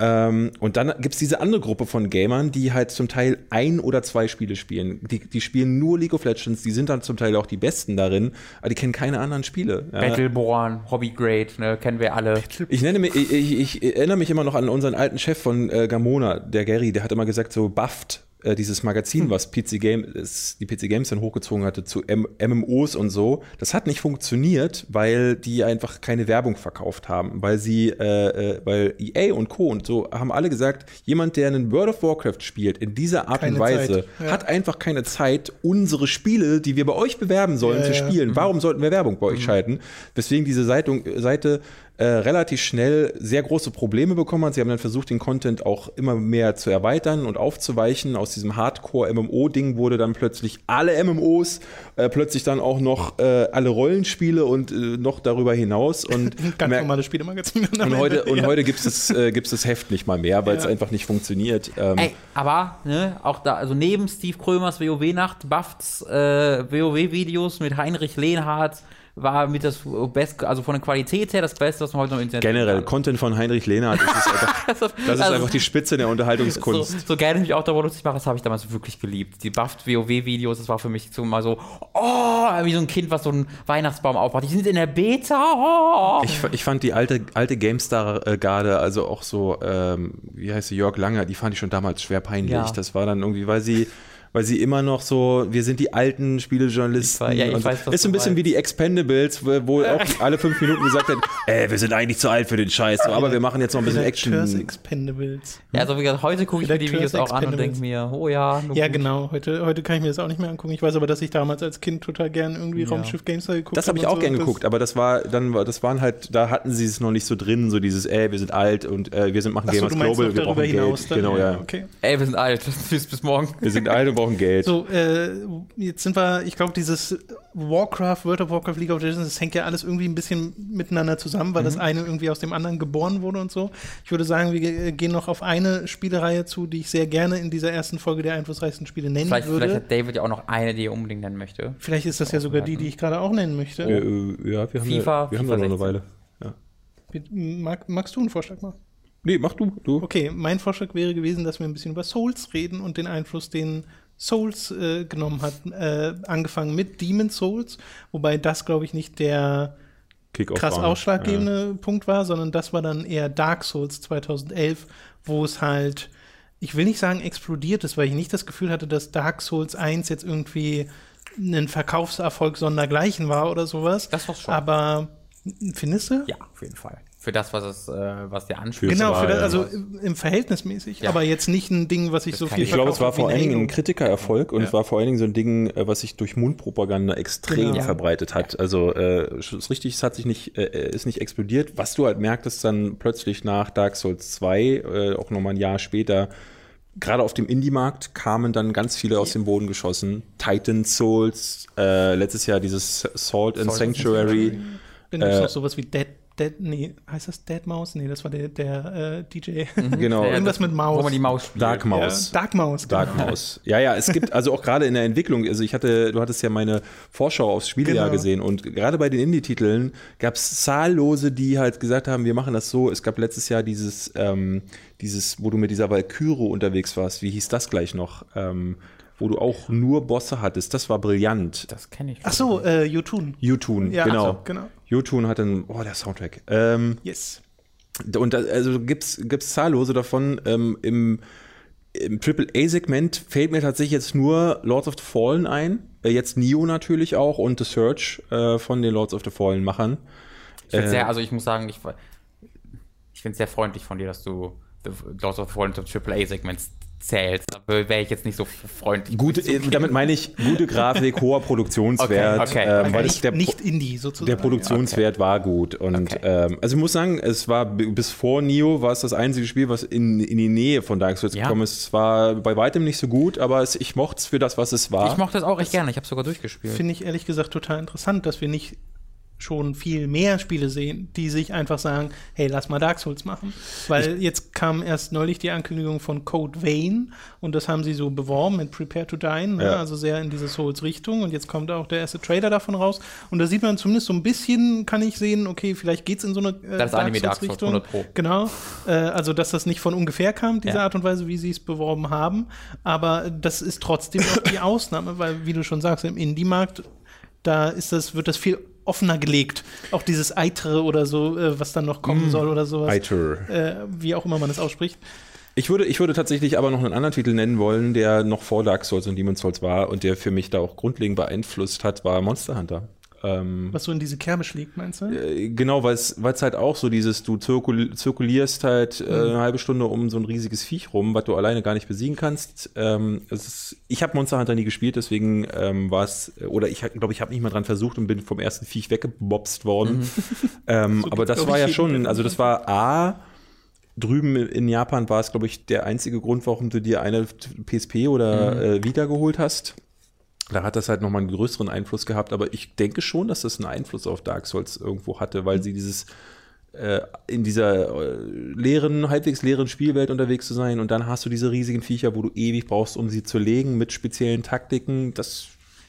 B: ähm, und dann gibt es diese andere Gruppe von Gamern, die halt zum Teil ein oder zwei Spiele spielen. Die, die spielen nur League of Legends, die sind dann zum Teil auch die Besten darin, aber die kennen keine anderen Spiele.
C: Battleborn, Hobby Great, ne, kennen wir alle.
B: Ich nenne mich, ich, ich, ich, erinnere mich immer noch an unseren alten Chef von äh, Gamona, der Gary, der hat immer gesagt, so bufft äh, dieses Magazin, hm. was PC Games, die PC Games dann hochgezogen hatte zu M MMOs und so, das hat nicht funktioniert, weil die einfach keine Werbung verkauft haben, weil sie, äh, äh, weil EA und Co. und so haben alle gesagt, jemand, der einen World of Warcraft spielt in dieser Art keine und Weise, ja. hat einfach keine Zeit, unsere Spiele, die wir bei euch bewerben sollen, ja, zu spielen. Ja. Warum mhm. sollten wir Werbung bei euch mhm. schalten? Weswegen diese Seite, Seite äh, relativ schnell sehr große Probleme bekommen hat. Sie haben dann versucht, den Content auch immer mehr zu erweitern und aufzuweichen. Aus diesem Hardcore-MMO-Ding wurde dann plötzlich alle MMOs, äh, plötzlich dann auch noch äh, alle Rollenspiele und äh, noch darüber hinaus. Und
A: Ganz normale Spielemagazine.
B: Und heute, und ja. heute gibt es äh, gibt's das Heft nicht mal mehr, weil es ja. einfach nicht funktioniert.
C: Ähm, Ey, aber ne, auch da, also neben Steve Krömers WoW-Nacht, Bafts äh, WoW-Videos mit Heinrich Lehnhardt, war mit das Best, also von der Qualität her das Beste, was man heute noch im
B: Internet Generell. Content von Heinrich Lehnhardt, das ist einfach, das ist also, einfach die Spitze der Unterhaltungskunst.
C: So, so gerne ich mich auch darüber lustig mache, das habe ich damals wirklich geliebt. Die Buffed WoW-Videos, das war für mich so mal so, oh, wie so ein Kind, was so einen Weihnachtsbaum aufmacht. Die sind in der Beta. Oh.
B: Ich, ich fand die alte, alte GameStar-Garde, also auch so, ähm, wie heißt sie, Jörg Langer, die fand ich schon damals schwer peinlich. Ja. Das war dann irgendwie, weil sie weil sie immer noch so, wir sind die alten Spielejournalisten.
C: Ich, ja, ich weiß,
B: ist so ein bisschen wie die Expendables, wo auch alle fünf Minuten gesagt haben, ey, wir sind eigentlich zu alt für den Scheiß, so, aber wir machen jetzt noch ein bisschen Action.
A: Expendables.
C: Ja, also wie gesagt, heute gucke ich mir die Videos auch an und denke mir, oh ja.
A: Ja, gut. genau, heute, heute kann ich mir das auch nicht mehr angucken. Ich weiß aber, dass ich damals als Kind total gern irgendwie ja. Raumschiff Games geguckt habe.
B: Das habe ich auch
A: so.
B: gern geguckt, aber das war dann, das waren halt, da hatten sie es noch nicht so drin, so dieses, ey, wir sind alt und äh, wir sind machen Gamers Global, wir brauchen Geld.
C: Genau, ja. Okay. Ey, wir sind alt, bis, bis morgen.
B: Wir sind alt und brauchen Geld.
A: So, äh, äh, jetzt sind wir, ich glaube, dieses Warcraft, World of Warcraft, League of Legends, das hängt ja alles irgendwie ein bisschen miteinander zusammen, weil mhm. das eine irgendwie aus dem anderen geboren wurde und so. Ich würde sagen, wir gehen noch auf eine Spielereihe zu, die ich sehr gerne in dieser ersten Folge der einflussreichsten Spiele nennen
C: vielleicht,
A: würde.
C: Vielleicht hat David ja auch noch eine, die er unbedingt nennen möchte.
A: Vielleicht ist das ja sogar die, die ich gerade auch nennen möchte.
B: Äh, äh ja, wir haben FIFA, ja, wir FIFA haben noch eine Weile. Ja.
A: Mag, magst du einen Vorschlag machen?
B: Nee, mach du, du.
A: Okay, mein Vorschlag wäre gewesen, dass wir ein bisschen über Souls reden und den Einfluss, den Souls äh, genommen hat, äh, angefangen mit Demon Souls, wobei das, glaube ich, nicht der krass ausschlaggebende ja. Punkt war, sondern das war dann eher Dark Souls 2011, wo es halt, ich will nicht sagen explodiert ist, weil ich nicht das Gefühl hatte, dass Dark Souls 1 jetzt irgendwie ein Verkaufserfolg sondergleichen war oder sowas.
C: Das war's schon.
A: Aber findest du?
C: Ja, auf jeden Fall für das, was es, äh, was der anspricht.
A: Genau, war, das, also im Verhältnismäßig, ja. aber jetzt nicht ein Ding, was ich das so viel
B: Ich glaube, es war vor allen Dingen ein Kritikererfolg und ja. es war vor allen Dingen so ein Ding, äh, was sich durch Mundpropaganda extrem genau. verbreitet hat. Also äh, ist richtig, es hat sich nicht, äh, ist nicht explodiert. Was du halt merktest dann plötzlich nach Dark Souls 2, äh, auch nochmal ein Jahr später, gerade auf dem Indie-Markt kamen dann ganz viele aus dem Boden geschossen. Titan Souls, äh, letztes Jahr dieses Salt and Salt Sanctuary.
A: Dann gibt es äh, noch sowas wie Dead Dead, nee, heißt das Dead Mouse? Nee, das war der, der äh, DJ.
B: Mhm. Genau.
A: Irgendwas mit Maus.
C: Wo man die Maus
B: spielt. Dark Mouse.
A: Ja, Dark Mouse,
B: genau. Dark Mouse. Ja, ja, es gibt also auch gerade in der Entwicklung, also ich hatte, du hattest ja meine Vorschau aufs Spieljahr genau. gesehen und gerade bei den Indie-Titeln gab es zahllose, die halt gesagt haben, wir machen das so. Es gab letztes Jahr dieses, ähm, dieses, wo du mit dieser Valkyrie unterwegs warst. Wie hieß das gleich noch? Ähm, wo du auch nur Bosse hattest. Das war brillant.
C: Das kenne ich.
A: Ach so, äh, Utun.
B: Utun, ja, genau. So,
A: genau.
B: Utun hat dann, oh, der Soundtrack. Ähm,
A: yes.
B: Und da, also gibt's gibt's zahllose davon. Ähm, Im im AAA-Segment fällt mir tatsächlich jetzt nur Lords of the Fallen ein. Äh, jetzt Neo natürlich auch und The Search äh, von den Lords of the Fallen-Machern.
C: Ich finde äh, sehr, also ich muss sagen, ich, ich finde es sehr freundlich von dir, dass du The Lords of the Fallen zum AAA-Segment zählst, wäre ich jetzt nicht so freundlich.
B: Gute, damit meine ich gute Grafik, hoher Produktionswert.
C: Okay, okay,
B: ähm, weil nicht,
A: der, nicht Indie sozusagen.
B: Der Produktionswert okay. war gut. Und ähm, also ich muss sagen, es war bis vor Nio war es das einzige Spiel, was in, in die Nähe von Dark Souls ja. gekommen ist. Es war bei weitem nicht so gut, aber es, ich mochte es für das, was es war.
C: Ich mochte es auch echt gerne. Ich habe es sogar durchgespielt.
A: Finde ich ehrlich gesagt total interessant, dass wir nicht schon viel mehr Spiele sehen, die sich einfach sagen, hey, lass mal Dark Souls machen. Weil ich jetzt kam erst neulich die Ankündigung von Code Vein und das haben sie so beworben mit Prepare to Die, ne? ja. also sehr in diese Souls-Richtung und jetzt kommt auch der erste Trailer davon raus und da sieht man zumindest so ein bisschen, kann ich sehen, okay, vielleicht geht es in so eine
C: äh, das Dark Souls-Richtung.
A: Genau, äh, also dass das nicht von ungefähr kam, diese ja. Art und Weise, wie sie es beworben haben, aber das ist trotzdem auch die Ausnahme, weil, wie du schon sagst, im Indie-Markt da ist das, wird das viel offener gelegt. Auch dieses Eitre oder so, äh, was dann noch kommen mm, soll oder sowas.
B: Eiter.
A: Äh, wie auch immer man es ausspricht.
B: Ich würde, ich würde tatsächlich aber noch einen anderen Titel nennen wollen, der noch vor Dark Souls und Demon's Souls war und der für mich da auch grundlegend beeinflusst hat, war Monster Hunter.
A: Ähm, Was so in diese Kerbe schlägt, meinst du?
B: Äh, genau, weil es halt auch so dieses, du zirkul zirkulierst halt äh, mhm. eine halbe Stunde um so ein riesiges Viech rum, was du alleine gar nicht besiegen kannst. Ähm, ist, ich habe Monster Hunter nie gespielt, deswegen ähm, war es, oder ich glaube, ich habe nicht mal dran versucht und bin vom ersten Viech weggebobst worden. Mhm. Ähm, so aber das war ja schon, also das war A, drüben in Japan war es, glaube ich, der einzige Grund, warum du dir eine PSP oder mhm. äh, Vita geholt hast. Da hat das halt nochmal einen größeren Einfluss gehabt, aber ich denke schon, dass das einen Einfluss auf Dark Souls irgendwo hatte, weil sie dieses äh, in dieser äh, leeren, halbwegs leeren Spielwelt unterwegs zu sein und dann hast du diese riesigen Viecher, wo du ewig brauchst, um sie zu legen mit speziellen Taktiken. Das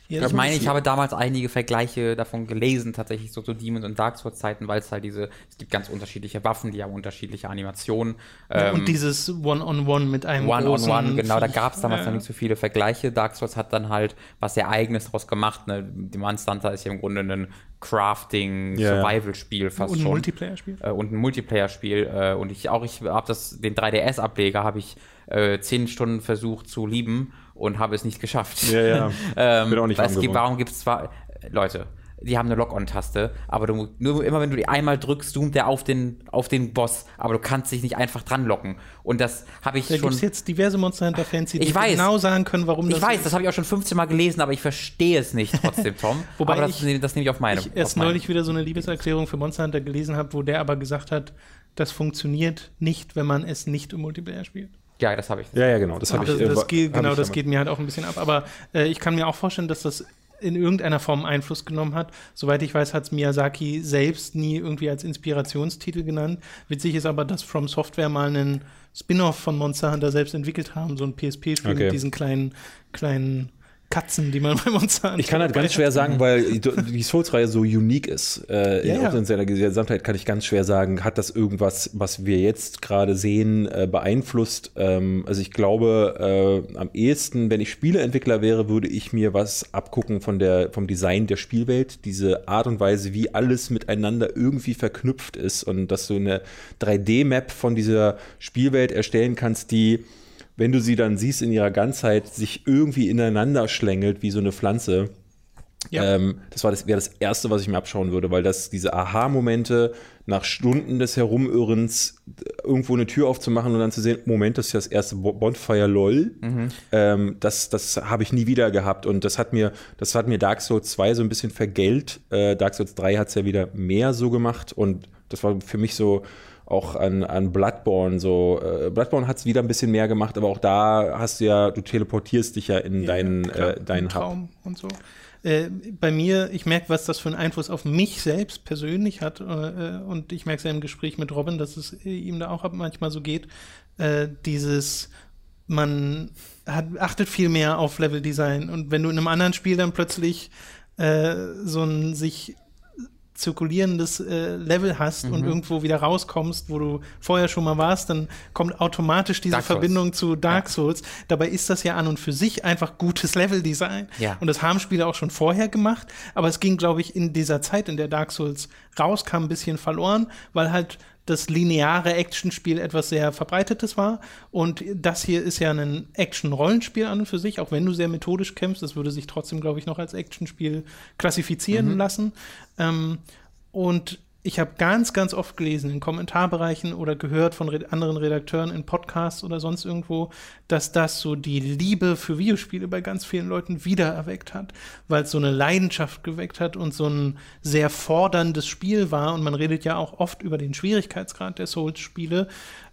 C: ja, ich meine, ich habe damals einige Vergleiche davon gelesen, tatsächlich so zu Demons und Dark Souls Zeiten, weil es halt diese, es gibt ganz unterschiedliche Waffen, die haben unterschiedliche Animationen.
A: Ja, ähm, und dieses One-on-One -on -One mit einem
C: One-on-One, -on -One, genau, da gab es damals ja. noch nicht so viele Vergleiche. Dark Souls hat dann halt was sehr Eigenes daraus gemacht. Ne? Die Monster Hunter ist ja im Grunde ein Crafting-Survival-Spiel fast
A: und
C: schon.
A: Ein Multiplayer-Spiel.
C: Äh, und ein Multiplayer-Spiel. Äh, und ich auch, ich habe das, den 3DS-Ableger habe ich äh, zehn Stunden versucht zu lieben und habe es nicht geschafft.
B: Ja, ja.
C: ähm, Bin auch nicht es gibt, Warum gibt es zwar, Leute, die haben eine Lock-on-Taste, aber du, nur immer wenn du die einmal drückst, zoomt der auf den, auf den Boss, aber du kannst dich nicht einfach dran locken. Und das habe ich da schon.
A: Da jetzt diverse Monster Hunter-Fans,
C: die weiß, genau sagen können, warum
A: das
C: Ich weiß, ist. das habe ich auch schon 15 Mal gelesen, aber ich verstehe es nicht trotzdem, Tom.
A: Wobei
C: aber
A: das, ich, das nehme ich auf meine. Ich erst neulich wieder so eine Liebeserklärung für Monster Hunter gelesen habe, wo der aber gesagt hat, das funktioniert nicht, wenn man es nicht im Multiplayer spielt.
C: Ja, das habe ich.
B: Ja, ja, genau. Das,
A: das,
B: ich,
A: äh, das geht, genau, das geht mir halt auch ein bisschen ab. Aber äh, ich kann mir auch vorstellen, dass das in irgendeiner Form Einfluss genommen hat. Soweit ich weiß, hat es Miyazaki selbst nie irgendwie als Inspirationstitel genannt. Witzig ist aber, dass From Software mal einen Spin-off von Monster Hunter selbst entwickelt haben, so ein PSP-Spiel okay. mit diesen kleinen, kleinen Katzen, die man beim uns
B: Ich kann halt ganz schwer sagen, weil die Souls-Reihe so unique ist. Äh, ja, in, seiner Gesamtheit kann ich ganz schwer sagen, hat das irgendwas, was wir jetzt gerade sehen, äh, beeinflusst. Ähm, also ich glaube, äh, am ehesten, wenn ich Spieleentwickler wäre, würde ich mir was abgucken von der, vom Design der Spielwelt. Diese Art und Weise, wie alles miteinander irgendwie verknüpft ist und dass du eine 3D-Map von dieser Spielwelt erstellen kannst, die wenn du sie dann siehst in ihrer Ganzheit, sich irgendwie ineinander schlängelt wie so eine Pflanze. Ja. Ähm, das das, wäre das Erste, was ich mir abschauen würde, weil das diese Aha-Momente nach Stunden des Herumirrens irgendwo eine Tür aufzumachen und dann zu sehen, Moment, das ist ja das erste Bonfire LOL. Mhm. Ähm, das das habe ich nie wieder gehabt und das hat mir, das hat mir Dark Souls 2 so ein bisschen vergällt. Äh, Dark Souls 3 hat es ja wieder mehr so gemacht und das war für mich so, auch an, an Bloodborne so. Äh, Bloodborne hat es wieder ein bisschen mehr gemacht, aber auch da hast du ja, du teleportierst dich ja in ja, deinen, klar, äh, deinen
A: Traum Hub. und so. Äh, bei mir, ich merke, was das für einen Einfluss auf mich selbst persönlich hat. Äh, und ich merke es ja im Gespräch mit Robin, dass es ihm da auch manchmal so geht. Äh, dieses, man hat, achtet viel mehr auf Leveldesign. Und wenn du in einem anderen Spiel dann plötzlich äh, so ein sich zirkulierendes äh, Level hast mhm. und irgendwo wieder rauskommst, wo du vorher schon mal warst, dann kommt automatisch diese Verbindung zu Dark ja. Souls. Dabei ist das ja an und für sich einfach gutes Leveldesign. Ja. Und das haben Spiele auch schon vorher gemacht. Aber es ging, glaube ich, in dieser Zeit, in der Dark Souls rauskam, ein bisschen verloren, weil halt das lineare Actionspiel etwas sehr verbreitetes war. Und das hier ist ja ein Action-Rollenspiel an und für sich, auch wenn du sehr methodisch kämpfst. Das würde sich trotzdem, glaube ich, noch als Actionspiel klassifizieren mhm. lassen. Ähm, und ich habe ganz, ganz oft gelesen in Kommentarbereichen oder gehört von re anderen Redakteuren in Podcasts oder sonst irgendwo, dass das so die Liebe für Videospiele bei ganz vielen Leuten wiedererweckt hat, weil es so eine Leidenschaft geweckt hat und so ein sehr forderndes Spiel war. Und man redet ja auch oft über den Schwierigkeitsgrad der Souls-Spiele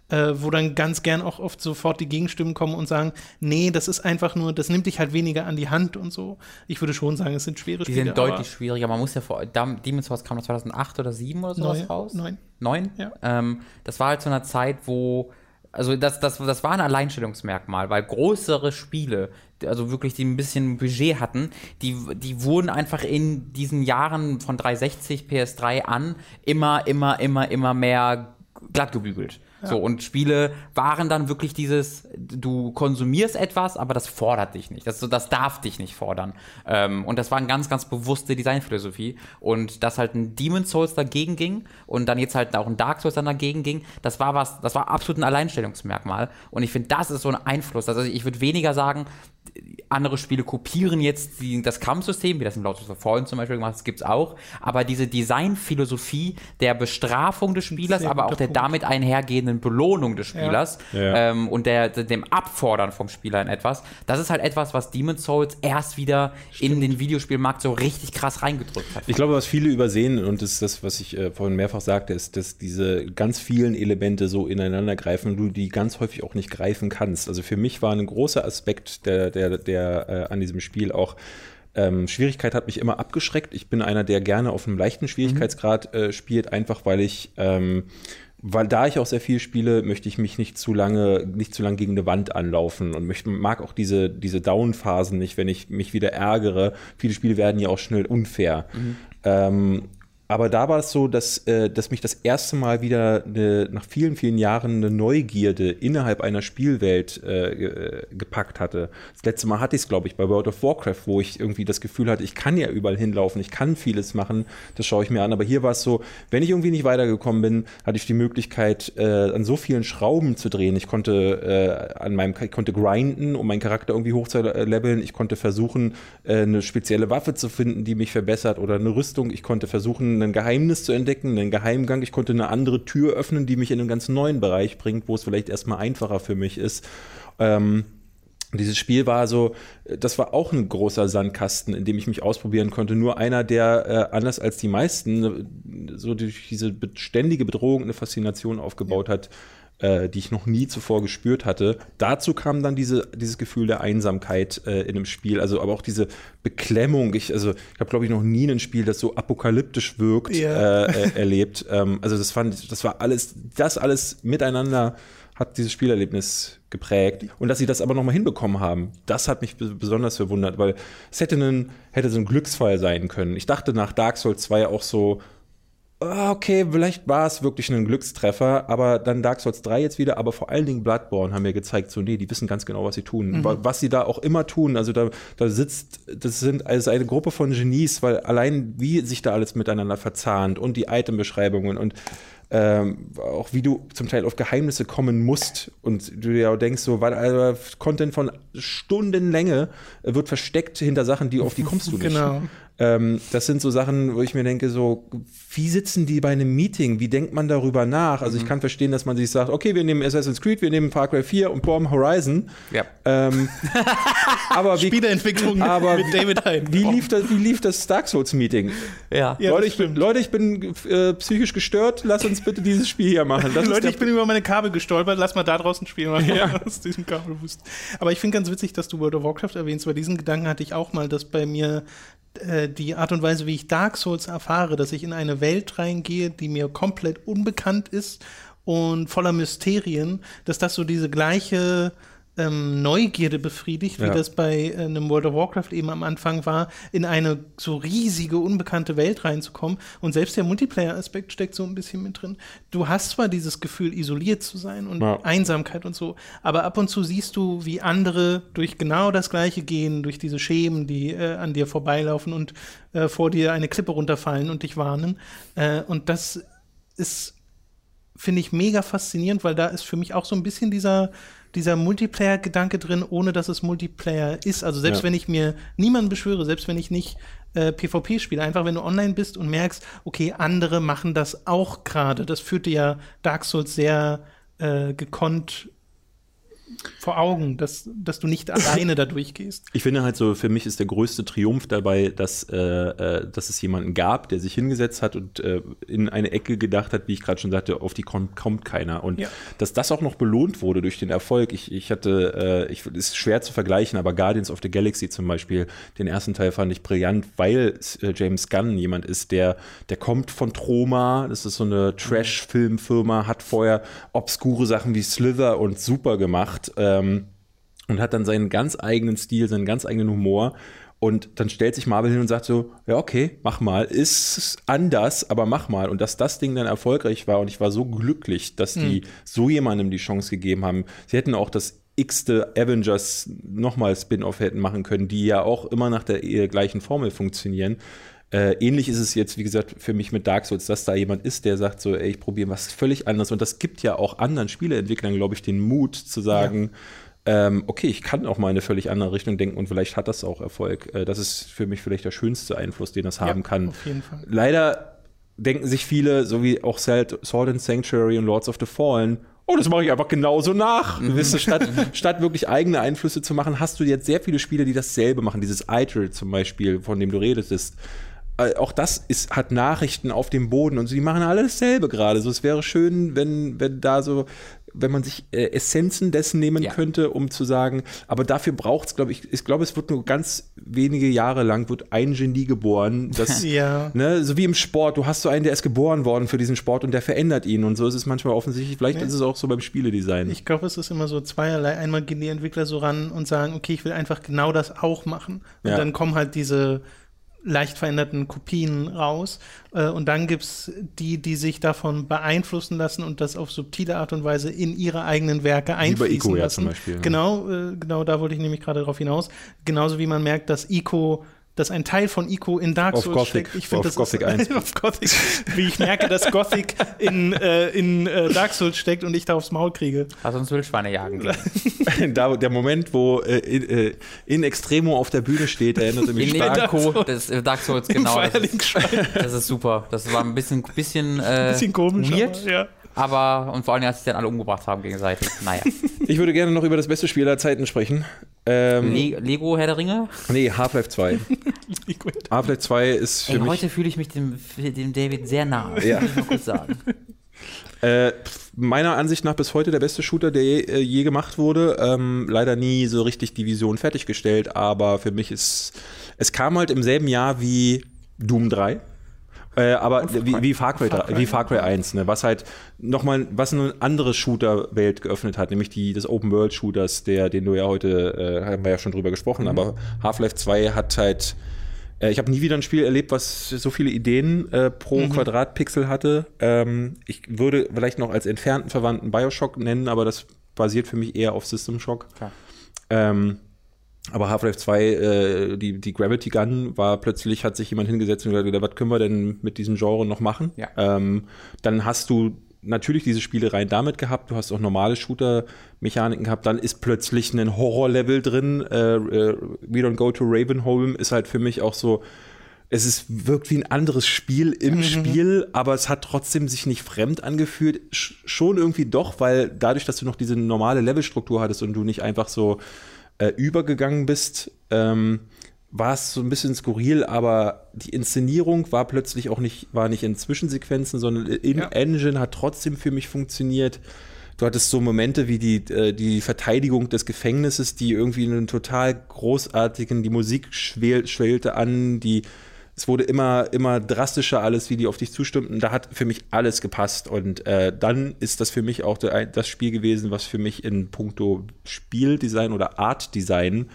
A: äh, wo dann ganz gern auch oft sofort die Gegenstimmen kommen und sagen, nee, das ist einfach nur, das nimmt dich halt weniger an die Hand und so. Ich würde schon sagen, es sind schwere
C: die Spiele. Die sind deutlich schwieriger. Man muss ja vor, Demon's Souls kam 2008 oder 2007 oder sowas
A: Neun.
C: raus?
A: Neun.
C: Neun? Ja. Ähm, das war halt zu einer Zeit, wo also das, das, das war ein Alleinstellungsmerkmal, weil größere Spiele, also wirklich, die ein bisschen Budget hatten, die, die wurden einfach in diesen Jahren von 360 PS3 an immer, immer, immer, immer mehr glattgebügelt. So, und Spiele waren dann wirklich dieses, du konsumierst etwas, aber das fordert dich nicht. Das, das darf dich nicht fordern. Ähm, und das war eine ganz, ganz bewusste Designphilosophie. Und dass halt ein Demon's Souls dagegen ging und dann jetzt halt auch ein Dark Souls dann dagegen ging, das war was, das war absolut ein Alleinstellungsmerkmal. Und ich finde, das ist so ein Einfluss. Also ich würde weniger sagen, andere Spiele kopieren jetzt die, das Kampfsystem, wie das im Lotus of Fallen zum Beispiel gemacht das gibt es auch. Aber diese Designphilosophie der Bestrafung des Spielers, aber auch der Punkt. damit einhergehenden Belohnung des Spielers ja. ähm, und der, dem Abfordern vom Spieler in etwas, das ist halt etwas, was Demon's Souls erst wieder Stimmt. in den Videospielmarkt so richtig krass reingedrückt hat.
B: Ich glaube, was viele übersehen, und das ist das, was ich äh, vorhin mehrfach sagte, ist, dass diese ganz vielen Elemente so ineinander greifen und du die ganz häufig auch nicht greifen kannst. Also für mich war ein großer Aspekt der, der, der der äh, an diesem Spiel auch ähm, Schwierigkeit hat mich immer abgeschreckt. Ich bin einer, der gerne auf einem leichten Schwierigkeitsgrad äh, spielt, einfach weil ich ähm, weil da ich auch sehr viel spiele, möchte ich mich nicht zu lange, nicht zu lange gegen eine Wand anlaufen und möchte, mag auch diese, diese Down-Phasen nicht, wenn ich mich wieder ärgere. Viele Spiele werden ja auch schnell unfair. Mhm. Ähm, aber da war es so, dass, äh, dass mich das erste Mal wieder eine, nach vielen, vielen Jahren eine Neugierde innerhalb einer Spielwelt äh, äh gepackt hatte. Das letzte Mal hatte ich es, glaube ich, bei World of Warcraft, wo ich irgendwie das Gefühl hatte, ich kann ja überall hinlaufen, ich kann vieles machen, das schaue ich mir an. Aber hier war es so, wenn ich irgendwie nicht weitergekommen bin, hatte ich die Möglichkeit, äh, an so vielen Schrauben zu drehen. Ich konnte äh, an meinem, ich konnte grinden, um meinen Charakter irgendwie hochzuleveln. Ich konnte versuchen, äh, eine spezielle Waffe zu finden, die mich verbessert oder eine Rüstung. Ich konnte versuchen, ein Geheimnis zu entdecken, einen Geheimgang. Ich konnte eine andere Tür öffnen, die mich in einen ganz neuen Bereich bringt, wo es vielleicht erstmal einfacher für mich ist. Ähm, dieses Spiel war so, das war auch ein großer Sandkasten, in dem ich mich ausprobieren konnte. Nur einer, der äh, anders als die meisten so durch diese ständige Bedrohung eine Faszination aufgebaut ja. hat, äh, die ich noch nie zuvor gespürt hatte. Dazu kam dann diese, dieses Gefühl der Einsamkeit äh, in dem Spiel, also aber auch diese Beklemmung. Ich, also, ich habe, glaube ich, noch nie ein Spiel, das so apokalyptisch wirkt, ja. äh, äh erlebt. Ähm, also das fand das war alles, das alles miteinander hat dieses Spielerlebnis geprägt. Und dass sie das aber nochmal hinbekommen haben, das hat mich besonders verwundert, weil es hätte, ein, hätte so ein Glücksfall sein können. Ich dachte nach Dark Souls 2 auch so, okay, vielleicht war es wirklich ein Glückstreffer, aber dann Dark Souls 3 jetzt wieder, aber vor allen Dingen Bloodborne haben mir gezeigt, so, nee, die wissen ganz genau, was sie tun. Mhm. Was sie da auch immer tun, also da, da sitzt, das sind also eine Gruppe von Genies, weil allein wie sich da alles miteinander verzahnt und die Itembeschreibungen und ähm, auch wie du zum Teil auf Geheimnisse kommen musst und du dir auch denkst, so, weil also, Content von Stundenlänge wird versteckt hinter Sachen, die auf die kommst du nicht. Genau. Ähm, das sind so Sachen, wo ich mir denke, so, wie sitzen die bei einem Meeting? Wie denkt man darüber nach? Also mhm. ich kann verstehen, dass man sich sagt, okay, wir nehmen Assassin's Creed, wir nehmen Far Cry 4 und Bomb Horizon.
C: Ja.
B: Ähm, aber wie,
A: Spieleentwicklung
B: aber mit David Hein. Wie lief das, wie lief das Dark Souls Meeting?
C: Ja.
B: ja Leute, ich bin, Leute, ich bin äh, psychisch gestört, lass uns bitte dieses Spiel hier machen.
A: Das Leute, ich bin über meine Kabel gestolpert, lass mal da draußen spielen, machen, ja. aus diesem Kabelboost. Aber ich finde ganz witzig, dass du World of Warcraft erwähnst, weil diesen Gedanken hatte ich auch mal, dass bei mir die Art und Weise, wie ich Dark Souls erfahre, dass ich in eine Welt reingehe, die mir komplett unbekannt ist und voller Mysterien, dass das so diese gleiche ähm, Neugierde befriedigt, wie ja. das bei äh, einem World of Warcraft eben am Anfang war, in eine so riesige, unbekannte Welt reinzukommen. Und selbst der Multiplayer-Aspekt steckt so ein bisschen mit drin. Du hast zwar dieses Gefühl, isoliert zu sein und ja. Einsamkeit und so, aber ab und zu siehst du, wie andere durch genau das Gleiche gehen, durch diese Schemen, die äh, an dir vorbeilaufen und äh, vor dir eine Klippe runterfallen und dich warnen. Äh, und das ist finde ich mega faszinierend, weil da ist für mich auch so ein bisschen dieser dieser Multiplayer-Gedanke drin, ohne dass es Multiplayer ist. Also selbst ja. wenn ich mir niemanden beschwöre, selbst wenn ich nicht äh, PvP spiele, einfach wenn du online bist und merkst, okay, andere machen das auch gerade. Das führte ja Dark Souls sehr äh, gekonnt vor Augen, dass, dass du nicht alleine da durchgehst.
B: Ich finde halt so, für mich ist der größte Triumph dabei, dass, äh, äh, dass es jemanden gab, der sich hingesetzt hat und äh, in eine Ecke gedacht hat, wie ich gerade schon sagte, auf die kommt, kommt keiner. Und ja. dass das auch noch belohnt wurde durch den Erfolg. Ich, ich hatte, äh, ich, ist schwer zu vergleichen, aber Guardians of the Galaxy zum Beispiel, den ersten Teil fand ich brillant, weil äh, James Gunn jemand ist, der, der kommt von Troma, das ist so eine Trash-Filmfirma, hat vorher obskure Sachen wie Slither und Super gemacht ähm, und hat dann seinen ganz eigenen Stil, seinen ganz eigenen Humor. Und dann stellt sich Marvel hin und sagt so, ja, okay, mach mal. Ist anders, aber mach mal. Und dass das Ding dann erfolgreich war und ich war so glücklich, dass die mhm. so jemandem die Chance gegeben haben. Sie hätten auch das x-te Avengers nochmal Spin-off hätten machen können, die ja auch immer nach der gleichen Formel funktionieren. Äh, ähnlich ist es jetzt, wie gesagt, für mich mit Dark Souls, dass da jemand ist, der sagt so, ey, ich probiere was völlig anderes. Und das gibt ja auch anderen Spieleentwicklern, glaube ich, den Mut zu sagen, ja. ähm, okay, ich kann auch mal in eine völlig andere Richtung denken und vielleicht hat das auch Erfolg. Äh, das ist für mich vielleicht der schönste Einfluss, den das haben kann.
A: Auf jeden Fall.
B: Leider denken sich viele, so wie auch Sword and Sanctuary und Lords of the Fallen, oh, das mache ich einfach genauso nach. Mhm. Weißt du, statt, statt wirklich eigene Einflüsse zu machen, hast du jetzt sehr viele Spiele, die dasselbe machen. Dieses Idle zum Beispiel, von dem du redest, äh, auch das ist, hat Nachrichten auf dem Boden und so, die machen alle dasselbe gerade. So, es wäre schön, wenn, wenn da so, wenn man sich äh, Essenzen dessen nehmen ja. könnte, um zu sagen, aber dafür braucht es, glaube ich, ich glaube, es wird nur ganz wenige Jahre lang wird ein Genie geboren. Das,
A: ja.
B: ne, so wie im Sport, du hast so einen, der ist geboren worden für diesen Sport und der verändert ihn. Und so ist es manchmal offensichtlich, vielleicht ja. ist es auch so beim Spieledesign.
A: Ich glaube, es ist immer so zweierlei. Einmal gehen die Entwickler so ran und sagen, okay, ich will einfach genau das auch machen. Und dann kommen halt diese leicht veränderten Kopien raus. Äh, und dann gibt es die, die sich davon beeinflussen lassen und das auf subtile Art und Weise in ihre eigenen Werke einfließen wie bei Ico, lassen. Ja, zum Beispiel, Genau, äh, genau da wollte ich nämlich gerade darauf hinaus. Genauso wie man merkt, dass Ico dass ein Teil von Ico in Dark Souls
B: Gothic, steckt.
A: Ich finde
B: das Gothic ist, 1.
A: auf Gothic, wie ich merke, dass Gothic in, äh, in äh, Dark Souls steckt und ich da aufs Maul kriege.
C: Lass uns Wildschweine jagen
B: da, der Moment, wo äh, in, äh, in, Extremo auf der Bühne steht, erinnert mich
C: in stark. Dark, das, äh, Dark Souls, genau. Das ist, das ist, super. Das war ein bisschen, bisschen,
A: ein bisschen komisch,
C: weird. Aber, ja. Aber, und vor allem, als sie dann alle umgebracht haben gegenseitig. Naja.
B: Ich würde gerne noch über das beste Spiel aller Zeiten sprechen.
C: Ähm, Le Lego Herr der Ringe?
B: Nee, Half-Life 2. Half-Life 2 ist für Ey, mich.
C: Heute fühle ich mich dem, dem David sehr nah. Ja. Muss ich mal kurz sagen.
B: Äh, meiner Ansicht nach bis heute der beste Shooter, der je, äh, je gemacht wurde. Ähm, leider nie so richtig die Vision fertiggestellt, aber für mich ist. Es kam halt im selben Jahr wie Doom 3. Äh, aber wie, wie, Far Cry, Far Cry, wie Far Cry 1, ne? was halt nochmal, was eine andere Shooter-Welt geöffnet hat, nämlich die des Open-World-Shooters, der, den du ja heute, äh, haben wir ja schon drüber gesprochen, mhm. aber Half-Life 2 hat halt, äh, ich habe nie wieder ein Spiel erlebt, was so viele Ideen äh, pro mhm. Quadratpixel hatte. Ähm, ich würde vielleicht noch als entfernten Verwandten Bioshock nennen, aber das basiert für mich eher auf System Shock. Ähm, aber Half-Life 2, äh, die, die Gravity Gun war plötzlich, hat sich jemand hingesetzt und gesagt, was können wir denn mit diesem Genre noch machen?
C: Ja.
B: Ähm, dann hast du natürlich diese Spielereien damit gehabt, du hast auch normale Shooter-Mechaniken gehabt, dann ist plötzlich ein Horror-Level drin. Äh, äh, We Don't Go to Ravenholm ist halt für mich auch so, es ist, wirkt wie ein anderes Spiel im mhm. Spiel, aber es hat trotzdem sich nicht fremd angefühlt. Sch schon irgendwie doch, weil dadurch, dass du noch diese normale Levelstruktur hattest und du nicht einfach so äh, übergegangen bist, ähm, war es so ein bisschen skurril, aber die Inszenierung war plötzlich auch nicht, war nicht in Zwischensequenzen, sondern in ja. Engine hat trotzdem für mich funktioniert. Du hattest so Momente wie die, äh, die Verteidigung des Gefängnisses, die irgendwie einen total großartigen, die Musik schwel, schwellte an, die es wurde immer, immer drastischer alles, wie die auf dich zustimmten. Da hat für mich alles gepasst. Und äh, dann ist das für mich auch das Spiel gewesen, was für mich in puncto Spieldesign oder Artdesign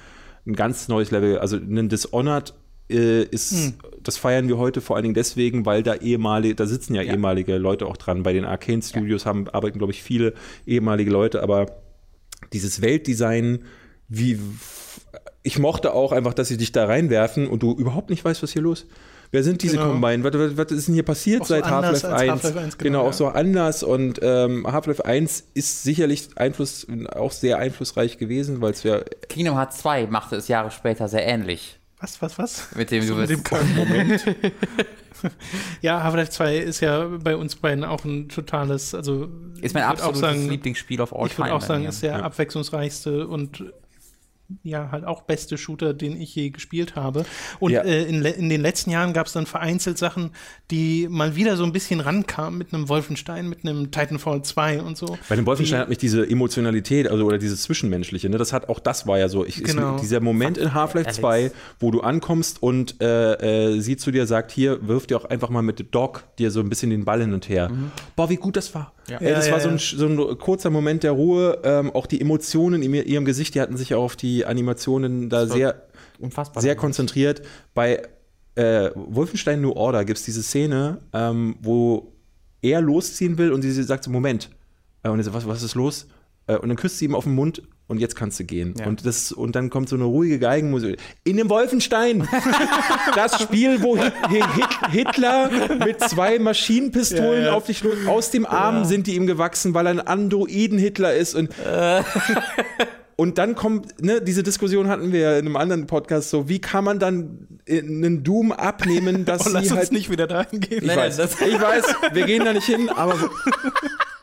B: ein ganz neues Level, also ein Dishonored äh, ist, hm. das feiern wir heute vor allen Dingen deswegen, weil da ehemalige, da sitzen ja, ja. ehemalige Leute auch dran. Bei den Arcane Studios ja. haben, arbeiten, glaube ich, viele ehemalige Leute, aber dieses Weltdesign, wie ich mochte auch einfach, dass sie dich da reinwerfen und du überhaupt nicht weißt, was hier los ist. Wer sind diese genau. Combine? Was, was, was, ist denn hier passiert auch seit so Half-Life 1? Half 1? Genau, genau ja. auch so anders. Und ähm, Half-Life 1 ist sicherlich Einfluss, auch sehr einflussreich gewesen, weil es ja.
C: Kingdom Hearts 2 machte es Jahre später sehr ähnlich.
A: Was, was, was?
C: Mit dem so, du
A: bist. Moment. ja, Half-Life 2 ist ja bei uns beiden auch ein totales, also
C: ist mein absolutes sagen, Lieblingsspiel auf
A: All Ich würde auch sagen, ist der ja. abwechslungsreichste und ja halt auch beste Shooter, den ich je gespielt habe. Und ja. äh, in, in, den letzten Jahren gab es dann vereinzelt Sachen, die mal wieder so ein bisschen rankamen mit einem Wolfenstein, mit einem Titanfall 2 und so.
B: Bei dem Wolfenstein die, hat mich diese Emotionalität, also oder dieses Zwischenmenschliche, ne, das hat auch das war ja so. Ich, genau. ist, dieser Moment in Half-Life 2, wo du ankommst und äh, äh, sie zu dir sagt, hier, wirf dir auch einfach mal mit Doc dir so ein bisschen den Ball hin und her. Mhm. Boah, wie gut das war. Ja. Ey, das ja, war so ein, so ein, kurzer Moment der Ruhe. Ähm, auch die Emotionen in ihrem Gesicht, die hatten sich auch auf die Animationen da sehr, sehr konzentriert. Bei äh, Wolfenstein New Order gibt es diese Szene, ähm, wo er losziehen will und sie sagt so, Moment. Äh, und er sagt, was, was ist los? Äh, und dann küsst sie ihm auf den Mund und jetzt kannst du gehen. Ja. Und, das, und dann kommt so eine ruhige Geigenmusik. In dem Wolfenstein! das Spiel, wo Hitler mit zwei Maschinenpistolen ja, ja. auf dich aus dem Arm sind die ihm gewachsen, weil er ein Androiden-Hitler ist. Und äh. Und dann kommt, ne, diese Diskussion hatten wir ja in einem anderen Podcast so, wie kann man dann einen Doom abnehmen, dass oh,
A: sie
B: lass
A: halt uns nicht wieder dahin gehen.
B: Ich, weiß, ich weiß, wir gehen da nicht hin, aber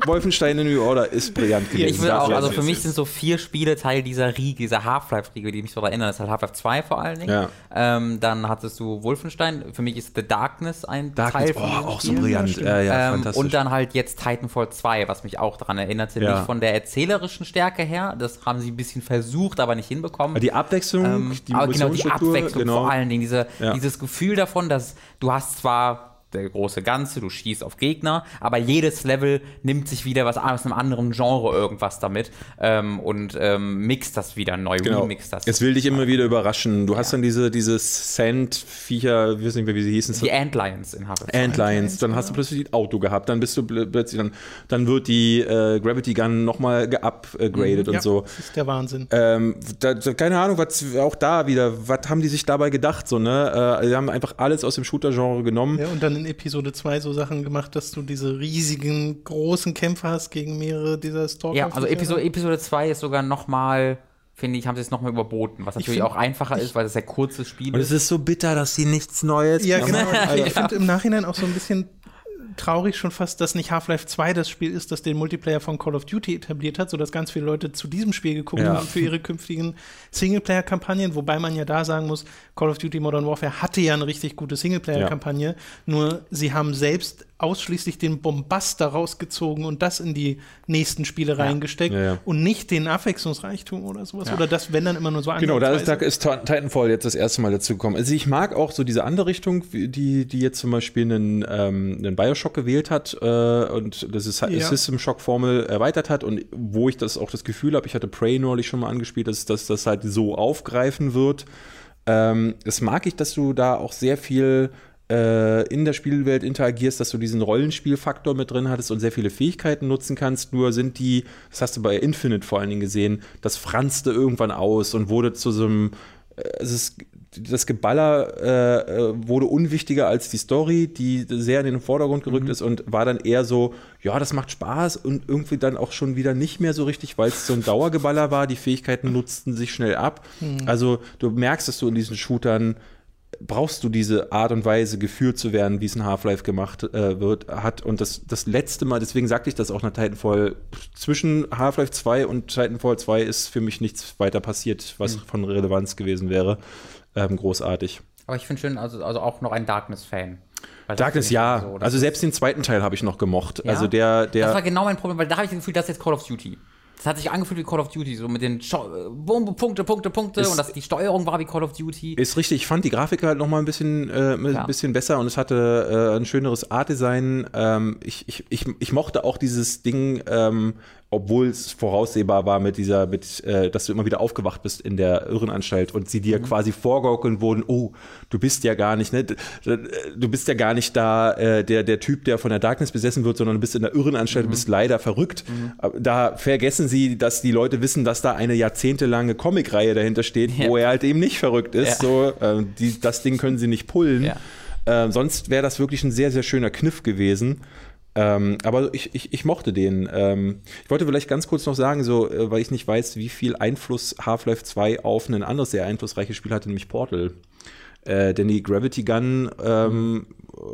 B: Wolfenstein in New Order ist brillant
C: gewesen. Ich will auch, also für mich sind so vier Spiele Teil dieser Riege, dieser Half-Life-Riege, die mich so erinnern. Das ist halt Half-Life 2 vor allen Dingen. Ja. Ähm, dann hattest du Wolfenstein. Für mich ist The Darkness ein
B: Darkness,
C: Teil von
B: oh, auch so brillant. Ja, ja,
C: ähm, und dann halt jetzt Titanfall 2, was mich auch daran erinnerte. Nicht von der erzählerischen Stärke her. Das haben sie ein bisschen versucht, aber nicht hinbekommen.
B: Die Abwechslung, ähm,
C: die aber genau, die Abwechslung genau. vor allen Dingen. Diese, dieses Gefühl davon, dass du hast zwar der große Ganze, du schießt auf Gegner, aber jedes Level nimmt sich wieder was aus einem anderen Genre irgendwas damit ähm, und ähm, mixt das wieder neu,
B: genau. remixt das. Es will dich immer wieder überraschen. Du ja. hast dann diese, diese Sand-Viecher, ich weiß nicht mehr, wie sie hießen.
C: Die Antlions in Harvest.
B: Antlions, dann hast du plötzlich ein Auto gehabt, dann bist du plötzlich, dann, dann wird die äh, Gravity Gun nochmal geupgradet mhm, und ja, so.
A: Das ist der Wahnsinn.
B: Ähm, da, keine Ahnung, was auch da wieder, was haben die sich dabei gedacht, so, ne? Äh, die haben einfach alles aus dem Shooter-Genre genommen.
A: Ja, und dann in Episode 2 so Sachen gemacht, dass du diese riesigen, großen Kämpfe hast gegen mehrere dieser Stalker.
C: Ja, also Episode, Episode 2 ist sogar noch mal finde ich, haben sie es nochmal überboten, was natürlich find, auch einfacher ist, weil es ja kurzes Spiel ist.
B: Und es ist so bitter, dass sie nichts Neues
A: Ja, genau. Also ich finde im Nachhinein auch so ein bisschen traurig schon fast, dass nicht Half-Life 2 das Spiel ist, das den Multiplayer von Call of Duty etabliert hat, sodass ganz viele Leute zu diesem Spiel gekommen ja. sind für ihre künftigen Singleplayer-Kampagnen, wobei man ja da sagen muss, Call of Duty Modern Warfare hatte ja eine richtig gute Singleplayer-Kampagne, ja. nur sie haben selbst ausschließlich den Bombast daraus gezogen und das in die nächsten Spiele ja. reingesteckt ja, ja. und nicht den Abwechslungsreichtum oder sowas. Oder das, wenn dann immer nur so
B: Genau, da ist, da ist Titanfall jetzt das erste Mal dazu gekommen. Also ich mag auch so diese andere Richtung, die, die jetzt zum Beispiel einen, ähm, einen Bioshock gewählt hat äh, und das ist System Shock Formel erweitert hat und wo ich das auch das Gefühl habe, ich hatte Prey neulich schon mal angespielt, dass, dass das halt so aufgreifen wird. Ähm, das mag ich, dass du da auch sehr viel äh, in der Spielwelt interagierst, dass du diesen Rollenspielfaktor mit drin hattest und sehr viele Fähigkeiten nutzen kannst. Nur sind die, das hast du bei Infinite vor allen Dingen gesehen, das franzte irgendwann aus und wurde zu so einem äh, es ist, das Geballer äh, äh, wurde unwichtiger als die Story, die sehr in den Vordergrund gerückt mhm. ist und war dann eher so, ja, das macht Spaß und irgendwie dann auch schon wieder nicht mehr so richtig, weil es so ein Dauergeballer war. Die Fähigkeiten nutzten sich schnell ab. Mhm. Also du merkst, dass du in diesen Shootern brauchst du diese Art und Weise, geführt zu werden, wie es in Half-Life gemacht äh, wird, hat. Und das, das letzte Mal, deswegen sagte ich das auch nach Titanfall, zwischen Half-Life 2 und Titanfall 2 ist für mich nichts weiter passiert, was mhm. von Relevanz gewesen wäre. Ähm, großartig.
C: Aber ich finde schön, also, also auch noch ein Darkness-Fan.
B: Darkness ja. So, also selbst den zweiten Teil habe ich noch gemocht. Ja? Also der, der.
C: Das war genau mein Problem, weil da habe ich das Gefühl, das ist jetzt Call of Duty. Das hat sich angefühlt wie Call of Duty, so mit den Sto Bum, Punkte, Punkte, Punkte ist, und das, die Steuerung war wie Call of Duty.
B: Ist richtig, ich fand die Grafik halt nochmal ein bisschen, äh, ein ja. bisschen besser und es hatte äh, ein schöneres Artdesign. Ähm, ich, ich, ich, ich mochte auch dieses Ding, ähm, obwohl es voraussehbar war mit dieser, mit, äh, dass du immer wieder aufgewacht bist in der Irrenanstalt und sie dir mhm. quasi vorgaukeln wurden, oh, du bist ja gar nicht, ne, du bist ja gar nicht da äh, der, der Typ, der von der Darkness besessen wird, sondern du bist in der Irrenanstalt, mhm. du bist leider verrückt. Mhm. Da vergessen sie, dass die Leute wissen, dass da eine jahrzehntelange Comicreihe dahinter steht, ja. wo er halt eben nicht verrückt ist. Ja. So, äh, die, das Ding können sie nicht pullen. Ja. Äh, sonst wäre das wirklich ein sehr, sehr schöner Kniff gewesen. Ähm, aber ich, ich, ich, mochte den. Ähm, ich wollte vielleicht ganz kurz noch sagen, so, äh, weil ich nicht weiß, wie viel Einfluss Half-Life 2 auf ein anderes sehr einflussreiches Spiel hatte, nämlich Portal. Äh, denn die Gravity Gun ähm,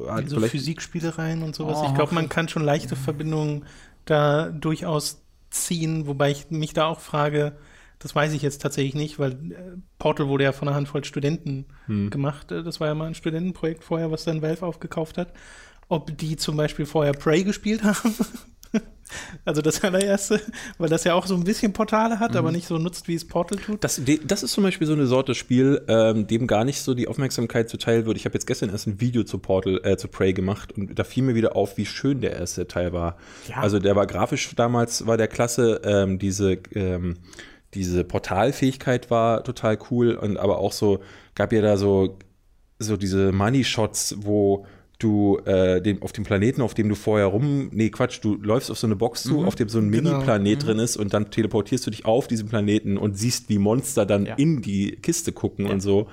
A: hat so Physikspielereien und sowas. Oh, ich glaube, man kann schon leichte Verbindungen da durchaus ziehen, wobei ich mich da auch frage, das weiß ich jetzt tatsächlich nicht, weil äh, Portal wurde ja von einer Handvoll Studenten hm. gemacht. Äh, das war ja mal ein Studentenprojekt vorher, was dann Valve aufgekauft hat ob die zum Beispiel vorher Prey gespielt haben. Also das allererste, weil das ja auch so ein bisschen Portale hat, mhm. aber nicht so nutzt, wie es Portal tut.
B: Das, das ist zum Beispiel so eine Sorte Spiel, ähm, dem gar nicht so die Aufmerksamkeit zuteil wird. Ich habe jetzt gestern erst ein Video zu Portal, äh, zu Prey gemacht und da fiel mir wieder auf, wie schön der erste Teil war. Ja. Also der war grafisch damals, war der klasse, ähm, diese, ähm, diese Portalfähigkeit war total cool und aber auch so, gab ja da so, so diese Money-Shots, wo du äh, den, auf dem Planeten, auf dem du vorher rum, nee, Quatsch, du läufst auf so eine Box zu, mhm. auf dem so ein genau. Mini-Planet mhm. drin ist und dann teleportierst du dich auf diesen Planeten und siehst, wie Monster dann ja. in die Kiste gucken ja. und so,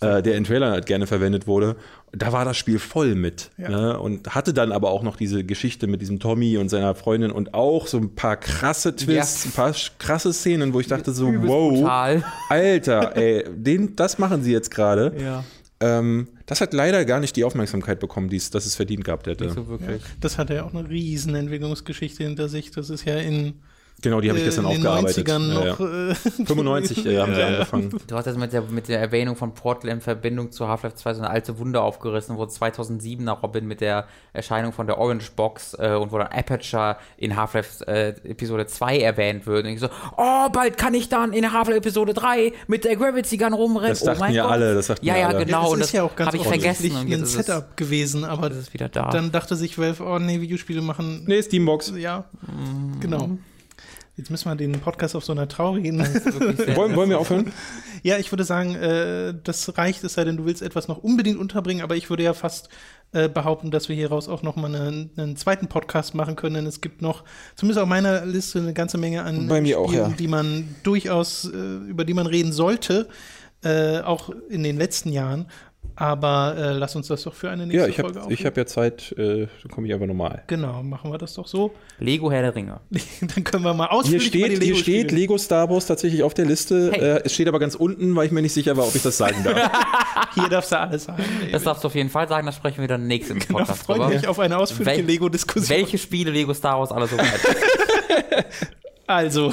B: äh, der in Trailern halt gerne verwendet wurde. Da war das Spiel voll mit ja. ne? und hatte dann aber auch noch diese Geschichte mit diesem Tommy und seiner Freundin und auch so ein paar krasse Twists, ein paar krasse Szenen, wo ich dachte so, wow, brutal. Alter, ey, den, das machen sie jetzt gerade. Ja. Ähm, das hat leider gar nicht die Aufmerksamkeit bekommen, die es, dass es verdient gehabt hätte. Nicht
A: so wirklich. Ja. Das hatte ja auch eine riesen Entwicklungsgeschichte hinter sich. Das ist ja in
B: Genau, die habe ich gestern aufgearbeitet.
A: In den 90ern noch.
B: Ja, ja. 95 äh, haben sie angefangen.
C: Du hast jetzt mit der, mit der Erwähnung von Portal in Verbindung zu Half-Life 2 so eine alte Wunde aufgerissen, wo 2007 nach Robin mit der Erscheinung von der Orange Box äh, und wo dann Aperture in Half-Life äh, Episode 2 erwähnt wird. Und ich so, oh, bald kann ich dann in Half-Life Episode 3 mit der Gravity Gun rumrennen. Das
B: dachten oh ja
C: Gott.
B: alle, das sagten
C: ja, ja,
B: alle.
C: genau.
A: Ja, das ist ja auch ganz
C: ich vergessen.
A: Und ein Setup gewesen, aber das ist wieder da. Dann dachte sich Valve, oh nee, Videospiele machen.
B: Nee, Steambox.
A: Ja, mhm. genau. Jetzt müssen wir den Podcast auf so einer traurigen.
B: wollen, wollen wir aufhören?
A: Ja, ich würde sagen, äh, das reicht, es sei denn, du willst etwas noch unbedingt unterbringen, aber ich würde ja fast äh, behaupten, dass wir hieraus auch noch mal einen, einen, zweiten Podcast machen können, denn es gibt noch, zumindest auf meiner Liste, eine ganze Menge an
B: Bei mir Spielen,
A: auch, ja. die man durchaus, äh, über die man reden sollte, äh, auch in den letzten Jahren. Aber äh, lass uns das doch für eine nächste
B: ja, ich
A: Folge
B: aufnehmen. Ich habe ja Zeit, äh, dann komme ich einfach nochmal.
A: Genau, machen wir das doch so.
C: Lego Herr der Ringe.
A: dann können wir mal ausführlich
B: hier steht,
A: über
B: die Lego Hier steht Lego Star Wars tatsächlich auf der Liste. Hey. Äh, es steht aber ganz unten, weil ich mir nicht sicher war, ob ich das sagen darf.
A: hier darfst du alles sagen.
C: Das darfst du auf jeden Fall sagen, das sprechen wir dann nächsten genau, Podcast
A: freue mich auf eine ausführliche Wel Lego-Diskussion.
C: Welche Spiele Lego Star Wars alle so weit?
A: also.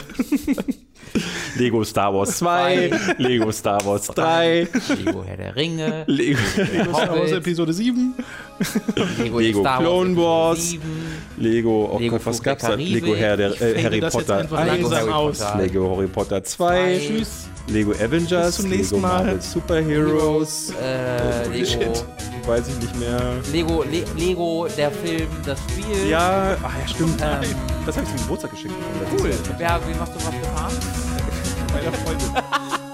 B: Lego Star Wars 2, Lego Star Wars 3,
C: Lego Herr der Ringe,
A: Lego, Lego Star Wars Episode 7,
B: Lego, Lego Clone Wars, Lego, oh Lego Gott, was gab's da? Lego Herr der, äh, Harry Potter
A: 1,
B: Lego Harry Potter. 2, Tschüss. Lego Avengers,
A: zum nächsten
B: Lego
A: Mal.
B: Marvel Superheroes,
C: Lego, äh, Lego,
B: Shit. weiß ich nicht mehr.
C: Lego, Le Lego, der Film, das Spiel.
B: Ja, ach ja, stimmt. Ähm, das habe ich zum Geburtstag geschickt.
C: Cool. Ja, wie machst du was gefahren?
A: Meiner Freundin.